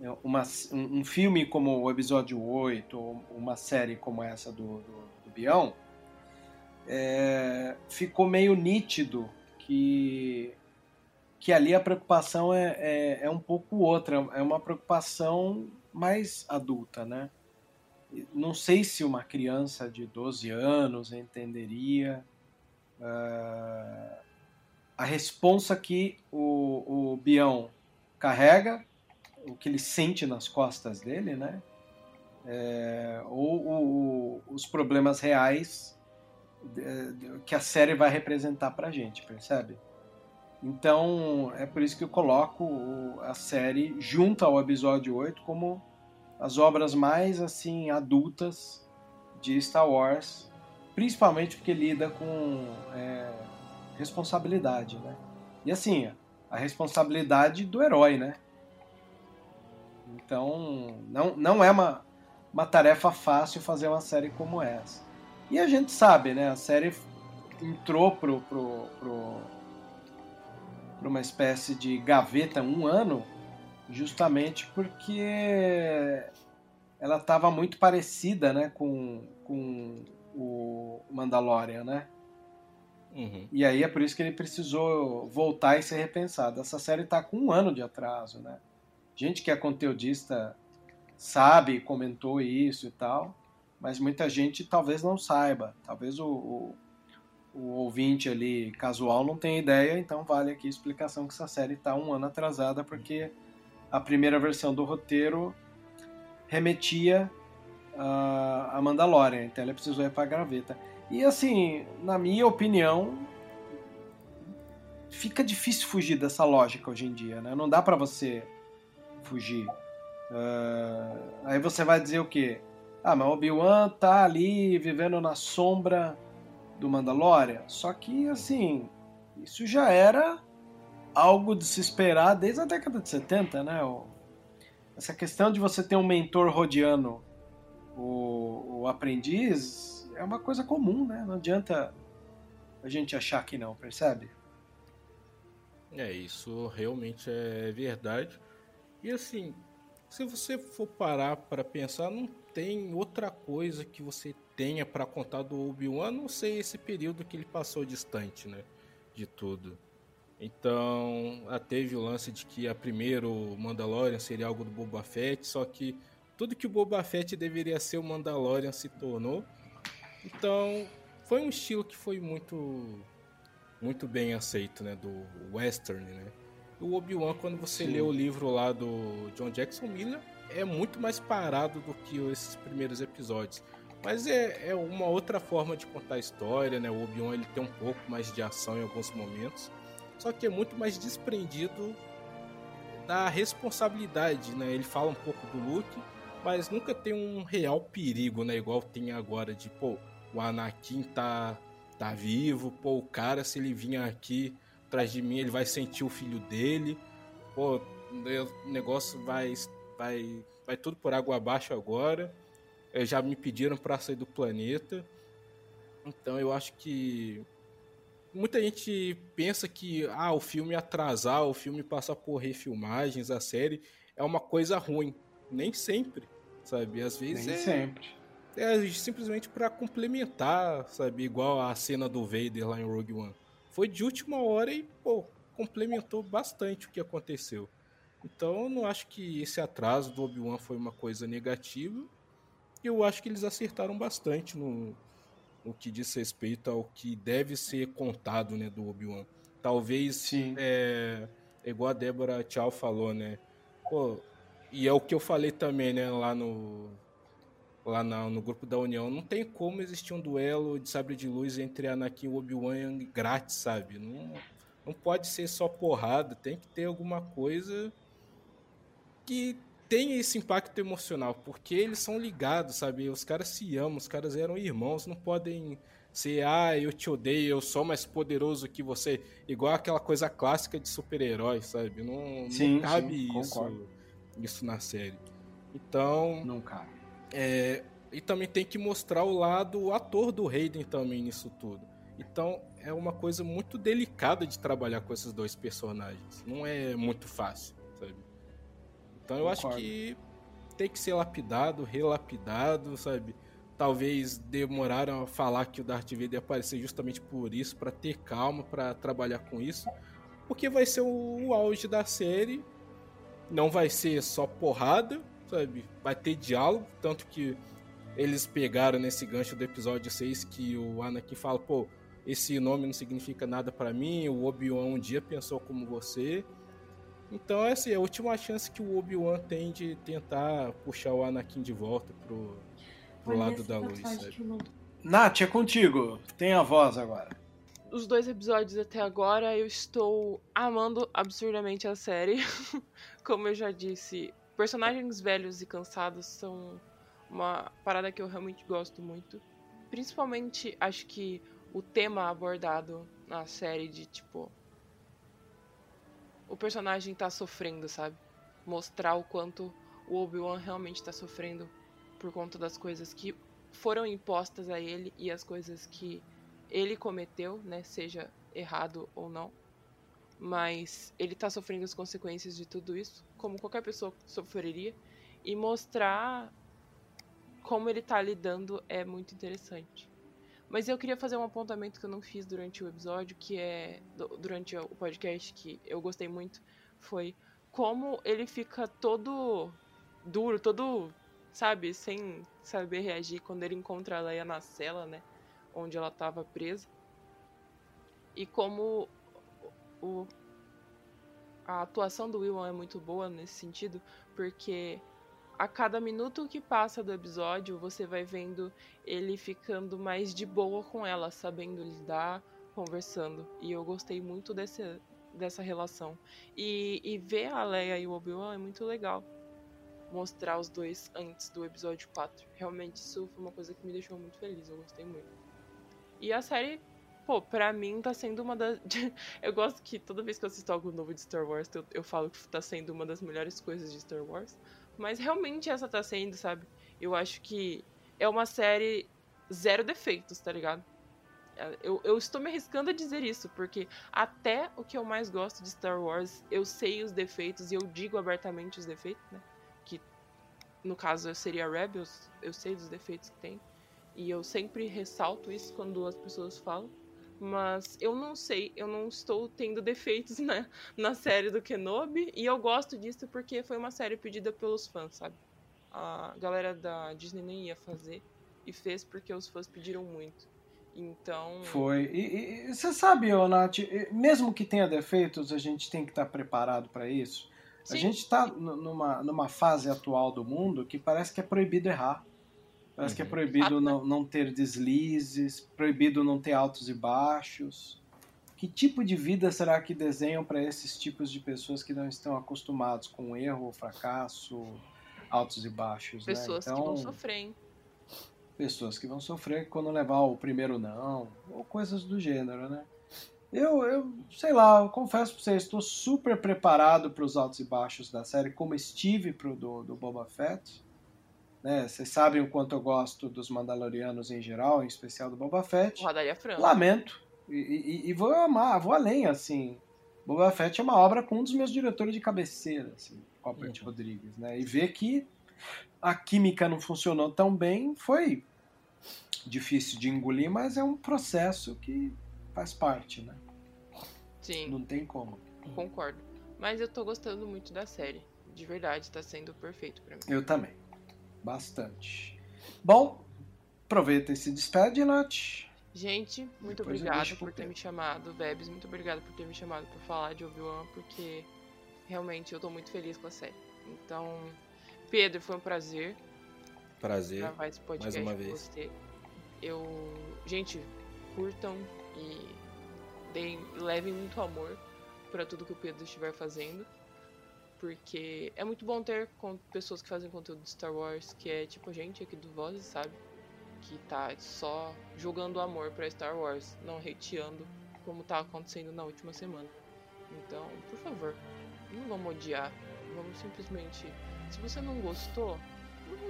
é, uma, um, um, filme como o episódio 8, ou uma série como essa do, do, do Bião, é, ficou meio nítido que, que ali a preocupação é, é, é, um pouco outra, é uma preocupação mais adulta, né? Não sei se uma criança de 12 anos entenderia uh, a responsa que o, o Bião carrega o que ele sente nas costas dele, né? É, ou, os problemas reais que a série vai representar pra gente, percebe? Então é por isso que eu coloco a série junto ao episódio 8 como as obras mais assim adultas de Star Wars, principalmente porque lida com é, responsabilidade, né? E assim, a responsabilidade do herói, né? Então, não, não é uma, uma tarefa fácil fazer uma série como essa. E a gente sabe, né? A série entrou pro, pro, pro, pra uma espécie de gaveta um ano, justamente porque ela estava muito parecida, né, com, com o Mandalorian, né? Uhum. E aí é por isso que ele precisou voltar e ser repensado. Essa série está com um ano de atraso, né? Gente que é conteudista sabe, comentou isso e tal, mas muita gente talvez não saiba. Talvez o, o, o ouvinte ali casual não tenha ideia, então vale aqui a explicação que essa série está um ano atrasada porque a primeira versão do roteiro remetia a, Mandalorian, então ela precisou ir para a graveta. E assim, na minha opinião, fica difícil fugir dessa lógica hoje em dia, né? Não dá para você fugir. Ah, aí você vai dizer o quê? Ah, mas Obi-Wan tá ali vivendo na sombra do Mandalorian. Só que, assim, isso já era algo de se esperar desde a década de 70, né? Essa questão de você ter um mentor rodeando o, o aprendiz é uma coisa comum, né? Não adianta a gente achar que não, percebe? É, isso realmente é verdade. E assim, se você for parar para pensar, não tem outra coisa que você tenha para contar do Obi-Wan, não ser esse período que ele passou distante, né, de tudo. Então, ah, teve o lance de que a primeiro Mandalorian seria algo do Boba Fett, só que tudo que o Boba Fett deveria ser o Mandalorian se tornou. Então, foi um estilo que foi muito muito bem aceito, né, do western, né? O Obi-Wan, quando você Sim. lê o livro lá do John Jackson Miller, é muito mais parado do que esses primeiros episódios. Mas é, é uma outra forma de contar a história, né? O Obi-Wan ele tem um pouco mais de ação em alguns momentos, só que é muito mais desprendido da responsabilidade, né? Ele fala um pouco do Luke, mas nunca tem um real perigo, né? Igual tem agora de, pô, o Anakin tá, tá vivo, pô, o cara, se ele vir aqui atrás de mim, ele vai sentir o filho dele, pô, o negócio vai, vai, vai tudo por água abaixo agora. Eh, Já me pediram para sair do planeta. Então eu acho que muita gente pensa que ah, o filme atrasar, o filme passar por refilmagens, a série é uma coisa ruim. Nem sempre, sabe? Às vezes Nem é, sempre. é simplesmente para complementar, sabe? Igual a cena do Vader lá em Rogue One. Foi de última hora e, pô, complementou bastante o que aconteceu. Então eu não acho que esse atraso do Obi-Wan foi uma coisa negativa. Eu acho que eles acertaram bastante no, no que diz respeito ao que deve ser contado, né, do Obi-Wan. Talvez Sim. é, igual a Débora Tchau falou, né? Pô, e é o que eu falei também, né, lá no lá na- no grupo da União, não tem como existir um duelo de sabre de luz entre Anakin e Obi-Wan grátis, sabe? Não, não pode ser só porrada, tem que ter alguma coisa que tenha esse impacto emocional, porque eles são ligados, sabe? Os caras se amam, os caras eram irmãos, não podem ser, ah, eu te odeio, eu sou mais poderoso que você, igual aquela coisa clássica de super-herói, sabe? Não, Sim, não cabe sim, isso, concordo. isso na série. Então, Não cabe. É, e também tem que mostrar o lado ator do Hayden também nisso tudo. Então é uma coisa muito delicada de trabalhar com esses dois personagens. Não é muito fácil, sabe? Então eu acho Concordo. que tem que ser lapidado, relapidado, sabe? Talvez demoraram a falar que o Darth Vader ia aparecer justamente por isso, para ter calma, para trabalhar com isso, porque vai ser o, o auge da série. Não vai ser só porrada, sabe? Vai ter diálogo, tanto que eles pegaram nesse gancho do episódio 6 que o Anakin fala, pô, esse nome não significa nada pra mim, o Obi-Wan um dia pensou como você. Então essa é a última chance que o Obi-Wan tem de tentar puxar o Anakin de volta pro, pro Olha lado da luz, sabe? eu Nath, é contigo. Tem a voz agora. os dois episódios até agora, eu estou amando absurdamente a série. Como eu já disse, personagens velhos e cansados são uma parada que eu realmente gosto muito. Principalmente, acho que o tema abordado na série de tipo. O personagem tá sofrendo, sabe? Mostrar o quanto o Obi-Wan realmente tá sofrendo por conta das coisas que foram impostas a ele e as coisas que ele cometeu, né, seja errado ou não. Mas ele tá sofrendo as consequências de tudo isso, como qualquer pessoa sofreria, e mostrar como ele tá lidando é muito interessante. Mas eu queria fazer um apontamento que eu não fiz durante o episódio, que é durante o podcast que eu gostei muito, foi como ele fica todo duro, todo, sabe, sem saber reagir quando ele encontra a Leia na cela, né? onde ela estava presa. E como o, a atuação do William é muito boa nesse sentido, porque a cada minuto que passa do episódio, você vai vendo ele ficando mais de boa com ela, sabendo lidar, conversando. E eu gostei muito desse, dessa relação. E, e ver a Leia e o Obi-Wan é muito legal. Mostrar os dois antes do episódio 4. Realmente, isso foi uma coisa que me deixou muito feliz. Eu gostei muito. E a série, pô, pra mim tá sendo uma das. eu gosto que toda vez que eu assisto algo novo de Star Wars, eu, eu falo que tá sendo uma das melhores coisas de Star Wars. Mas realmente essa tá sendo, sabe? Eu acho que é uma série zero defeitos, tá ligado? É, eu, eu, estou me arriscando a dizer isso, porque até o que eu mais gosto de Star Wars, eu sei os defeitos e eu digo abertamente os defeitos, né? Que no caso seria Rebels, eu sei dos defeitos que tem. E eu sempre ressalto isso quando as pessoas falam. Mas eu não sei, eu não estou tendo defeitos na, na série do Kenobi. E eu gosto disso porque foi uma série pedida pelos fãs, sabe? A galera da Disney nem ia fazer. E fez porque os fãs pediram muito. Então. Foi. E, e você sabe, Nath, mesmo que tenha defeitos, a gente tem que estar preparado para isso. Sim. A gente está numa, numa fase atual do mundo que parece que é proibido errar. Parece uhum. que é uhum. proibido não, não ter deslizes, proibido não ter altos e baixos. Que tipo de vida será que desenham para esses tipos de pessoas que não estão acostumados com erro, fracasso, altos e baixos? Né? Pessoas né? então, que vão sofrer, hein? Pessoas que vão sofrer quando levar o primeiro não, ou coisas do gênero, né? Eu, eu sei lá, eu confesso pra vocês, estou super preparado para os altos e baixos da série, como estive pro do, do Boba Fett. Né? Vocês sabem o quanto eu gosto dos Mandalorianos em geral, em especial do Boba Fett. Rodaria franca. Lamento. E, e, e, vou amar, vou além, assim. Boba Fett é uma obra com um dos meus diretores de cabeceira, assim, Robert uhum. Rodrigues, né? E ver que a química não funcionou tão bem foi difícil de engolir, mas é um processo que faz parte, né? Sim. Não tem como. Concordo. Mas eu tô gostando muito da série. De verdade, tá sendo perfeito para mim. Eu também bastante. Bom, aproveita e se despede, Nath. Gente, muito Depois obrigado por ter me chamado. Vebs, muito obrigado por ter me chamado para falar de Obi-Wan, porque realmente eu tô muito feliz com a série. Então, Pedro, foi um prazer. Prazer. Gravar esse podcast mais uma vez. Você. Eu, gente, curtam e deem, levem muito amor para tudo que o Pedro estiver fazendo porque é muito bom ter pessoas que fazem conteúdo de Star Wars, que é tipo a gente aqui do Vozes, sabe? Que tá só jogando amor para Star Wars, não hateando como tá acontecendo na última semana. Então, por favor, não vamos odiar, vamos simplesmente. Se você não gostou,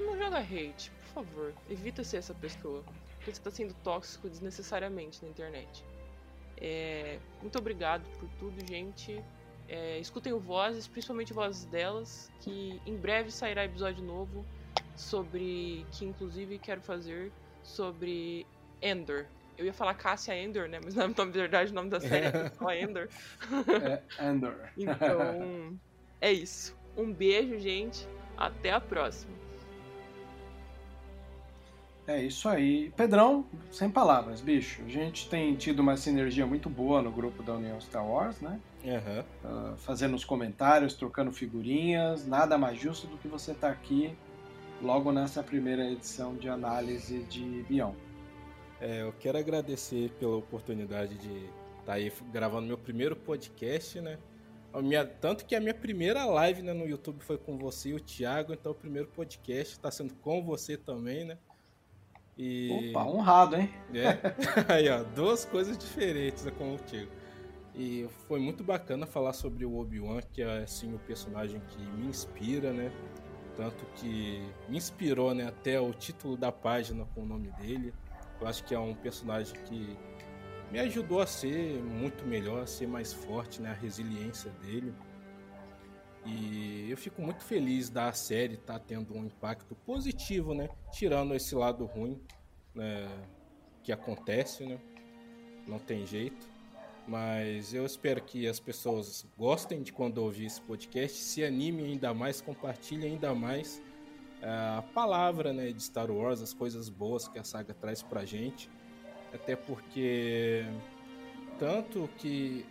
não, joga hate, por favor. Evita ser essa pessoa, porque você tá sendo tóxico desnecessariamente na internet. É, muito obrigado por tudo, gente. É, escutem o Vozes, principalmente Vozes delas, que em breve sairá episódio novo sobre. que inclusive quero fazer sobre Endor. Eu ia falar Cássia Endor, né? Mas na verdade o nome da série é só Endor. É Endor. então, é isso. Um beijo, gente. Até a próxima. É isso aí. Pedrão, sem palavras, bicho. A gente tem tido uma sinergia muito boa no grupo da União Star Wars, né? Uhum. Uh, fazendo os comentários, trocando figurinhas. Nada mais justo do que você estar tá aqui logo nessa primeira edição de análise de Bion. É, eu quero agradecer pela oportunidade de estar tá aí gravando meu primeiro podcast, né? Minha, tanto que a minha primeira live né, no YouTube foi com você e o Thiago, então o primeiro podcast está sendo com você também, né? E... Opa, honrado, hein? É. Aí, ó, duas coisas diferentes com o Thiago. E foi muito bacana falar sobre o Obi-Wan, que é assim o personagem que me inspira, né? Tanto que me inspirou, né, até o título da página com o nome dele. Eu acho que é um personagem que me ajudou a ser muito melhor, a ser mais forte, né, a resiliência dele. E eu fico muito feliz da série estar tá tendo um impacto positivo, né, tirando esse lado ruim, né, que acontece, né? Não tem jeito. Mas eu espero que as pessoas gostem de quando ouvir esse podcast, se animem ainda mais, compartilhem ainda mais eh, a palavra né, de Star Wars, as coisas boas que a saga traz pra gente. Até porque tanto que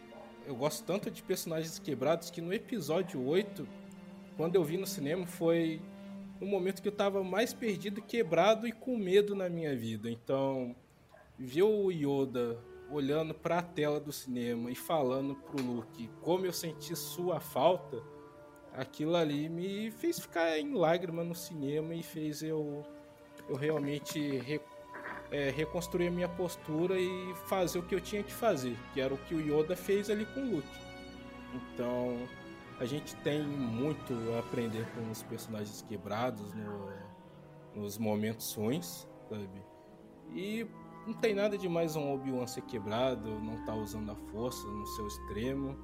eu gosto tanto de personagens quebrados que no episódio 8, quando eu vi no cinema, foi o momento que eu tava mais perdido, quebrado e com medo na minha vida. Então, ver o Yoda olhando para a tela do cinema e falando pro Luke como eu senti sua falta, aquilo ali me fez ficar em lágrima no cinema e fez eu, eu realmente re, é, reconstruir a minha postura e fazer o que eu tinha que fazer, que era o que o Yoda fez ali com o Luke. Então, a gente tem muito a aprender com os personagens quebrados no, nos momentos ruins, sabe? E não tem nada de mais um Obi-Wan ser quebrado, não tá usando a força no seu extremo.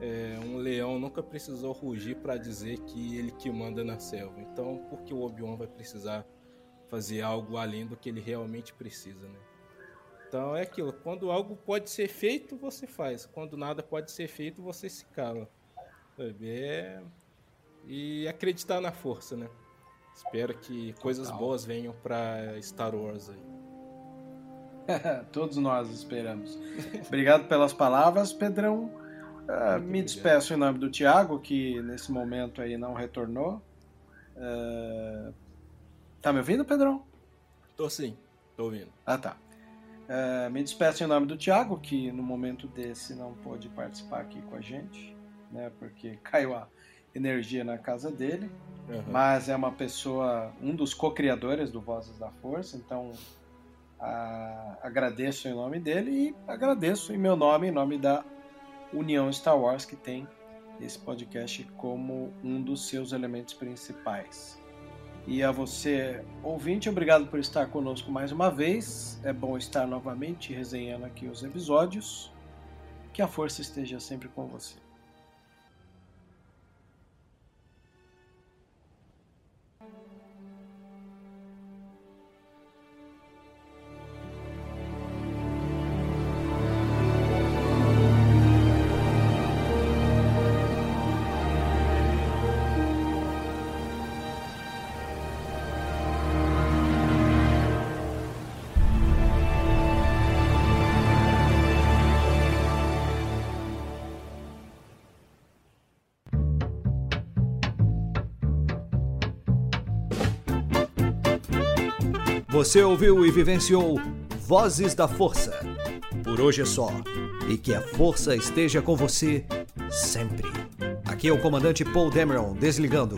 É, um leão nunca precisou rugir para dizer que ele que manda na selva. Então, por que o Obi-Wan vai precisar fazer algo além do que ele realmente precisa, né? Então é aquilo, quando algo pode ser feito, você faz. Quando nada pode ser feito, você se cala. É... E acreditar na força, né? Espero que coisas boas venham para Star Wars aí. Todos nós esperamos. Obrigado pelas palavras, Pedrão. Uh, me despeço em nome do Tiago, que nesse momento aí não retornou. Uh, tá me ouvindo, Pedrão? Tô sim, tô ouvindo. Ah, tá. Uh, me despeço em nome do Tiago, que no momento desse não pôde participar aqui com a gente, né? Porque caiu a energia na casa dele. Uhum. Mas é uma pessoa, um dos co-criadores do Vozes da Força, então a, agradeço em nome dele e agradeço em meu nome, em nome da União Star Wars, que tem esse podcast como um dos seus elementos principais. E a você, ouvinte, obrigado por estar conosco mais uma vez. É bom estar novamente resenhando aqui os episódios. Que a força esteja sempre com você. Você ouviu e vivenciou Vozes da Força. Por hoje é só. E que a força esteja com você sempre. Aqui é o comandante Paul Dameron desligando.